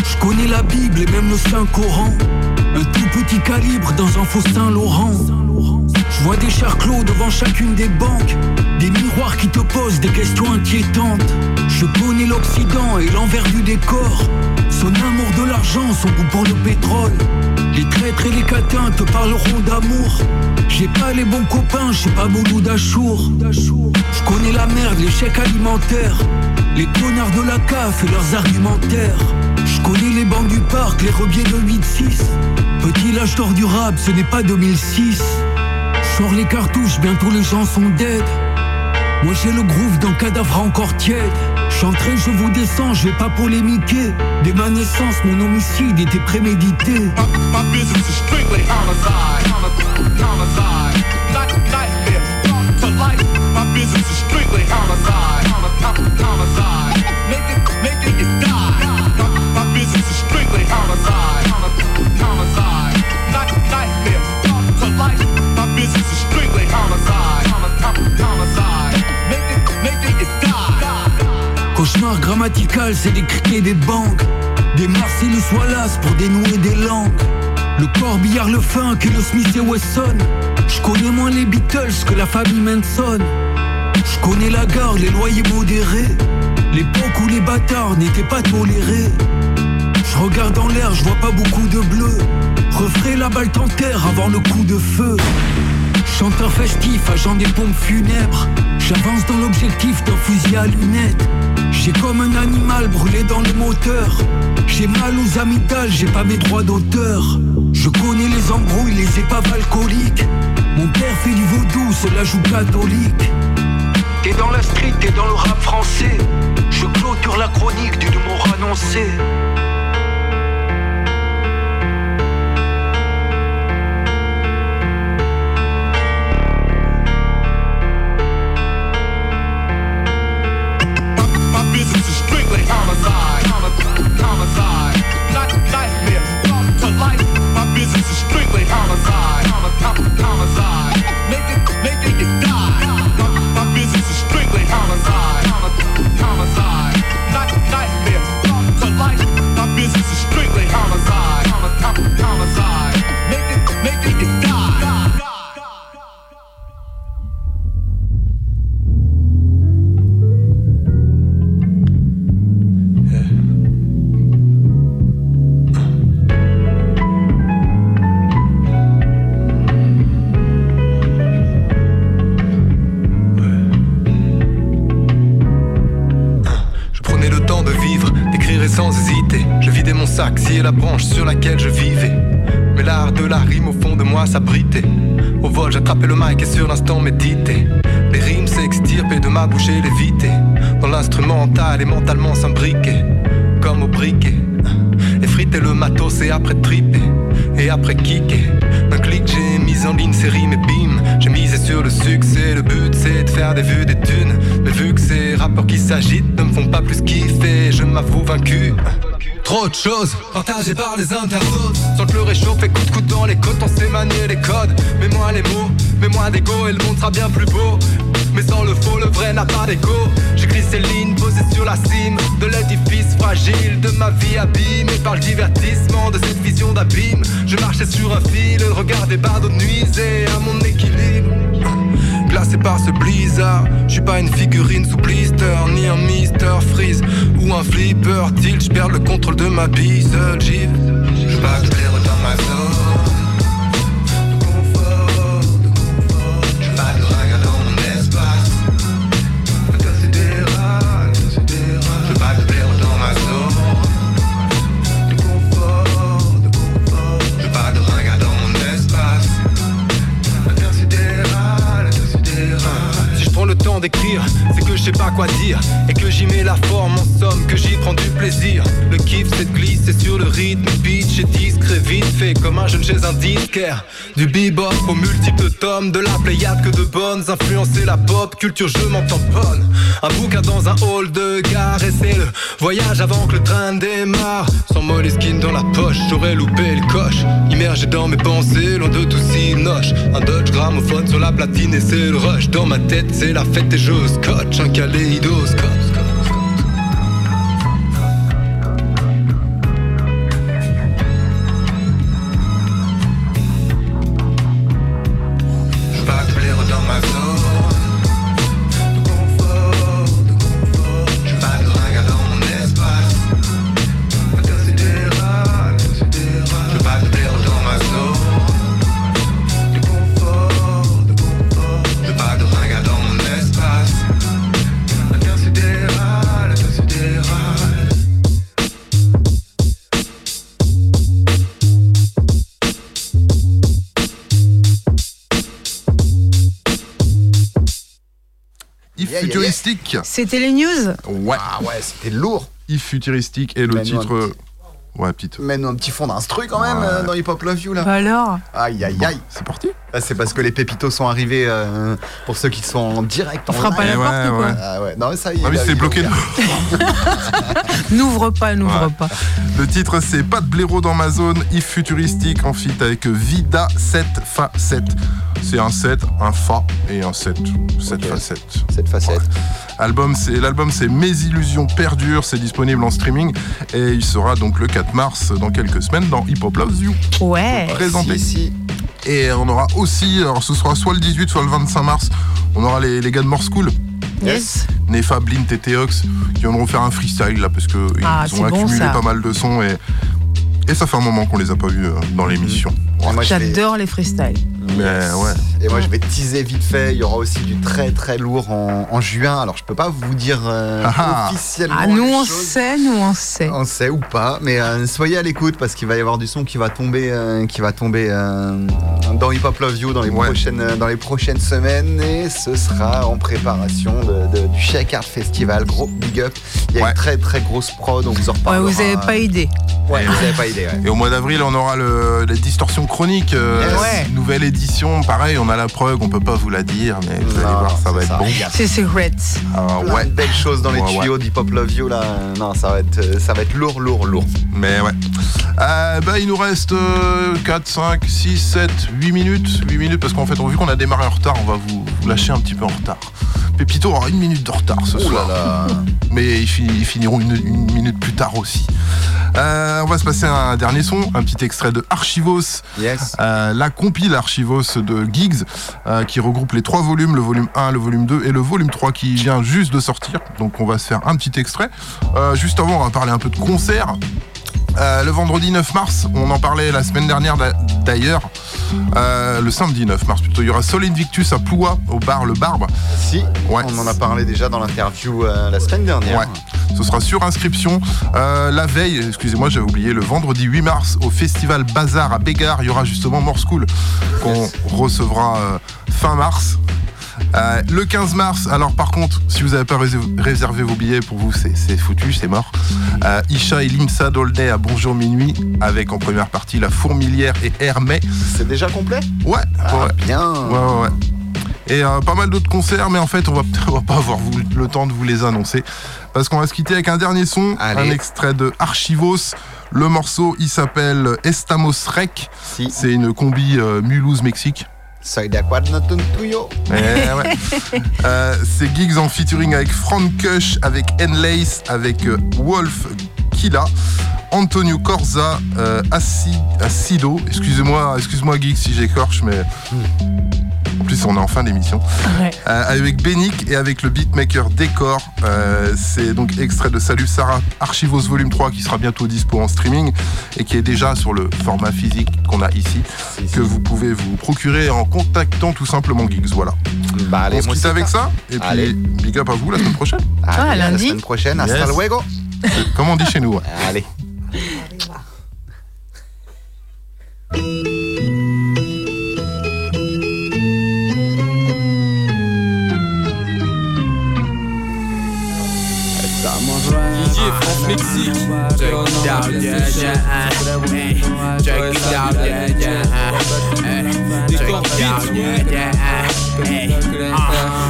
[SPEAKER 15] Je connais la Bible et même le Saint-Coran. Un tout petit calibre dans un faux Saint-Laurent Je vois des charclos devant chacune des banques Des miroirs qui te posent des questions inquiétantes. Je connais l'Occident et l'envers du décor Son amour de l'argent, son goût pour le pétrole. Les traîtres et les catins te parleront d'amour. J'ai pas les bons copains, j'ai pas beaucoup d'achour Je connais la merde, l'échec alimentaire Les connards de la CAF et leurs argumentaires. Je connais les bancs du parc, les rebiers de 8-6 Petit lâche d'or du rap, ce n'est pas 2006 Sors les cartouches, bientôt les gens sont dead Moi j'ai le groove d'un cadavre encore tiède Chanterai, je vous descends, je vais pas polémiquer Dès ma naissance, mon homicide était prémédité
[SPEAKER 23] My business is strictly homicide. Homicide. Not nightmare. life. My business is strictly homicide. Homicide. Making, making you die. My, my business is strictly. Homicide.
[SPEAKER 15] C'est des criquets des banques. Des Marcellus Wallace pour dénouer des langues. Le corbillard, le funk et le Smith et Wesson. Je connais moins les Beatles que la famille Manson. Je connais la gare, les loyers modérés. L'époque où les bâtards n'étaient pas tolérés. Je regarde en l'air, je vois pas beaucoup de bleu Referai la balle en terre avant le coup de feu. Chanteur festif, agent des pompes funèbres J'avance dans l'objectif d'un fusil à lunettes. J'ai comme un animal brûlé dans le moteur. J'ai mal aux amygdales, j'ai pas mes droits d'auteur. Je connais les embrouilles, les épaves alcooliques. Mon père fait du vaudou, cela joue catholique. T'es dans la street, t'es dans le rap français. Je clôture la chronique d'une mort annoncée
[SPEAKER 63] et mentalement s'imbriquer. Comme au briquet. Effriter le matos et après triper. Et après kicker. D'un clic, j'ai mis
[SPEAKER 15] en ligne, série, mais bim, j'ai misé sur le succès. Le but c'est de faire des vues, des thunes. Mais vu que ces rappeurs qui s'agitent ne me font pas plus kiffer, je m'avoue vaincu. Trop de choses partagées par les internautes Sans te le réchauffer coup de coude dans les côtes On sait manier les codes Mets-moi les mots, mets-moi d'ego Et le monde sera bien plus beau sans le faux, le vrai n'a pas d'écho. J'écris ces lignes posées sur la cime De l'édifice fragile de ma vie abîmée par le divertissement de cette vision d'abîme. Je marchais sur un fil, le regard des bardeaux nuisait à mon équilibre. Glacé par ce blizzard, je suis pas une figurine sous blister, ni un Mister Freeze ou un flipper. Tilt, je perds le contrôle de ma bise, j'y Je bats dans ma zone. D'écrire, c'est que je sais pas quoi dire. Et que j'y mets la forme en somme, que j'y prends du plaisir. Le kiff c'est de glisser sur le rythme. Pitch et discret, vite fait comme un jeune chez un disquaire. Du bebop aux multiples tomes De la pléiade que de bonnes Influencer la pop culture, je m'en tamponne. Un bouquin dans un hall de gare Et c'est le voyage avant que le train démarre. Sans moleskine dans la poche, j'aurais loupé le coche. Immergé dans mes pensées, loin de tout si noche Un Dodge gramophone sur la platine et c'est le rush. Dans ma tête c'est la fête et je scotch. Un
[SPEAKER 9] caléidoscope
[SPEAKER 10] C'était les news
[SPEAKER 9] Ouais.
[SPEAKER 5] Ah ouais, c'était lourd.
[SPEAKER 9] If futuristique et le
[SPEAKER 5] Mets-nous un
[SPEAKER 9] titre. euh, Ouais, petite.
[SPEAKER 5] Mets-nous un petit fond d'instru quand même
[SPEAKER 9] Ouais.
[SPEAKER 5] euh, dans Hip Hop Love You là.
[SPEAKER 10] Bah alors
[SPEAKER 5] Aïe aïe aïe.
[SPEAKER 9] C'est parti.
[SPEAKER 5] Là, c'est parce que les pépitos sont arrivés euh, pour ceux qui sont en direct.
[SPEAKER 10] On
[SPEAKER 5] en
[SPEAKER 10] fera pas la porte ou quoi
[SPEAKER 9] ouais.
[SPEAKER 5] Ah ouais, non, mais ça y est.
[SPEAKER 9] Ah oui, c'est bloqué.
[SPEAKER 10] N'ouvre pas, n'ouvre
[SPEAKER 9] Ouais.
[SPEAKER 10] pas.
[SPEAKER 9] Le titre c'est Pas de blaireau dans ma zone, If futuristique en feat avec Vida 7 Fa 7. C'est un 7, un Fa et un 7. 7 Fa 7.
[SPEAKER 5] Cette facette.
[SPEAKER 9] Album, c'est l'album c'est Mes illusions perdurent, c'est disponible en streaming et il sera donc le 4 mars dans quelques semaines dans Hip Hop Loves You.
[SPEAKER 10] Ouais.
[SPEAKER 9] Présenté.
[SPEAKER 5] Si, si.
[SPEAKER 9] Et on aura aussi, alors ce sera soit le 18 soit le 25 mars, on aura les, les gars de More School.
[SPEAKER 10] Yes.
[SPEAKER 9] Nefa, Blint et Teox qui viendront faire un freestyle là parce que
[SPEAKER 10] Ah,
[SPEAKER 9] ils ont accumulé pas mal de sons et, et ça fait un moment qu'on les a pas vus euh, dans l'émission.
[SPEAKER 10] J'adore les freestyles.
[SPEAKER 9] Mais ouais.
[SPEAKER 5] Et moi, je vais teaser vite fait. Il y aura aussi du très très lourd en, en juin. Alors, je peux pas vous dire euh,
[SPEAKER 9] Ah ah.
[SPEAKER 5] officiellement.
[SPEAKER 10] Ah, nous
[SPEAKER 5] les
[SPEAKER 10] on
[SPEAKER 5] choses.
[SPEAKER 10] sait, nous on sait.
[SPEAKER 5] On sait ou pas, mais euh, soyez à l'écoute parce qu'il va y avoir du son qui va tomber, euh, qui va tomber euh, dans Hip Hop Love You dans les
[SPEAKER 9] Ouais.
[SPEAKER 5] prochaines, euh, dans les prochaines semaines et ce sera en préparation de- de- du Shake Art Festival. Gros big up. Il y a
[SPEAKER 9] Ouais.
[SPEAKER 5] une très très grosse prod, on vous en
[SPEAKER 10] Ouais,
[SPEAKER 5] reparlera.
[SPEAKER 10] vous avez pas idée.
[SPEAKER 5] Ouais, vous avez pas idée. ouais.
[SPEAKER 9] Et au mois d'avril, on aura le, les distorsions chroniques. euh,
[SPEAKER 5] Yes.
[SPEAKER 10] Ouais.
[SPEAKER 9] Nouvelle édition. Pareil, on a la preuve, on peut pas vous la dire, mais vous allez voir, ça va
[SPEAKER 5] c'est
[SPEAKER 9] être bon.
[SPEAKER 10] C'est.
[SPEAKER 9] Ah, ouais.
[SPEAKER 5] de belles choses dans les
[SPEAKER 9] Ouais, ouais.
[SPEAKER 5] tuyaux d'Hip Hop Love You là. Non, ça va être, euh, ça va être lourd, lourd, lourd.
[SPEAKER 9] Mais ouais. Euh, bah, il nous reste euh, 4, 5, 6, 7, 8 minutes. 8 minutes parce qu'en fait, vu qu'on a démarré en retard, on va vous, vous lâcher un petit peu en retard. Pépito aura une minute de retard ce
[SPEAKER 5] là
[SPEAKER 9] soir.
[SPEAKER 5] là.
[SPEAKER 9] Mais ils, fi- ils finiront une, une minute plus tard aussi. Euh, on va se passer un dernier son, un petit extrait de Archivos.
[SPEAKER 5] Yes.
[SPEAKER 9] Euh, la compile Archivos de Giggs euh, qui regroupe les trois volumes, le volume 1, le volume 2 et le volume 3 qui vient juste de sortir. Donc on va se faire un petit extrait. Juste avant, on va parler un peu de concert. Euh, le vendredi 9 mars, on en parlait la semaine dernière d'a- d'ailleurs. Euh, le samedi 9 mars plutôt, il y aura Sol Invictus à Ploua au bar Le Barbe.
[SPEAKER 5] Si,
[SPEAKER 9] Ouais.
[SPEAKER 5] on en a parlé déjà dans l'interview euh, la semaine dernière.
[SPEAKER 9] Ouais. Ce sera sur inscription. La veille, excusez-moi, j'avais oublié, le vendredi 8 mars au festival Bazar à Bégard, il y aura justement More School qu'on recevra fin mars. Euh, le 15 mars, alors par contre, si vous n'avez pas rés- réservé vos billets, pour vous, c'est foutu, c'est mort. Euh, Isha et Limsa Dolnay à Bonjour Minuit, avec en première partie La Fourmilière et Hermès.
[SPEAKER 5] C'est déjà complet?
[SPEAKER 9] Ouais, ouais.
[SPEAKER 5] bien.
[SPEAKER 9] Ouais, ouais, ouais. Et euh, pas mal d'autres concerts, mais en fait, on va, on va pas avoir vous- le temps de vous les annoncer. Parce qu'on va se quitter avec un dernier son,
[SPEAKER 5] Allez.
[SPEAKER 9] un extrait de Archivos. Le morceau, il s'appelle Estamos Rec. C'est une combi Mulhouse-Mexique.
[SPEAKER 5] Soy de acuerdo tuyo.
[SPEAKER 9] Ouais. Euh, c'est Gigs en featuring avec Frank Kush, avec Enlace, avec euh, Wolf Killa, Antonio Corza, euh, Acido. Excusez-moi, excuse-moi Gigs si j'écorche, mais en plus on est en fin d'émission.
[SPEAKER 10] Ouais.
[SPEAKER 9] Euh, avec Benick et avec le beatmaker Décor. Euh, c'est donc extrait de Salut Sarah Archivos Volume 3 qui sera bientôt dispo en streaming et qui est déjà sur le format physique qu'on a ici, que vous pouvez vous procurer en contactant tout simplement Geeks. Voilà.
[SPEAKER 5] Bah, allez,
[SPEAKER 9] On se quitte avec ça et puis
[SPEAKER 5] Allez.
[SPEAKER 9] big up à vous la semaine prochaine.
[SPEAKER 5] Allez,
[SPEAKER 10] Ah,
[SPEAKER 5] à la
[SPEAKER 10] lundi.
[SPEAKER 5] semaine prochaine. Hasta
[SPEAKER 9] Yes.
[SPEAKER 5] luego.
[SPEAKER 9] Comme on dit chez nous. ouais.
[SPEAKER 5] Allez.
[SPEAKER 52] Mexique.
[SPEAKER 64] Check it out, yeah, yeah, uh. Check it out, yeah, yeah, uh. Check it out, yeah, yeah, uh,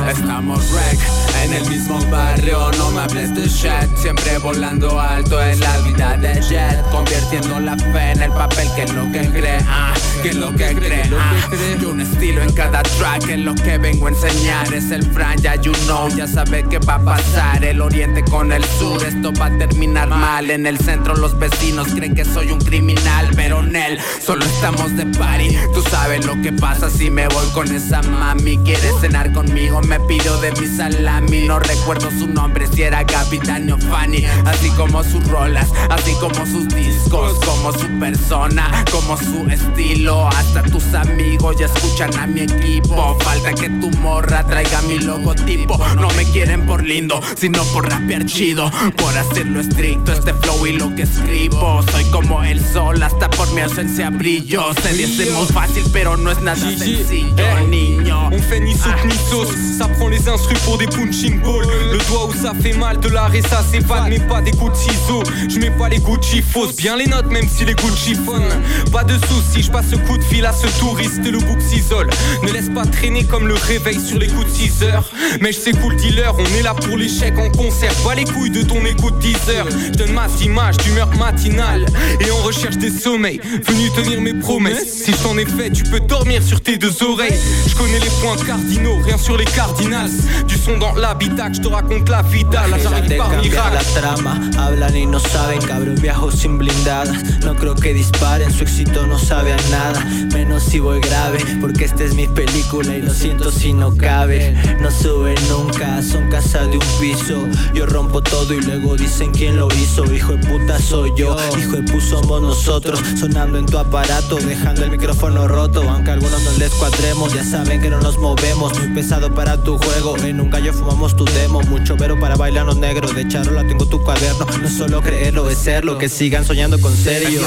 [SPEAKER 64] Estamos rec en el mismo barrio, no me hables de shit. Siempre volando alto en la vida de jet Convirtiendo la fe en el papel que es lo que cree, ah, que es lo que cree, ah. Y un estilo en cada track, es lo que vengo a enseñar. Es el Fran, ya you know, ya sabe qué va a pasar. El oriente con el sur, esto va a terminar mal. En el centro los vecinos creen que soy un criminal Pero en él, solo estamos de party. Tú sabes lo que pasa si me voy con esa mami. Quiere cenar conmigo, me pidió de mi salami No recuerdo su nombre, si era Capitán o Fanny Así como sus rolas, así como sus discos Como su persona, como su estilo. Hasta tus amigos ya escuchan a mi equipo. Falta que tu morra traiga mi logotipo. No me quieren por lindo, sino por rapear chido. Por hacerlo estricto, este flow y lo que escribo. Soy como el sol, hasta por mi ausencia brillo. Se dice muy fácil, pero no es nada sencillo, niño.
[SPEAKER 52] On fait ni soupe ni sauce, ça prend les instrus pour des Le doigt où ça fait mal, de l'arrêt ça s'évade, mais pas des coups de ciseaux. Je mets pas les Gucci fausses, bien les notes, même si les Gucci chiffonnent. Pas de soucis, je passe ce coup de fil à ce touriste et le bouc s'isole. Ne laisse pas traîner comme le réveil sur les coups de 6 heures. Mais je sais cool dealer, on est là pour l'échec en concert. Pas les couilles de ton écoute 10 heures. Je donne ma image d'humeur matinale et on recherche des sommeils. Venu tenir mes promesses. Si je t'en ai fait, tu peux dormir sur tes deux oreilles. Je connais les points cardinaux, rien sur les cardinals. Du son dans l'habitat, je te raconte la vida. J'arrive par
[SPEAKER 65] la
[SPEAKER 52] miracle.
[SPEAKER 65] trama Hablan y no saben, cabrón, viajo sin blindada. No creo que disparen, su éxito no sabe a nada Menos si voy grave, porque esta es mi película Y lo siento si no cabe. No sube nunca, son casa de un piso. Yo rompo todo y luego dicen quién lo hizo. Hijo de puta soy yo, hijo de pu somos nosotros. Sonando en tu aparato, dejando el micrófono roto. Aunque algunos no les cuadremos, ya saben que no nos movemos. Muy pesado para tu juego, en un gallo fumamos tu demo Mucho vero para bailar los negros, de charola tengo tu cuaderno No solo creerlo, es serlo, que sigan soñando con serio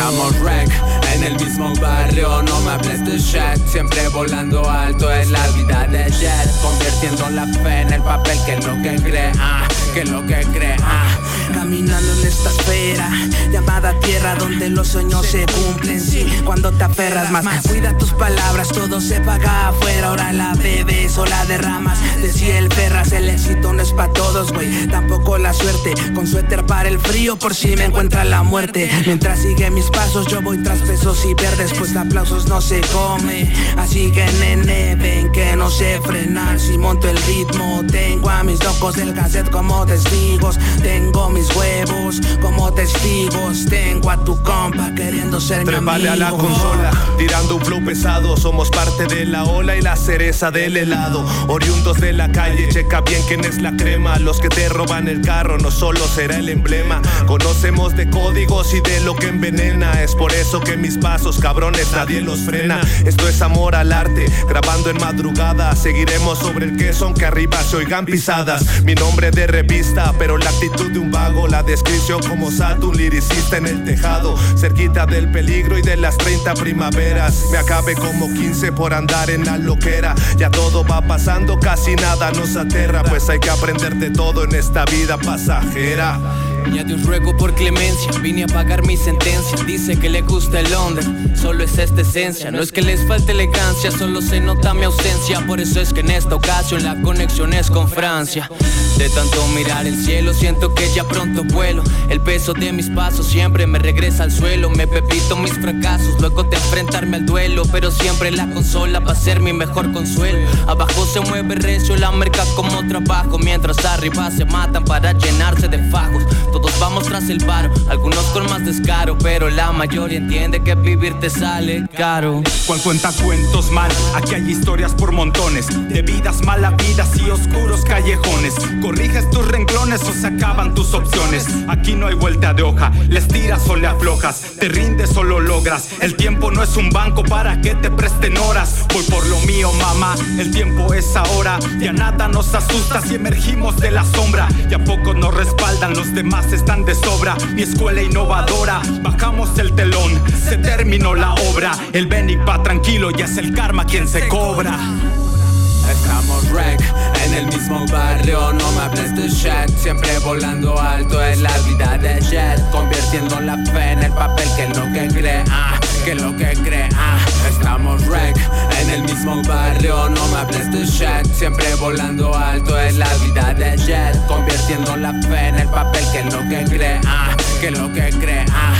[SPEAKER 64] en el mismo barrio, no me hables de shit Siempre volando alto en la vida de jet Convirtiendo la fe en el papel que es lo que cree, ah, que es lo que cree, ah.
[SPEAKER 66] Caminando en esta esfera llamada tierra donde los sueños se cumplen. Sí, cuando te aferras más, cuida tus palabras, todo se paga afuera. Ahora la bebes o la derramas. Decía el perras, el éxito no es pa' todos, güey. Tampoco la suerte. Con suéter para el frío, por si me encuentra la muerte. Mientras sigue mis pasos, yo voy tras pesos y verdes, pues de aplausos no se come. Así que nene, ven que no sé frenar. Si monto el ritmo, tengo a mis locos del cassette como testigos. Tengo mis huevos como testigos. Tengo a tu compa queriendo ser mi
[SPEAKER 67] Trépale a la
[SPEAKER 66] amigo.
[SPEAKER 67] consola, tirando un flow pesado. Somos parte de la ola y la cereza del helado. Oriundos de la calle, checa bien quién es la crema. Los que te roban el carro no solo será el emblema. Conocemos de códigos y de lo que envenena. Es por eso que
[SPEAKER 68] mis pasos, cabrones, nadie los frena. Esto es amor al arte, grabando en madrugada. Seguiremos sobre el queso aunque arriba se oigan pisadas. Mi nombre de revista, pero la actitud de un vago. La descripción como Saturn, liricista en el tejado. Cerquita del peligro y de las 30 primaveras. Me acabe como 15 por andar en la loquera. Ya todo va pasando, casi nada nos aterra. Pues hay que aprender de todo en esta vida pasajera.
[SPEAKER 64] Y a Dios ruego por clemencia, vine a pagar mi sentencia. Dice que le gusta el Londres, solo es esta esencia. No es que les falte elegancia, solo se nota mi ausencia. Por eso es que en esta ocasión la conexión es con Francia. De tanto mirar el cielo, siento que ya pronto vuelo. El peso de mis pasos siempre me regresa al suelo. Me pepito mis fracasos, luego de enfrentarme al duelo. Pero siempre la consola va a ser mi mejor consuelo. Abajo se mueve recio la merca como trabajo. Mientras arriba se matan para llenarse de fajos. Todos vamos tras el paro, algunos con más descaro, pero la mayoría entiende que vivir te sale caro.
[SPEAKER 67] ¿Cuál cuenta cuentos mal? Aquí hay historias por montones, de vidas malavidas y oscuros callejones. Corriges tus renglones o se acaban tus opciones. Aquí no hay vuelta de hoja, les tiras o le aflojas, te rindes o lo logras. El tiempo no es un banco para que te presten horas. Voy por lo mío, mamá, el tiempo es ahora. Ya nada nos asusta si emergimos de la sombra. Y a poco nos respaldan los demás están de sobra. Mi escuela innovadora, bajamos el telón, se terminó la obra. El Benic va tranquilo y es el karma quien se cobra.
[SPEAKER 69] Estamos rec en el mismo barrio, no me hables de shit Siempre volando alto en la vida de jet Convirtiendo la fe en el papel que es lo que cree, ah, que es lo que cree, ah. Estamos rec en el mismo barrio, no me hables de shit Siempre volando alto en la vida de jet Convirtiendo la fe en el papel que es lo que cree, ah, que es lo que cree, ah.